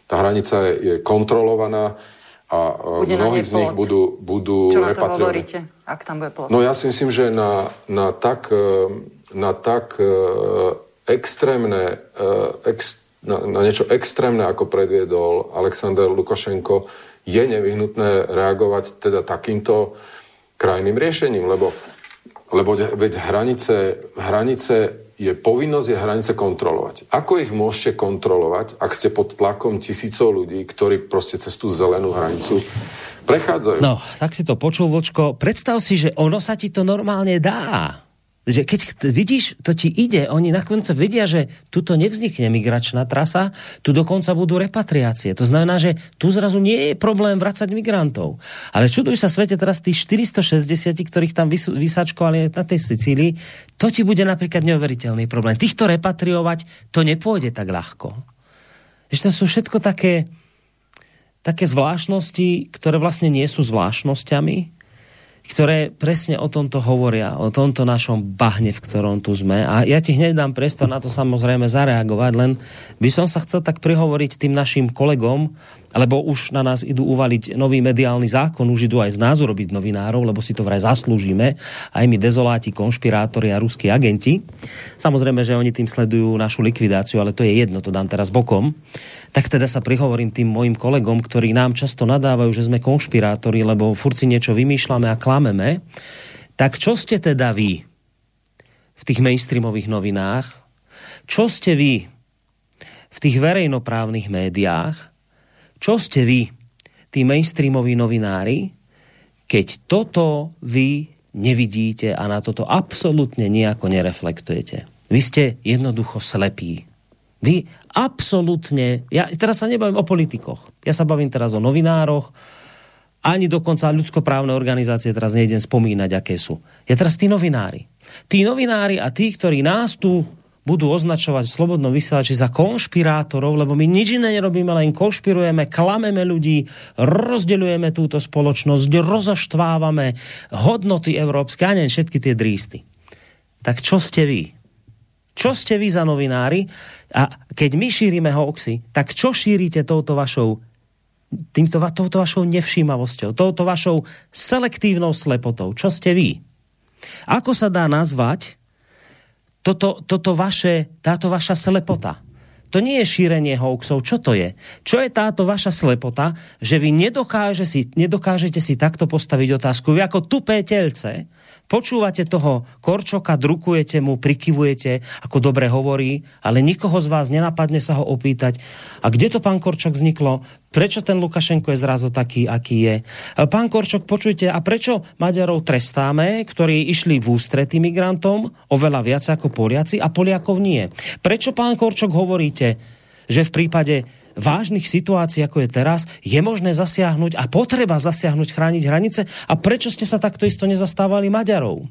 Tá hranica je, je kontrolovaná a bude mnohí z nich budú, budú Čo na to hovoríte, ak tam bude plot? No ja si myslím, že na, na tak, na tak extrémne, ex, na, na niečo extrémne, ako predviedol Alexander Lukašenko, je nevyhnutné reagovať teda takýmto krajným riešením, lebo, lebo veď hranice, hranice je povinnosť je hranice kontrolovať. Ako ich môžete kontrolovať, ak ste pod tlakom tisícov ľudí, ktorí proste cez tú zelenú hranicu prechádzajú? No, tak si to počul, Vočko. Predstav si, že ono sa ti to normálne dá že keď vidíš, to ti ide, oni nakoniec vedia, že tuto nevznikne migračná trasa, tu dokonca budú repatriácie. To znamená, že tu zrazu nie je problém vracať migrantov. Ale čuduj sa svete teraz tých 460, ktorých tam vysačkovali na tej Sicílii, to ti bude napríklad neuveriteľný problém. Týchto repatriovať, to nepôjde tak ľahko. Ešte to sú všetko také, také zvláštnosti, ktoré vlastne nie sú zvláštnosťami, ktoré presne o tomto hovoria, o tomto našom bahne, v ktorom tu sme. A ja ti hneď dám priestor na to samozrejme zareagovať, len by som sa chcel tak prihovoriť tým našim kolegom, lebo už na nás idú uvaliť nový mediálny zákon, už idú aj z nás urobiť novinárov, lebo si to vraj zaslúžime, aj my dezoláti, konšpirátori a ruskí agenti. Samozrejme, že oni tým sledujú našu likvidáciu, ale to je jedno, to dám teraz bokom tak teda sa prihovorím tým mojim kolegom, ktorí nám často nadávajú, že sme konšpirátori, lebo furci niečo vymýšľame a klameme. Tak čo ste teda vy v tých mainstreamových novinách? Čo ste vy v tých verejnoprávnych médiách? Čo ste vy, tí mainstreamoví novinári, keď toto vy nevidíte a na toto absolútne nejako nereflektujete? Vy ste jednoducho slepí. Vy absolútne, ja teraz sa nebavím o politikoch, ja sa bavím teraz o novinároch, ani dokonca ľudskoprávne organizácie teraz nejdem spomínať, aké sú. Ja teraz tí novinári. Tí novinári a tí, ktorí nás tu budú označovať v slobodnom vysielači za konšpirátorov, lebo my nič iné nerobíme, len konšpirujeme, klameme ľudí, rozdeľujeme túto spoločnosť, rozoštvávame hodnoty európske a nie všetky tie drísty. Tak čo ste vy? Čo ste vy za novinári? A keď my šírime hoaxy, tak čo šírite touto vašou týmto, touto vašou nevšímavosťou, touto vašou selektívnou slepotou? Čo ste vy? Ako sa dá nazvať toto, toto vaše, táto vaša slepota? To nie je šírenie hoaxov. Čo to je? Čo je táto vaša slepota, že vy nedokáže si, nedokážete si takto postaviť otázku? Vy ako tupé telce Počúvate toho Korčoka, drukujete mu, prikyvujete, ako dobre hovorí, ale nikoho z vás nenapadne sa ho opýtať. A kde to, pán Korčok, vzniklo? Prečo ten Lukašenko je zrazu taký, aký je? Pán Korčok, počujte, a prečo Maďarov trestáme, ktorí išli v ústrety migrantom oveľa viac ako Poliaci a Poliakov nie? Prečo, pán Korčok, hovoríte, že v prípade vážnych situácií, ako je teraz, je možné zasiahnuť a potreba zasiahnuť, chrániť hranice? A prečo ste sa takto isto nezastávali Maďarov?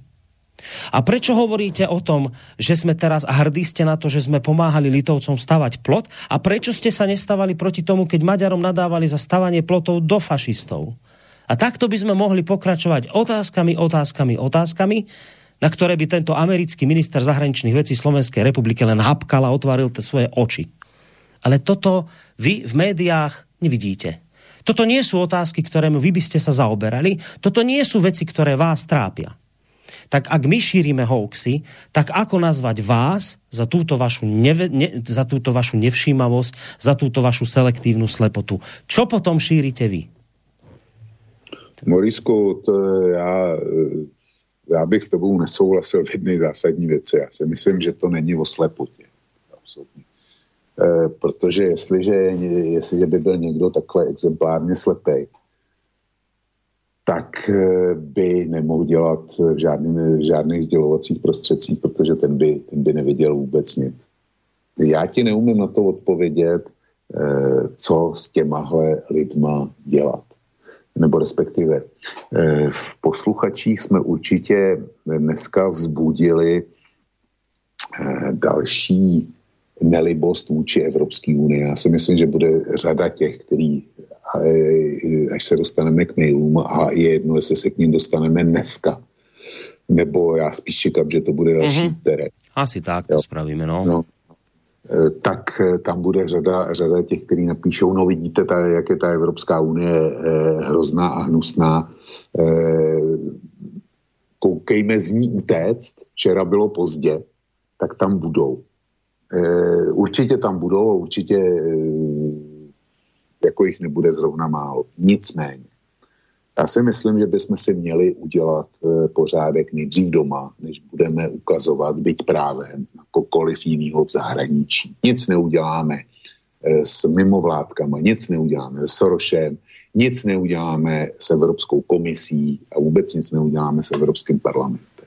A prečo hovoríte o tom, že sme teraz a hrdí ste na to, že sme pomáhali Litovcom stavať plot? A prečo ste sa nestávali proti tomu, keď Maďarom nadávali za stavanie plotov do fašistov? A takto by sme mohli pokračovať otázkami, otázkami, otázkami, na ktoré by tento americký minister zahraničných vecí Slovenskej republiky len hapkal a otvoril svoje oči. Ale toto vy v médiách nevidíte. Toto nie sú otázky, ktoré vy by ste sa zaoberali. Toto nie sú veci, ktoré vás trápia. Tak ak my šírime hoaxy, tak ako nazvať vás za túto vašu, neve, ne, za túto vašu nevšímavosť, za túto vašu selektívnu slepotu? Čo potom šírite vy? Morisku, to já, já bych s tebou nesouhlasil v jedné zásadní věci. Já si myslím, že to není o slepotě. Absolutně. Eh, protože jestliže, jestliže by byl někdo takhle exemplárně slepý, tak eh, by nemohl dělat v, žádným, v žádných sdělovacích prostředcích, protože ten by, ten by neviděl vůbec nic. Já ti neumím na to odpovědět, eh, co s těmahle lidma dělat. Nebo respektive v posluchačích jsme určitě dneska vzbudili další nelibost vůči Evropské unii. Já si myslím, že bude řada těch, který až se dostaneme k mailům a je jedno, jestli se k ním dostaneme dneska, nebo já spíš čekám, že to bude další mm-hmm. Asi tak to jo. spravíme, no. no. Eh, tak eh, tam bude řada, řada těch, kteří napíšou, no vidíte, tady, jak je ta Evropská unie eh, hrozná a hnusná, koukejme z ní utéct, včera bylo pozdě, tak tam budou. Určitě tam budou, určitě jako jich nebude zrovna málo. Nicméně, já si myslím, že bychom si měli udělat e, pořádek nejdřív doma, než budeme ukazovat, byť právě kokoliv jiného v zahraničí. Nic neuděláme e, s mimovládkama, nic neuděláme s Sorošem, nic neuděláme s Evropskou komisí a vůbec nic neuděláme s Evropským parlamentem.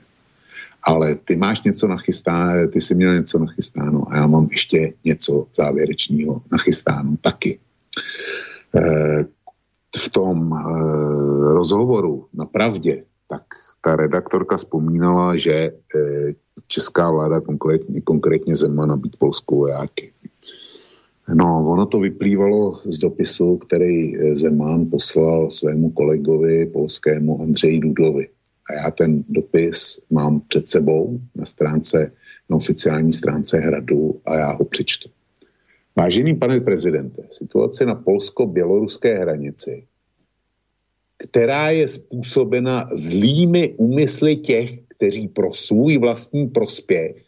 Ale ty máš něco nachystáno, ty jsi měl něco nachystáno a já mám ještě něco závěrečného nachystáno taky. E, v tom e, rozhovoru na pravdě, tak ta redaktorka vzpomínala, že e, česká vláda, konkrétně, konkrétně Zeman, nabít polskou vojáky. No, ono to vyplývalo z dopisu, který Zeman poslal svému kolegovi polskému Andřeji Dudovi. A já ten dopis mám před sebou na stránce, na oficiální stránce hradu a já ho přečtu. Vážený pane prezidente, situace na polsko-běloruské hranici, která je způsobena zlými úmysly těch, kteří pro svůj vlastní prospěch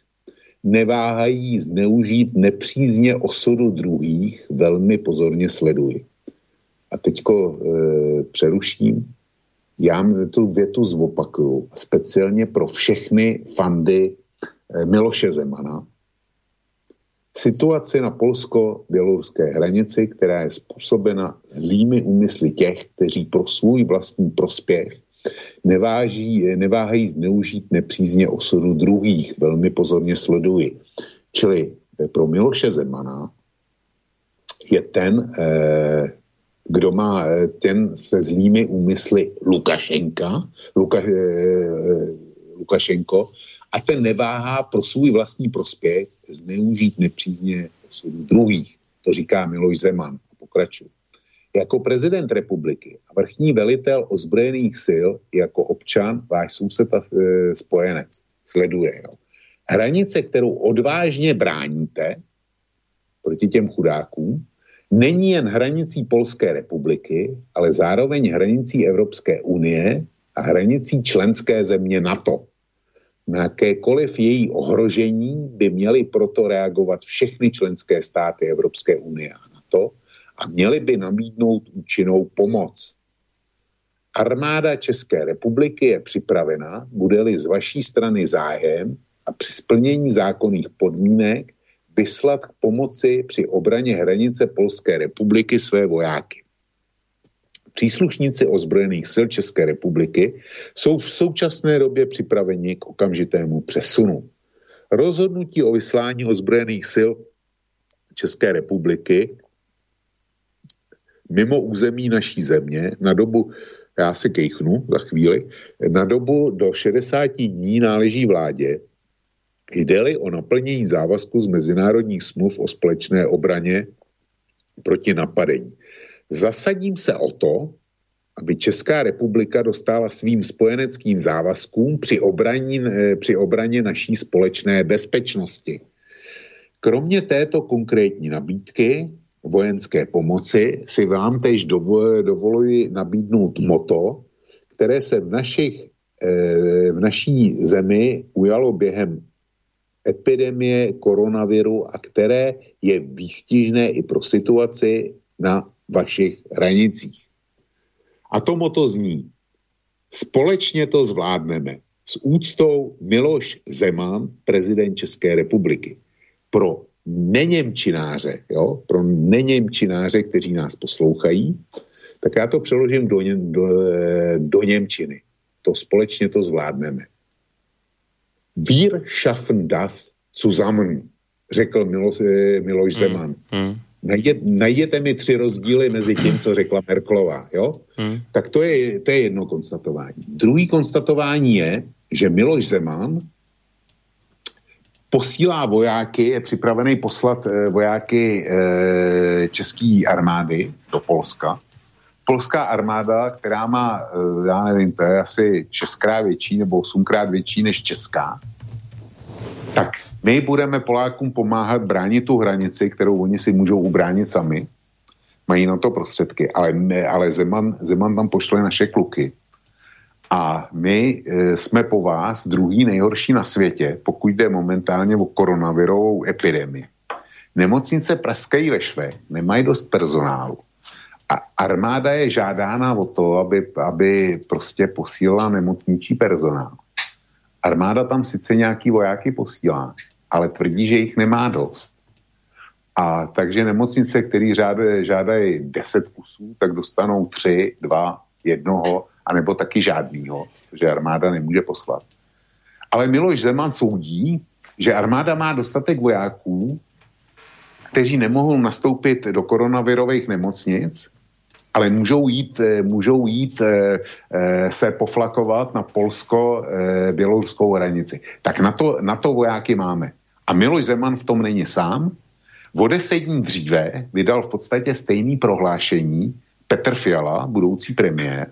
neváhají zneužít nepřízně osudu druhých, velmi pozorně sleduji. A teďko e, přeruším. Já tu větu zopakuju, speciálně pro všechny fandy e, Miloše Zemana, situaci na polsko-běloruské hranici, která je způsobena zlými úmysly těch, kteří pro svůj vlastní prospěch neváží, neváhají zneužít nepřízně osudu druhých. Velmi pozorně sleduji. Čili pro Miloše Zemana je ten, eh, kdo má eh, ten se zlými úmysly Lukašenka, Luka, eh, Lukašenko, a ten neváhá pro svůj vlastní prospěch zneužít nepřízně osudu druhých. To říká Miloš Zeman a pokračuje. Jako prezident republiky a vrchní velitel ozbrojených sil, jako občan, váš soused a e, spojenec, sleduje. Jo. Hranice, kterou odvážně bráníte proti těm chudákům, není jen hranicí Polské republiky, ale zároveň hranicí Evropské unie a hranicí členské země NATO. Na jakékoliv její ohrožení by měly proto reagovat všechny členské státy Evropské unie a NATO a měly by nabídnout účinnou pomoc. Armáda České republiky je připravena, bude-li z vaší strany zájem a při splnění zákonných podmínek vyslat k pomoci při obraně hranice Polské republiky své vojáky. Příslušníci ozbrojených sil České republiky jsou v současné době připraveni k okamžitému přesunu. Rozhodnutí o vyslání ozbrojených sil České republiky mimo území naší země na dobu, já se kejchnu za chvíli, na dobu do 60 dní náleží vládě, jde o naplnění závazku z mezinárodních smluv o společné obraně proti napadení. Zasadím se o to, aby Česká republika dostala svým spojeneckým závazkům při obraně, eh, při obraně naší společné bezpečnosti. Kromě této konkrétní nabídky vojenské pomoci si vám tež dovoluji nabídnout moto, které se v, našich, eh, v naší zemi ujalo během epidemie koronaviru a které je výstižné i pro situaci na vašich hranicích. A to moto zní, společně to zvládneme. S úctou Miloš Zeman, prezident České republiky. Pro neněmčináře, jo, pro neněmčináře, kteří nás poslouchají, tak já to přeložím do, ně, do, do Němčiny. To společně to zvládneme. Wir schaffen das zusammen, řekl Miloš, Miloš hmm, Zeman. Hmm, hmm najděte, najděte mi tři rozdíly mezi tím, co řekla Merklová, jo? Hmm. Tak to je, to je jedno konstatování. Druhý konstatování je, že Miloš Zeman posílá vojáky, je připravený poslat eh, vojáky eh, české armády do Polska. Polská armáda, která má, eh, já nevím, to je asi šestkrát větší nebo osmkrát větší než česká, tak my budeme Polákům pomáhat bránit tu hranici, kterou oni si můžou ubránit sami. Mají na to prostředky, ale, my, ale Zeman, Zeman tam pošle naše kluky. A my e, jsme po vás druhý nejhorší na světě, pokud jde momentálně o koronavirovou epidemii. Nemocnice praskají ve šve, nemají dost personálu. A armáda je žádána o to, aby, aby prostě posílala nemocničí personál. Armáda tam sice nějaký vojáky posílá, ale tvrdí, že jich nemá dost. A takže nemocnice, které žádají, žádají 10 kusů, tak dostanou 3, 2, jednoho, anebo taky žádnýho, že armáda nemůže poslat. Ale Miloš Zeman soudí, že armáda má dostatek vojáků, kteří nemohou nastoupit do koronavirových nemocnic, ale můžou jít, eh, můžou jít e, e, se poflakovat na polsko-běloruskou hranici. Tak na to, na to vojáky máme. A Miloš Zeman v tom není sám. V deset dní dříve vydal v podstatě stejný prohlášení Petr Fiala, budoucí premiér,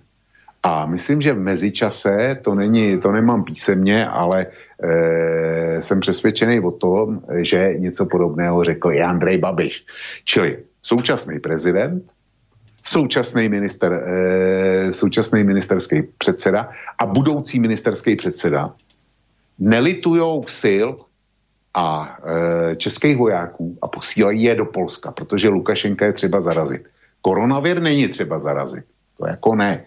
a myslím, že v mezičase, to, není, to nemám písemně, ale e, jsem přesvědčený o tom, že něco podobného řekl i Andrej Babiš. Čili současný prezident, současný, minister, e, současný ministerský předseda a budoucí ministerský předseda nelitujou sil a e, českých vojáků a posílají je do Polska, protože Lukašenka je třeba zarazit. Koronavir není třeba zarazit, to jako ne.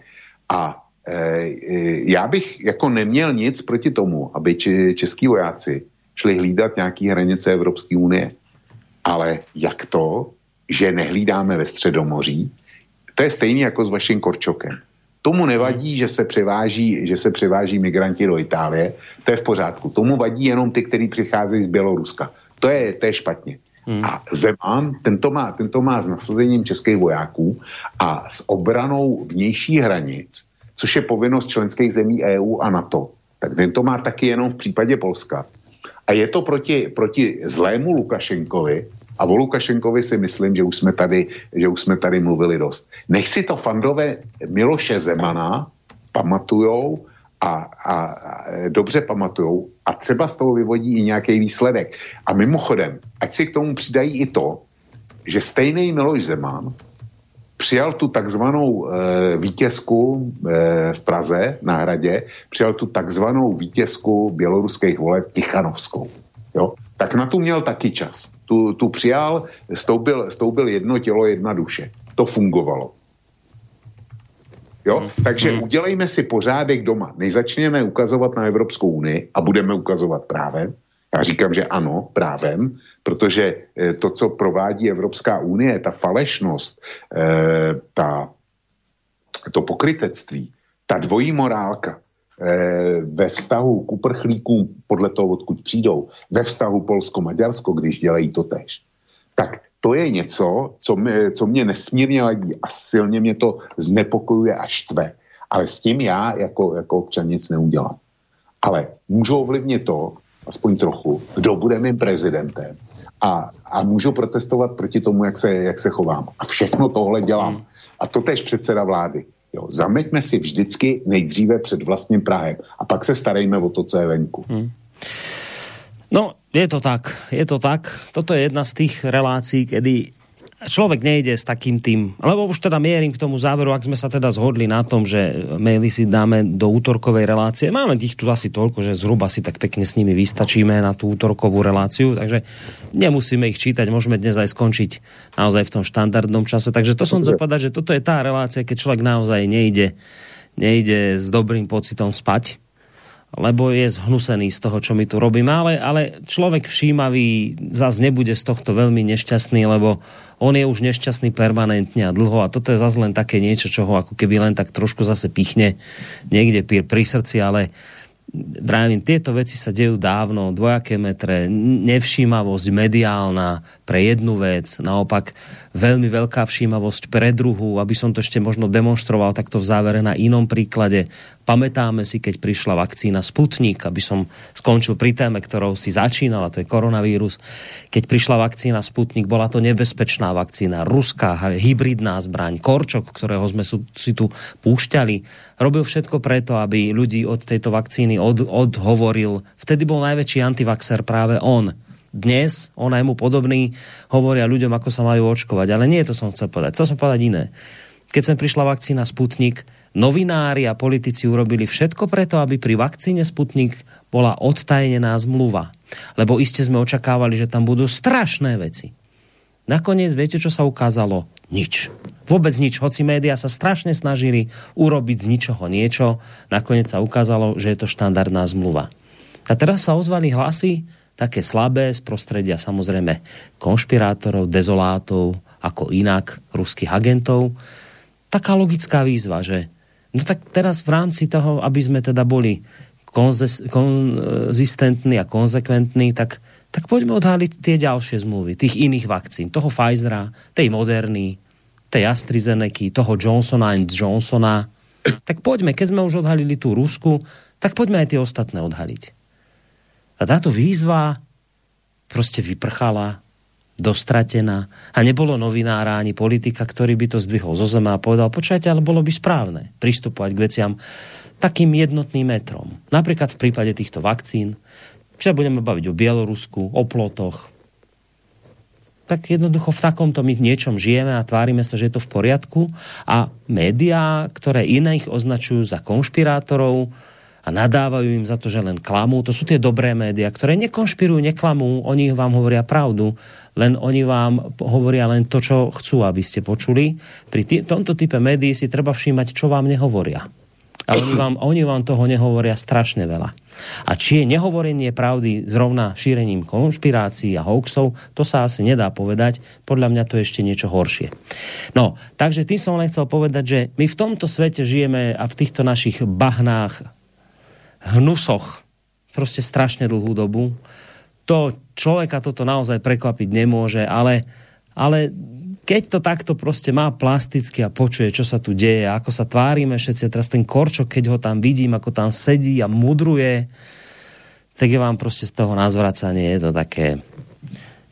A e, e, já bych jako neměl nic proti tomu, aby či, český vojáci šli hlídat nějaký hranice Evropské unie. Ale jak to, že nehlídáme ve Středomoří, to je stejný jako s vaším Korčokem. Tomu nevadí, že se převáží, že se převáží migranti do Itálie, to je v pořádku. Tomu vadí jenom ty, kteří přicházejí z Běloruska. To je, to je špatně. Hmm. A Zeman, tento má, tento má s nasazením českých vojáků a s obranou vnější hranic, což je povinnost členských zemí EU a NATO, tak ten to má taky jenom v případě Polska. A je to proti, proti zlému Lukašenkovi, a o Lukašenkovi si myslím, že už jsme tady, že už jsme tady mluvili dost. Nech si to fandové Miloše Zemana pamatujou a, a, a dobře pamatujou a třeba z toho vyvodí i nějaký výsledek. A mimochodem, ať si k tomu přidají i to, že stejný Miloš Zeman přijal tu takzvanou e, vítězku e, v Praze na hradě, přijal tu takzvanou vítězku běloruských voleb Tichanovskou. Jo? Tak na tu měl taky čas. Tu, tu přijal, stoupil, stoupil jedno tělo, jedna duše. To fungovalo. Jo? Hmm. Takže hmm. udělejme si pořádek doma. Než začneme ukazovat na Evropskou unii a budeme ukazovat právem, já říkám, že ano, právem, protože eh, to, co provádí Evropská unie, ta falešnost, eh, ta, to pokrytectví, ta dvojí morálka ve vztahu k uprchlíkům podle toho, odkud přijdou, ve vztahu Polsko-Maďarsko, když dělají to tež, tak to je něco, co mě, co mě nesmírně ladí a silně mě to znepokojuje a štve. Ale s tím já jako, jako občan nic neudělám. Ale můžu ovlivnit to, aspoň trochu, kdo bude mým prezidentem a, a můžu protestovat proti tomu, jak se, jak se chovám. A všechno tohle dělám. Hmm. A to tež předseda vlády. Jo, zameťme si vždycky nejdříve před vlastním Prahem a pak se starejme o to, co je venku. Hmm. No, je to tak, je to tak. Toto je jedna z tých relácií, kedy človek nejde s takým tým, lebo už teda mierim k tomu záveru, ak sme sa teda zhodli na tom, že maily si dáme do útorkovej relácie. Máme tých tu asi toľko, že zhruba si tak pekne s nimi vystačíme na tú útorkovú reláciu, takže nemusíme ich čítať, môžeme dnes aj skončiť naozaj v tom štandardnom čase. Takže to som chcel povedať, že toto je tá relácia, keď človek naozaj nejde, nejde s dobrým pocitom spať, lebo je zhnusený z toho, čo my tu robíme. Ale, ale človek všímavý zase nebude z tohto veľmi nešťastný, lebo on je už nešťastný permanentne a dlho a toto je zase len také niečo, čo ho ako keby len tak trošku zase pichne niekde pri, pri srdci, ale Drávim, tieto veci sa dejú dávno, dvojaké metre, nevšímavosť mediálna pre jednu vec, naopak veľmi veľká všímavosť pre druhú, aby som to ešte možno demonstroval takto v závere na inom príklade. Pamätáme si, keď prišla vakcína Sputnik, aby som skončil pri téme, ktorou si začínal, a to je koronavírus. Keď prišla vakcína Sputnik, bola to nebezpečná vakcína, ruská hybridná zbraň, korčok, ktorého sme si tu púšťali. Robil všetko preto, aby ľudí od tejto vakcíny od, odhovoril. Vtedy bol najväčší antivaxer práve on. Dnes, on aj mu podobný, hovoria ľuďom, ako sa majú očkovať. Ale nie to som chcel povedať. Chcel som povedať iné. Keď sem prišla vakcína Sputnik, novinári a politici urobili všetko preto, aby pri vakcíne Sputnik bola odtajnená zmluva. Lebo iste sme očakávali, že tam budú strašné veci. Nakoniec viete, čo sa ukázalo? Nič. Vôbec nič. Hoci médiá sa strašne snažili urobiť z ničoho niečo, nakoniec sa ukázalo, že je to štandardná zmluva. A teraz sa ozvali hlasy, také slabé z prostredia samozrejme konšpirátorov, dezolátov, ako inak ruských agentov, taká logická výzva, že no tak teraz v rámci toho, aby sme teda boli konzistentní a konzekventní, tak, tak poďme odhaliť tie ďalšie zmluvy, tých iných vakcín, toho Pfizera, tej Moderny, tej AstraZeneca, toho Johnsona Johnsona. Tak poďme, keď sme už odhalili tú Rusku, tak poďme aj tie ostatné odhaliť. A táto výzva proste vyprchala dostratená a nebolo novinára ani politika, ktorý by to zdvihol zo zeme a povedal, počujete, ale bolo by správne pristupovať k veciam takým jednotným metrom. Napríklad v prípade týchto vakcín, čo budeme baviť o Bielorusku, o plotoch, tak jednoducho v takomto my niečom žijeme a tvárime sa, že je to v poriadku a médiá, ktoré iných označujú za konšpirátorov, a nadávajú im za to, že len klamú. To sú tie dobré médiá, ktoré nekonšpirujú, neklamú, oni vám hovoria pravdu, len oni vám hovoria len to, čo chcú, aby ste počuli. Pri tý, tomto type médií si treba všímať, čo vám nehovoria. A oni vám, oni vám toho nehovoria strašne veľa. A či je nehovorenie pravdy zrovna šírením konšpirácií a hoaxov, to sa asi nedá povedať. Podľa mňa to je ešte niečo horšie. No, takže tým som len chcel povedať, že my v tomto svete žijeme a v týchto našich bahnách hnusoch proste strašne dlhú dobu. To človeka toto naozaj prekvapiť nemôže, ale, ale keď to takto proste má plasticky a počuje, čo sa tu deje, ako sa tvárime všetci, teraz ten korčok, keď ho tam vidím, ako tam sedí a mudruje, tak je vám proste z toho nazvracanie, je to také,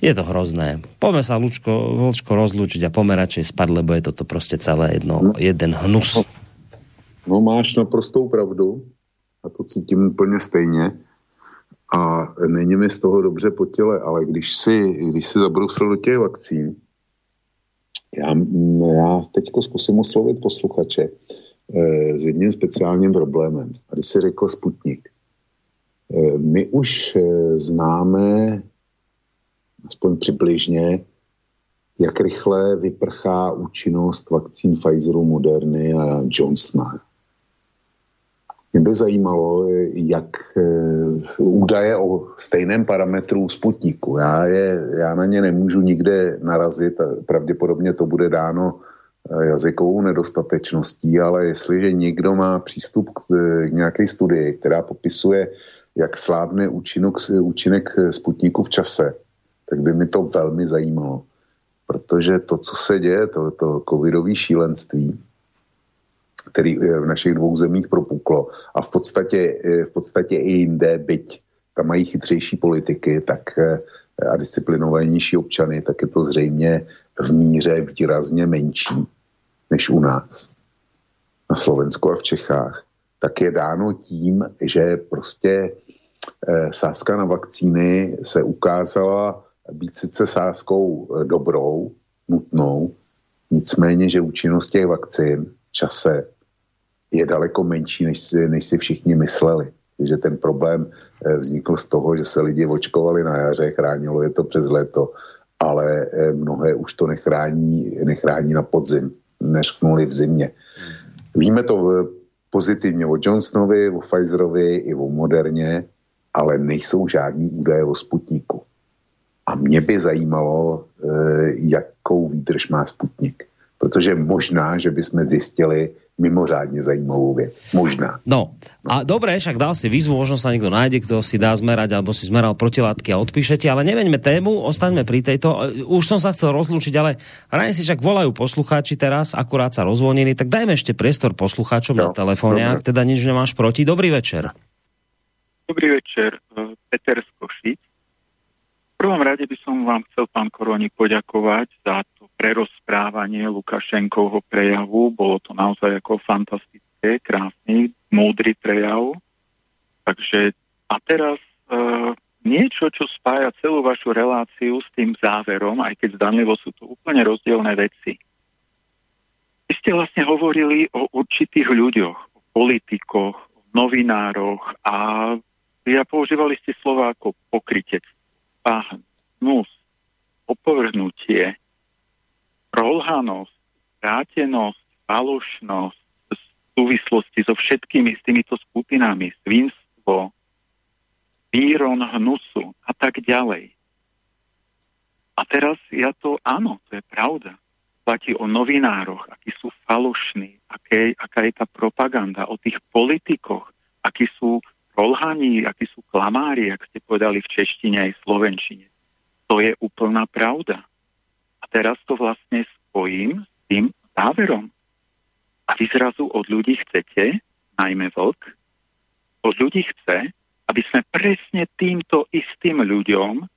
je to hrozné. Poďme sa Lučko, Lučko rozlúčiť a pomerať, spať, lebo je toto proste celé jedno, jeden hnus. No máš naprostou pravdu a to cítím úplně stejně. A není mi z toho dobře po těle, ale když si, když si zabrousil do těch vakcín, já, já teď zkusím oslovit posluchače eh, s jedním speciálním problémem. Když si řekl Sputnik, eh, my už eh, známe aspoň přibližně, jak rychle vyprchá účinnost vakcín Pfizeru, Moderny a Johnsona. Mě by zajímalo, jak e, údaje o stejném parametru Sputniku. Já, je, já na ně nemůžu nikde narazit, pravděpodobně to bude dáno e, jazykovou nedostatečností, ale jestliže někdo má přístup k, k nějaké studii, která popisuje, jak slávne účinok, účinek Sputniku v čase, tak by mi to velmi zajímalo. Protože to, co se děje, to, to covidové šílenství, který eh, v našich dvou zemích propuklo. A v podstatě, eh, v podstatě i jinde, byť tam mají chytřejší politiky tak eh, a disciplinovanější občany, tak je to zřejmě v míře výrazně menší než u nás. Na Slovensku a v Čechách, tak je dáno tím, že prostě sázka na vakcíny se ukázala být sice sázkou dobrou, nutnou, nicméně, že účinnost těch vakcín čase je daleko menší, než si, než si všichni mysleli. Takže ten problém eh, vznikl z toho, že se lidi očkovali na jaře, chránilo je to přes léto, ale eh, mnohé už to nechrání, nechrání na podzim, neřknuli v zimě. Víme to eh, pozitivně o Johnsonovi, o Pfizerovi i o Moderně, ale nejsou žádní údaje o Sputniku. A mě by zajímalo, jakou výdrž má Sputnik. Protože možná, že bychom zjistili, mimoriadne zajímavú vec. Možná. No, a dobre, však dal si výzvu, možno sa niekto nájde, kto si dá zmerať, alebo si zmeral protilátky a odpíšete, ale neveňme tému, ostaňme pri tejto. Už som sa chcel rozlúčiť, ale ráne si však volajú poslucháči teraz, akurát sa rozvonili, tak dajme ešte priestor poslucháčom no, na telefóne, ak teda nič nemáš proti. Dobrý večer. Dobrý večer, e, Peter z Košic. V prvom rade by som vám chcel, pán Koroni, poďakovať za to prerozprávanie Lukašenkovho prejavu. Bolo to naozaj ako fantastické, krásny, múdry prejav. Takže a teraz e, niečo, čo spája celú vašu reláciu s tým záverom, aj keď zdanlivo sú to úplne rozdielne veci. Vy ste vlastne hovorili o určitých ľuďoch, o politikoch, o novinároch a ja používali ste slova ako pokrytec, pahn, hnus, opovrhnutie, rolhanosť, vrátenosť, falošnosť v súvislosti so všetkými s týmito skupinami, svinstvo, výron hnusu a tak ďalej. A teraz ja to, áno, to je pravda. Platí o novinároch, akí sú falošní, aké, aká je tá propaganda, o tých politikoch, akí sú rolhaní, akí sú klamári, ak ste povedali v češtine aj slovenčine. To je úplná pravda. Teraz to vlastne spojím s tým záverom. A vy zrazu od ľudí chcete, najmä vlk, od ľudí chce, aby sme presne týmto istým ľuďom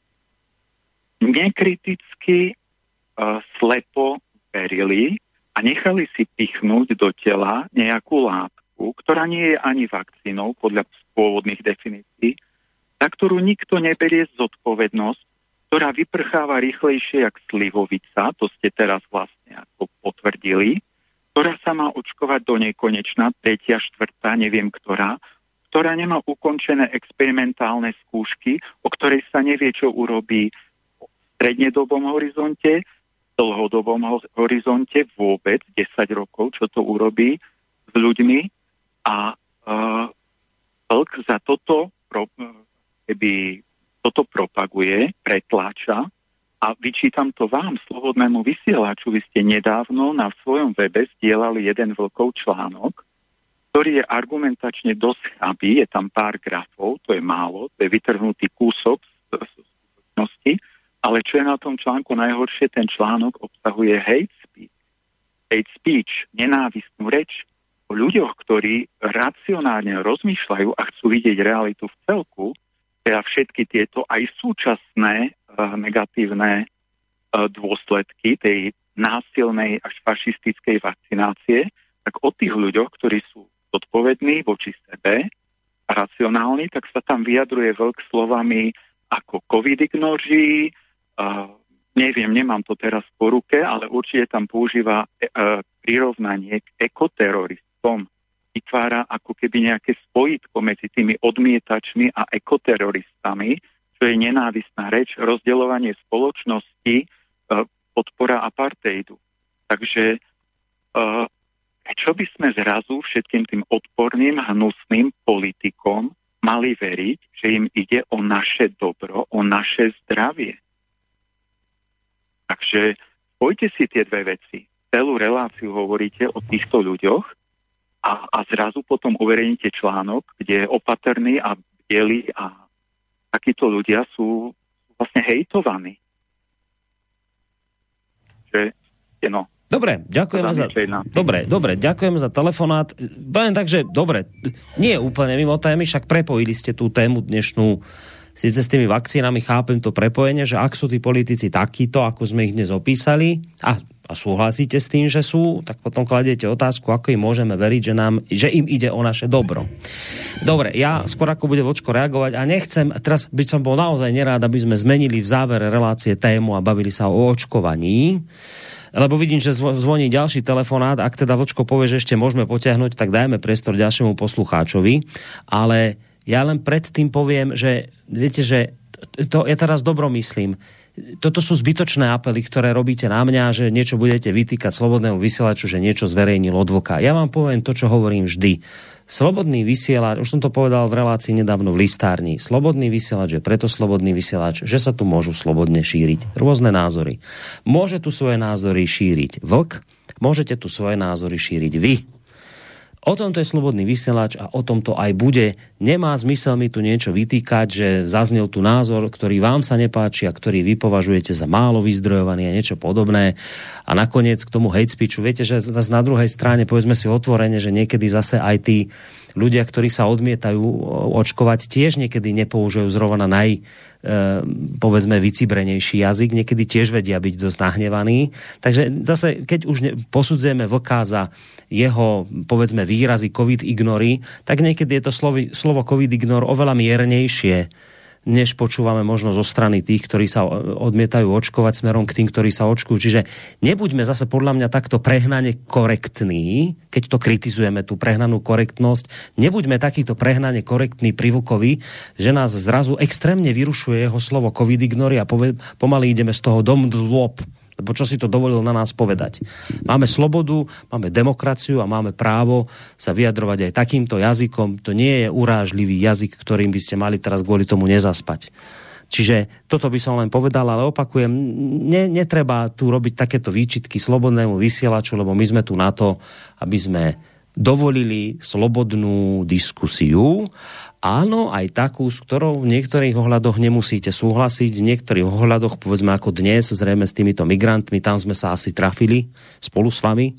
nekriticky uh, slepo verili a nechali si pichnúť do tela nejakú látku, ktorá nie je ani vakcínou podľa pôvodných definícií, za ktorú nikto neberie zodpovednosť, ktorá vyprcháva rýchlejšie jak slivovica, to ste teraz vlastne ako potvrdili, ktorá sa má očkovať do nekonečna, tretia, štvrtá, neviem ktorá, ktorá nemá ukončené experimentálne skúšky, o ktorej sa nevie, čo urobí v strednedobom horizonte, v dlhodobom horizonte vôbec 10 rokov, čo to urobí s ľuďmi. A uh, za toto, keby toto propaguje, pretláča a vyčítam to vám, slobodnému vysielaču. Vy ste nedávno na svojom webe stielali jeden vlkov článok, ktorý je argumentačne dosť chabý, je tam pár grafov, to je málo, to je vytrhnutý kúsok z, skutočnosti, ale čo je na tom článku najhoršie, ten článok obsahuje hate speech. Hate speech, nenávistnú reč o ľuďoch, ktorí racionálne rozmýšľajú a chcú vidieť realitu v celku, teda všetky tieto aj súčasné uh, negatívne uh, dôsledky tej násilnej až fašistickej vakcinácie, tak o tých ľuďoch, ktorí sú zodpovedný voči sebe a racionálny, tak sa tam vyjadruje veľk slovami ako covid ignoří, uh, neviem, nemám to teraz po ruke, ale určite tam používa uh, prirovnanie k ekoteroristom. Vytvára ako keby nejaké spojitko medzi tými odmietačmi a ekoteroristami, čo je nenávistná reč, rozdeľovanie spoločnosti, uh, podpora apartheidu. Takže uh, Prečo by sme zrazu všetkým tým odporným, hnusným politikom mali veriť, že im ide o naše dobro, o naše zdravie? Takže spojte si tie dve veci. Celú reláciu hovoríte o týchto ľuďoch a, a zrazu potom uverejníte článok, kde je opatrný a bielý a takíto ľudia sú vlastne hejtovaní. Že, no, Dobre, ďakujeme za... Dobre, dobre, ďakujem za telefonát. Poviem tak, že dobre, nie úplne mimo témy, však prepojili ste tú tému dnešnú síce s tými vakcínami chápem to prepojenie, že ak sú tí politici takíto, ako sme ich dnes opísali, a, a súhlasíte s tým, že sú, tak potom kladiete otázku, ako im môžeme veriť, že, nám, že im ide o naše dobro. Dobre, ja skôr ako bude vočko reagovať a nechcem, teraz by som bol naozaj nerád, aby sme zmenili v závere relácie tému a bavili sa o očkovaní lebo vidím, že zvoní ďalší telefonát. Ak teda Vlčko povie, že ešte môžeme potiahnuť, tak dajme priestor ďalšiemu poslucháčovi. Ale ja len predtým poviem, že viete, že to ja teraz dobro myslím toto sú zbytočné apely, ktoré robíte na mňa, že niečo budete vytýkať slobodnému vysielaču, že niečo zverejnil od vlka. Ja vám poviem to, čo hovorím vždy. Slobodný vysielač, už som to povedal v relácii nedávno v listárni, slobodný vysielač je preto slobodný vysielač, že sa tu môžu slobodne šíriť rôzne názory. Môže tu svoje názory šíriť vlk, môžete tu svoje názory šíriť vy, O tom to je slobodný vysielač a o tom to aj bude. Nemá zmysel mi tu niečo vytýkať, že zaznel tu názor, ktorý vám sa nepáči a ktorý vy považujete za málo vyzdrojovaný a niečo podobné. A nakoniec k tomu hate speechu, viete, že na druhej strane povedzme si otvorene, že niekedy zase aj tí ľudia, ktorí sa odmietajú očkovať, tiež niekedy nepoužijú zrovna naj, e, povedzme, vycibrenejší jazyk, niekedy tiež vedia byť dosť nahnevaní. Takže zase, keď už ne, posudzujeme vlka za jeho, povedzme, výrazy covid ignory, tak niekedy je to slovo, slovo covid ignor oveľa miernejšie než počúvame možno zo strany tých, ktorí sa odmietajú očkovať smerom k tým, ktorí sa očkujú. Čiže nebuďme zase podľa mňa takto prehnane korektní, keď to kritizujeme, tú prehnanú korektnosť, nebuďme takýto prehnane korektní privlkovi, že nás zrazu extrémne vyrušuje jeho slovo covid ignory a pomaly ideme z toho dom dlop lebo čo si to dovolil na nás povedať? Máme slobodu, máme demokraciu a máme právo sa vyjadrovať aj takýmto jazykom. To nie je urážlivý jazyk, ktorým by ste mali teraz kvôli tomu nezaspať. Čiže toto by som len povedal, ale opakujem, ne, netreba tu robiť takéto výčitky slobodnému vysielaču, lebo my sme tu na to, aby sme dovolili slobodnú diskusiu Áno, aj takú, s ktorou v niektorých ohľadoch nemusíte súhlasiť, v niektorých ohľadoch, povedzme ako dnes, zrejme s týmito migrantmi, tam sme sa asi trafili spolu s vami,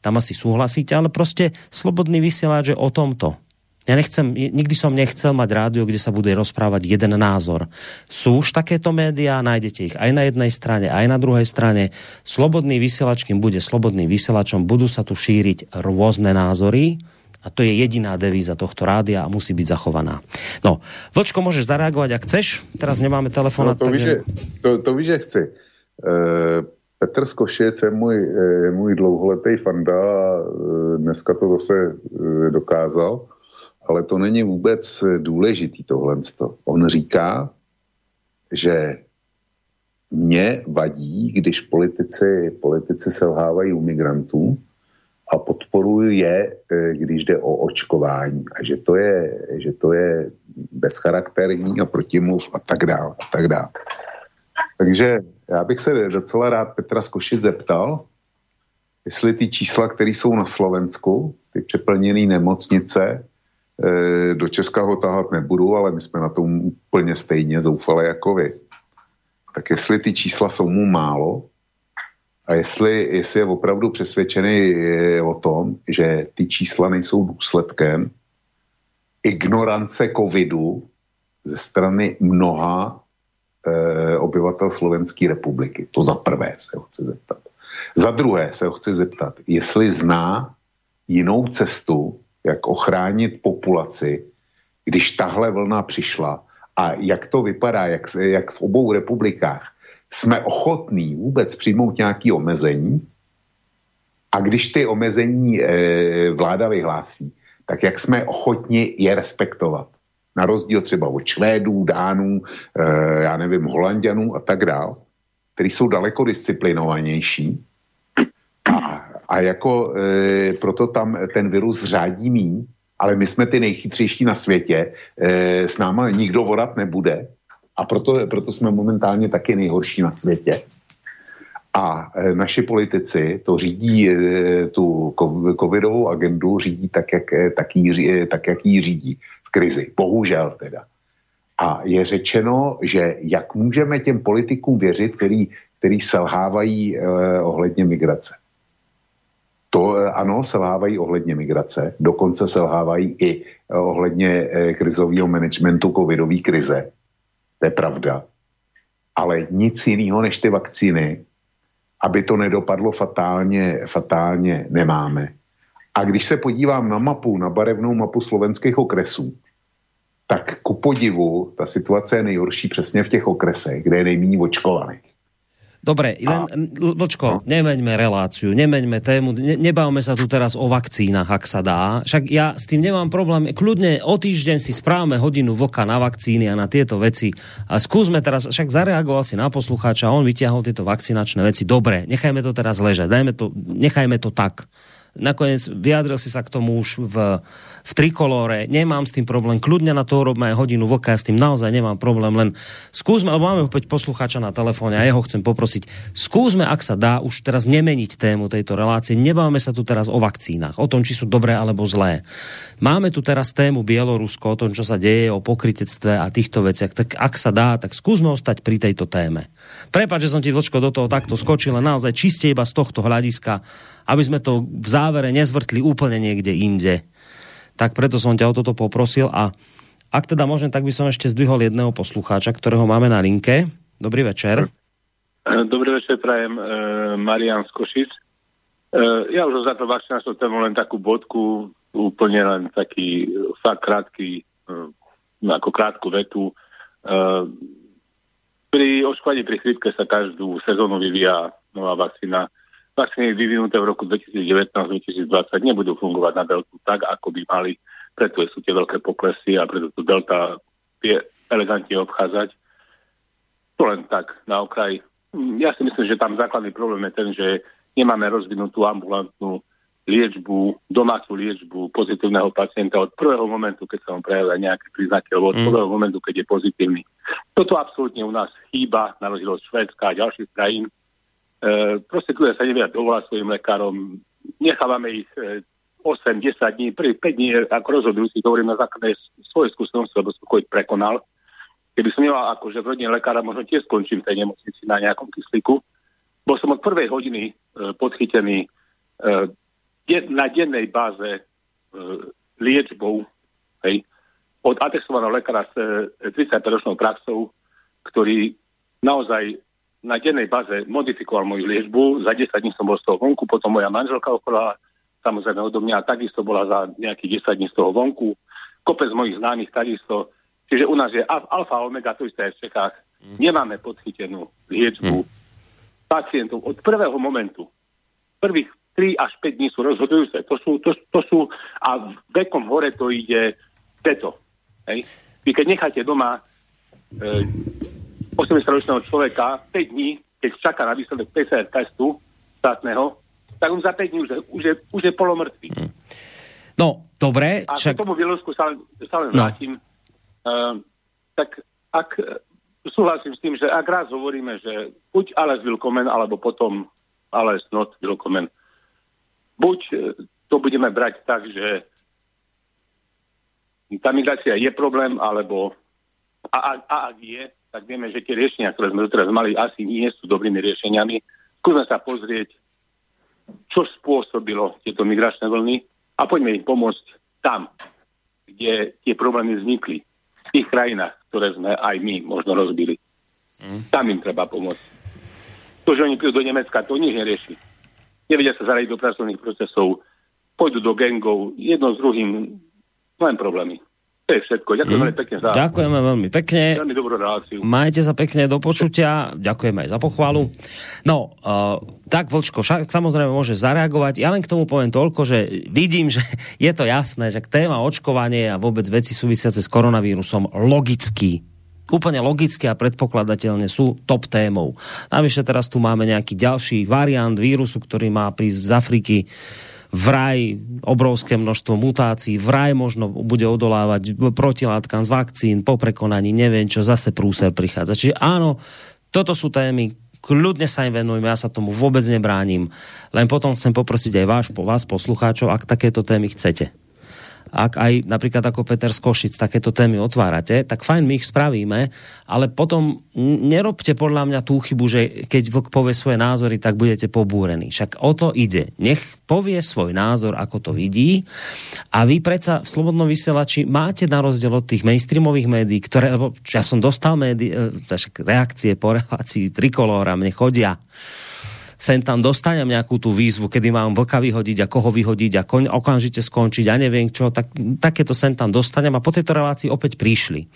tam asi súhlasíte, ale proste slobodný vysielač je o tomto. Ja nechcem, nikdy som nechcel mať rádio, kde sa bude rozprávať jeden názor. Sú už takéto médiá, nájdete ich aj na jednej strane, aj na druhej strane. Slobodný vysielač, kým bude slobodný vysielačom, budú sa tu šíriť rôzne názory, a to je jediná devíza tohto rádia a musí byť zachovaná. No, Vlčko, môžeš zareagovať, ak chceš. Teraz nemáme telefón. No, to, takže... že, to, to víš, že chci. E, Petr Skošiec je můj, e, můj dlouholetý fanda a e, dneska to zase e, dokázal, ale to není vůbec důležitý tohle. On říká, že mě vadí, když politici, politici selhávají u migrantů, a podporuji je, e, když jde o očkování a že to je, že to je bezcharakterní a protimluv a tak dále a tak dále. Takže já bych se docela rád Petra Skošic zeptal, jestli ty čísla, které jsou na Slovensku, ty přeplněné nemocnice, e, do Česka ho tahat nebudu, ale my jsme na tom úplně stejně zoufali jako vy. Tak jestli ty čísla jsou mu málo, a jestli, jestli je opravdu přesvědčený eh, o tom, že ty čísla nejsou důsledkem ignorance covidu ze strany mnoha e, obyvatel Slovenské republiky. To za prvé se ho chci zeptat. Za druhé se ho chci zeptat, jestli zná jinou cestu, jak ochránit populaci, když tahle vlna přišla a jak to vypadá, jak, jak v obou republikách jsme ochotní vůbec přijmout nějaké omezení? A když ty omezení e, vláda vyhlásí, tak jak jsme ochotni je respektovat. Na rozdíl třeba od Švédů, Dánů, e, já nevím, Holandianů a tak dál, kteří jsou daleko disciplinovanější. A, a jako e, proto tam ten virus řádí mý, ale my jsme ty nejchytřejší na světě, e, s náma nikdo vodat nebude, a proto, proto jsme momentálně taky nejhorší na světě. A e, naši politici to řídí, e, tu covidovou agendu řídí tak, jak, e, tak, jí, tak, jak ji řídí v krizi. Bohužel teda. A je řečeno, že jak můžeme těm politikům věřit, který, který selhávají eh, ohledně migrace. To ano, selhávají ohledně migrace, dokonce selhávají i ohledně krizového managementu covidové krize. To je pravda. Ale nic jiného než ty vakcíny, aby to nedopadlo fatálně, fatálně nemáme. A když se podívám na mapu, na barevnou mapu slovenských okresů, tak ku podivu ta situace je nejhorší přesně v těch okresech, kde je nejméně očkovaných. Dobre, len, Vlčko, no. nemeňme reláciu, nemeňme tému, ne, nebavme sa tu teraz o vakcínach, ak sa dá. Však ja s tým nemám problém. Kľudne o týždeň si správame hodinu vlka na vakcíny a na tieto veci. A skúsme teraz, však zareagoval si na poslucháča, on vyťahol tieto vakcinačné veci. Dobre, nechajme to teraz ležať, dajme to, nechajme to tak. Nakoniec vyjadril si sa k tomu už v v trikolóre, nemám s tým problém, kľudne na to robíme aj hodinu vlka, s tým naozaj nemám problém, len skúsme, lebo máme opäť poslucháča na telefóne a jeho chcem poprosiť, skúsme, ak sa dá, už teraz nemeniť tému tejto relácie, nebávame sa tu teraz o vakcínach, o tom, či sú dobré alebo zlé. Máme tu teraz tému Bielorusko, o tom, čo sa deje, o pokritectve a týchto veciach, tak ak sa dá, tak skúsme ostať pri tejto téme. Prepač, že som ti, Vlčko, do toho takto skočil, naozaj čiste iba z tohto hľadiska, aby sme to v závere nezvrtli úplne niekde inde Tak preto som ťa o toto poprosil a ak teda môžem, tak by som ešte zdvihol jedného poslucháča, ktorého máme na linke. Dobrý večer. Dobrý večer, prajem. Marian z Košic. Ja už za to vakcináciu tému len takú bodku, úplne len taký fakt krátky, ako krátku vetu. Pri očkovaní pri chrípke sa každú sezónu vyvíja nová vakcína. Vakcíny vyvinuté v roku 2019-2020 nebudú fungovať na deltu tak, ako by mali. Preto sú tie veľké poklesy a preto tu delta vie elegantne obchádzať. To len tak na okraj. Ja si myslím, že tam základný problém je ten, že nemáme rozvinutú ambulantnú liečbu, domácu liečbu pozitívneho pacienta od prvého momentu, keď sa mu prejavia nejaké príznaky, alebo od mm. prvého momentu, keď je pozitívny. Toto absolútne u nás chýba, na rozdiel od Švédska a ďalších krajín. E, proste ľudia sa nevia dovolať svojim lekárom, nechávame ich e, 8-10 dní, prvých 5 dní, ako rozhodujúci, hovorím na základe svojej skúsenosti, lebo som COVID prekonal. Keby som nemal akože v rodine lekára, možno tiež skončím v tej nemocnici na nejakom kyslíku. Bol som od prvej hodiny e, podchytený e, na dennej báze e, liečbou hej, od atestovaného lekára s e, 30-ročnou praxou, ktorý naozaj na dennej báze modifikoval moju liečbu. Za 10 dní som bol z toho vonku, potom moja manželka okolo samozrejme odo mňa takisto bola za nejakých 10 dní z toho vonku. Kopec mojich známych takisto. Čiže u nás je alfa omega, to isté aj v Čechách. Mm. Nemáme podchytenú liečbu mm. pacientov od prvého momentu. Prvých 3 až 5 dní sú rozhodujúce. To sú, to, to sú a vekom hore to ide peto. Hej. Vy keď necháte doma e, 80-ročného človeka 5 dní, keď čaká na výsledok PCR testu štátneho, tak už za 5 dní už, už, je, už je polomrtvý. No, dobre. A však... k tomu Bielorusku sa, sa len no. vrátim. Uh, tak ak súhlasím s tým, že ak raz hovoríme, že buď Ales Wilkomen, alebo potom Ales Not Wilkomen, buď e, to budeme brať tak, že tá migrácia je problém, alebo a, a, a ak je, tak vieme, že tie riešenia, ktoré sme doteraz mali, asi nie sú dobrými riešeniami. Skúsme sa pozrieť, čo spôsobilo tieto migračné vlny a poďme im pomôcť tam, kde tie problémy vznikli. V tých krajinách, ktoré sme aj my možno rozbili. Mm. Tam im treba pomôcť. To, že oni prídu do Nemecka, to nič nerieši nevedia sa zaradiť do pracovných procesov, pôjdu do gangov, jedno s druhým, len problémy. To je všetko. Ďakujem mm. veľmi pekne za... Ďakujeme veľmi pekne. Veľmi dobrú reláciu. Majte sa pekne do počutia. Ďakujeme aj za pochvalu. No, uh, tak Vlčko, však samozrejme môže zareagovať. Ja len k tomu poviem toľko, že vidím, že je to jasné, že téma očkovanie a vôbec veci súvisiace s koronavírusom logicky úplne logicky a predpokladateľne sú top témou. Navyše teraz tu máme nejaký ďalší variant vírusu, ktorý má prísť z Afriky vraj obrovské množstvo mutácií, vraj možno bude odolávať protilátkam z vakcín po prekonaní, neviem čo, zase prúser prichádza. Čiže áno, toto sú témy, kľudne sa im venujme, ja sa tomu vôbec nebránim. Len potom chcem poprosiť aj vás, vás poslucháčov, ak takéto témy chcete ak aj napríklad ako Peter z Košic takéto témy otvárate, tak fajn, my ich spravíme, ale potom nerobte podľa mňa tú chybu, že keď vlk povie svoje názory, tak budete pobúrení. Však o to ide. Nech povie svoj názor, ako to vidí a vy predsa v Slobodnom vysielači máte na rozdiel od tých mainstreamových médií, ktoré, lebo ja som dostal médií, e, reakcie po relácii Trikolóra, mne chodia sem tam dostanem nejakú tú výzvu, kedy mám vlka vyhodiť a koho vyhodiť a koň, okamžite skončiť a neviem čo, tak takéto sem tam dostanem a po tejto relácii opäť prišli.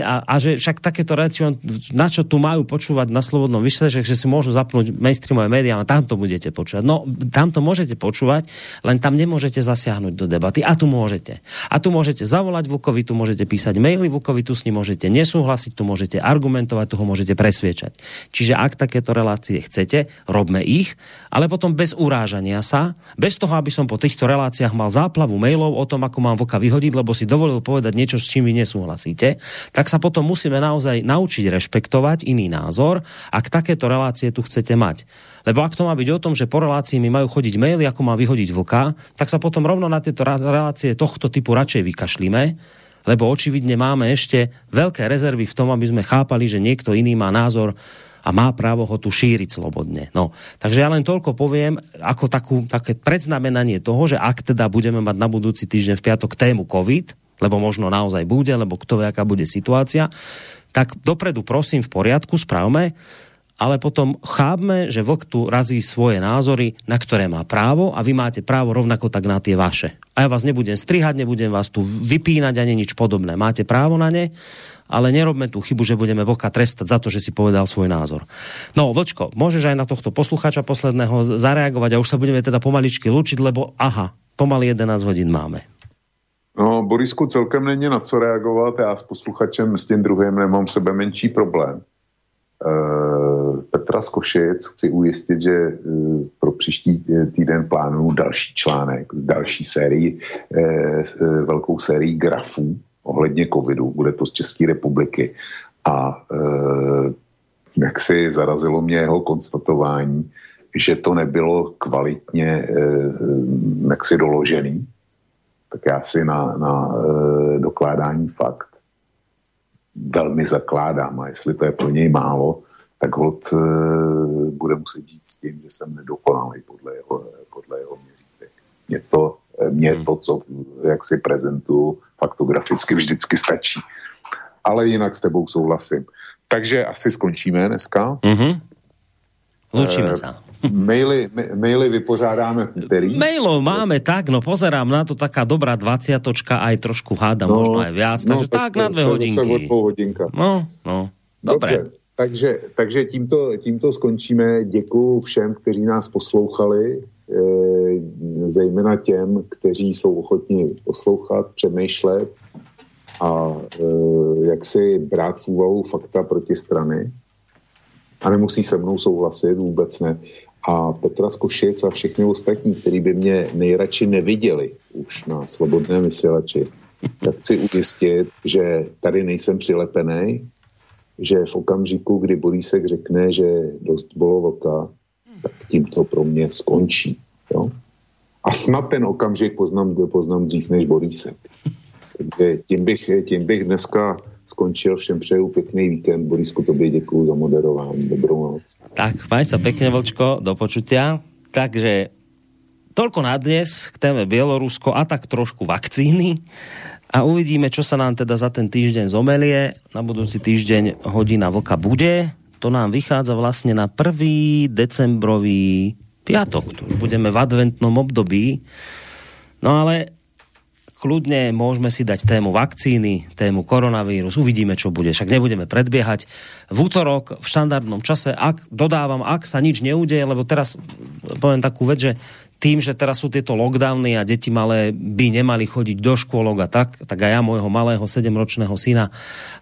A, a že však takéto relácie, na čo tu majú počúvať na slobodnom vysielači, že si môžu zapnúť mainstreamové médiá a tam to budete počúvať. No, tam to môžete počúvať, len tam nemôžete zasiahnuť do debaty. A tu môžete. A tu môžete zavolať Vukovi, tu môžete písať maily Vukovi, tu s ním môžete nesúhlasiť, tu môžete argumentovať, tu ho môžete presviečať. Čiže ak takéto relácie chcete, robme ich, ale potom bez urážania sa, bez toho, aby som po týchto reláciách mal záplavu mailov o tom, ako mám vlka vyhodiť, lebo si dovolil povedať niečo, s čím vy nesúhlasíte tak sa potom musíme naozaj naučiť rešpektovať iný názor, ak takéto relácie tu chcete mať. Lebo ak to má byť o tom, že po relácii mi majú chodiť maily, ako má vyhodiť vlka, tak sa potom rovno na tieto relácie tohto typu radšej vykašlíme, lebo očividne máme ešte veľké rezervy v tom, aby sme chápali, že niekto iný má názor a má právo ho tu šíriť slobodne. No, takže ja len toľko poviem, ako takú, také predznamenanie toho, že ak teda budeme mať na budúci týždeň v piatok tému COVID, lebo možno naozaj bude, lebo kto vie, aká bude situácia, tak dopredu prosím v poriadku, správme, ale potom chápme, že vlk tu razí svoje názory, na ktoré má právo a vy máte právo rovnako tak na tie vaše. A ja vás nebudem strihať, nebudem vás tu vypínať ani nič podobné. Máte právo na ne, ale nerobme tú chybu, že budeme vlka trestať za to, že si povedal svoj názor. No, Vlčko, môžeš aj na tohto posluchača posledného zareagovať a už sa budeme teda pomaličky lúčiť, lebo aha, pomaly 11 hodín máme. No, Borisku, celkem není na co reagovat. Já s posluchačem, s tím druhým nemám sebe menší problém. Eh, Petra z Košic chci ujistit, že eh, pro příští eh, týden plánuju další článek, další sérii, velkou sérii grafů ohledně covidu, bude to z České republiky a jak si zarazilo mě jeho konstatování, že to nebylo kvalitně jaksi doložený, tak já si na, na dokládání fakt velmi zakládám a jestli to je pro něj málo, tak hod e, bude muset žít s tím, že jsem nedokonalý podle jeho, podle jeho měřítek. Mě to, mě hmm. to, co jak si prezentuju, faktograficky vždycky stačí. Ale jinak s tebou souhlasím. Takže asi skončíme dneska. Mm-hmm. Lučíme e, sa. Maily, maily vypořádáme v úterý. Mailov máme tak, no pozerám na to taká dobrá 20 aj trošku háda, no, možno aj viac, no, takže tak, tak na dve hodinky. hodinka. No, no, dobre. Dobře. Takže, takže tímto, tímto skončíme. Děkuji všem, kteří nás poslouchali, zejména těm, kteří jsou ochotní poslouchat, přemýšlet a e, jak si brát v úvahu fakta proti strany. A nemusí se mnou souhlasit, vůbec ne a Petra z Košic a všechny ostatní, kteří by mě nejradši neviděli už na slobodné vysílači, tak chci ujistit, že tady nejsem přilepený, že v okamžiku, kdy Borísek řekne, že dost bylo vlka, tak tím to pro mě skončí. Jo? A snad ten okamžik poznám, poznám dřív než Borísek. Takže tím bych, tím bych dneska skončil. Všem přeju pěkný víkend. Borisku, tobě děkuji za moderování. Dobrou noc. Tak, maj sa pekne, Vlčko, do počutia. Takže toľko na dnes k téme Bielorusko a tak trošku vakcíny a uvidíme, čo sa nám teda za ten týždeň zomelie. Na budúci týždeň hodina vlka bude. To nám vychádza vlastne na 1. decembrový piatok. To už budeme v adventnom období. No ale kľudne môžeme si dať tému vakcíny, tému koronavírus, uvidíme, čo bude. Však nebudeme predbiehať. V útorok v štandardnom čase, ak dodávam, ak sa nič neudeje, lebo teraz poviem takú vec, že tým, že teraz sú tieto lockdowny a deti malé by nemali chodiť do škôlok a tak, tak aj ja môjho malého 7-ročného syna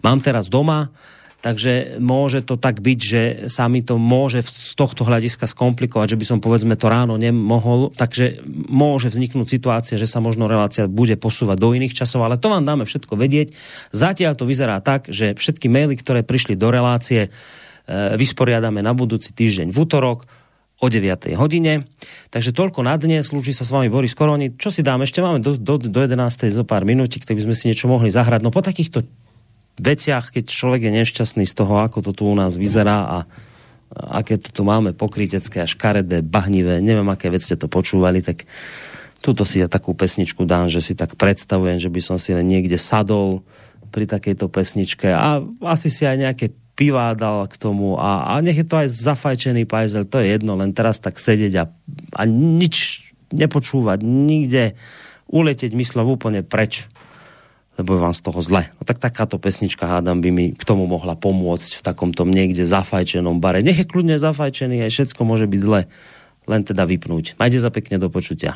mám teraz doma, takže môže to tak byť, že sa mi to môže z tohto hľadiska skomplikovať, že by som povedzme to ráno nemohol, takže môže vzniknúť situácia, že sa možno relácia bude posúvať do iných časov, ale to vám dáme všetko vedieť. Zatiaľ to vyzerá tak, že všetky maily, ktoré prišli do relácie, e, vysporiadame na budúci týždeň v útorok o 9. hodine. Takže toľko na dnes. Slúči sa s vami Boris Koroni. Čo si dám? Ešte máme do, do, do 11. zo pár minútik, tak by sme si niečo mohli zahrať. No po takýchto veciach, keď človek je nešťastný z toho, ako to tu u nás vyzerá a aké to tu máme pokrytecké a škaredé, bahnivé, neviem, aké veci ste to počúvali, tak túto si ja takú pesničku dám, že si tak predstavujem, že by som si len niekde sadol pri takejto pesničke a asi si aj nejaké pivá dal k tomu a, a nech je to aj zafajčený pajzel, to je jedno, len teraz tak sedieť a, a nič nepočúvať, nikde uletieť myslov úplne preč lebo je vám z toho zle. No tak takáto pesnička, hádam, by mi k tomu mohla pomôcť v takomto niekde zafajčenom bare. Nech je kľudne zafajčený, aj všetko môže byť zle, len teda vypnúť. Majte za pekne do počutia.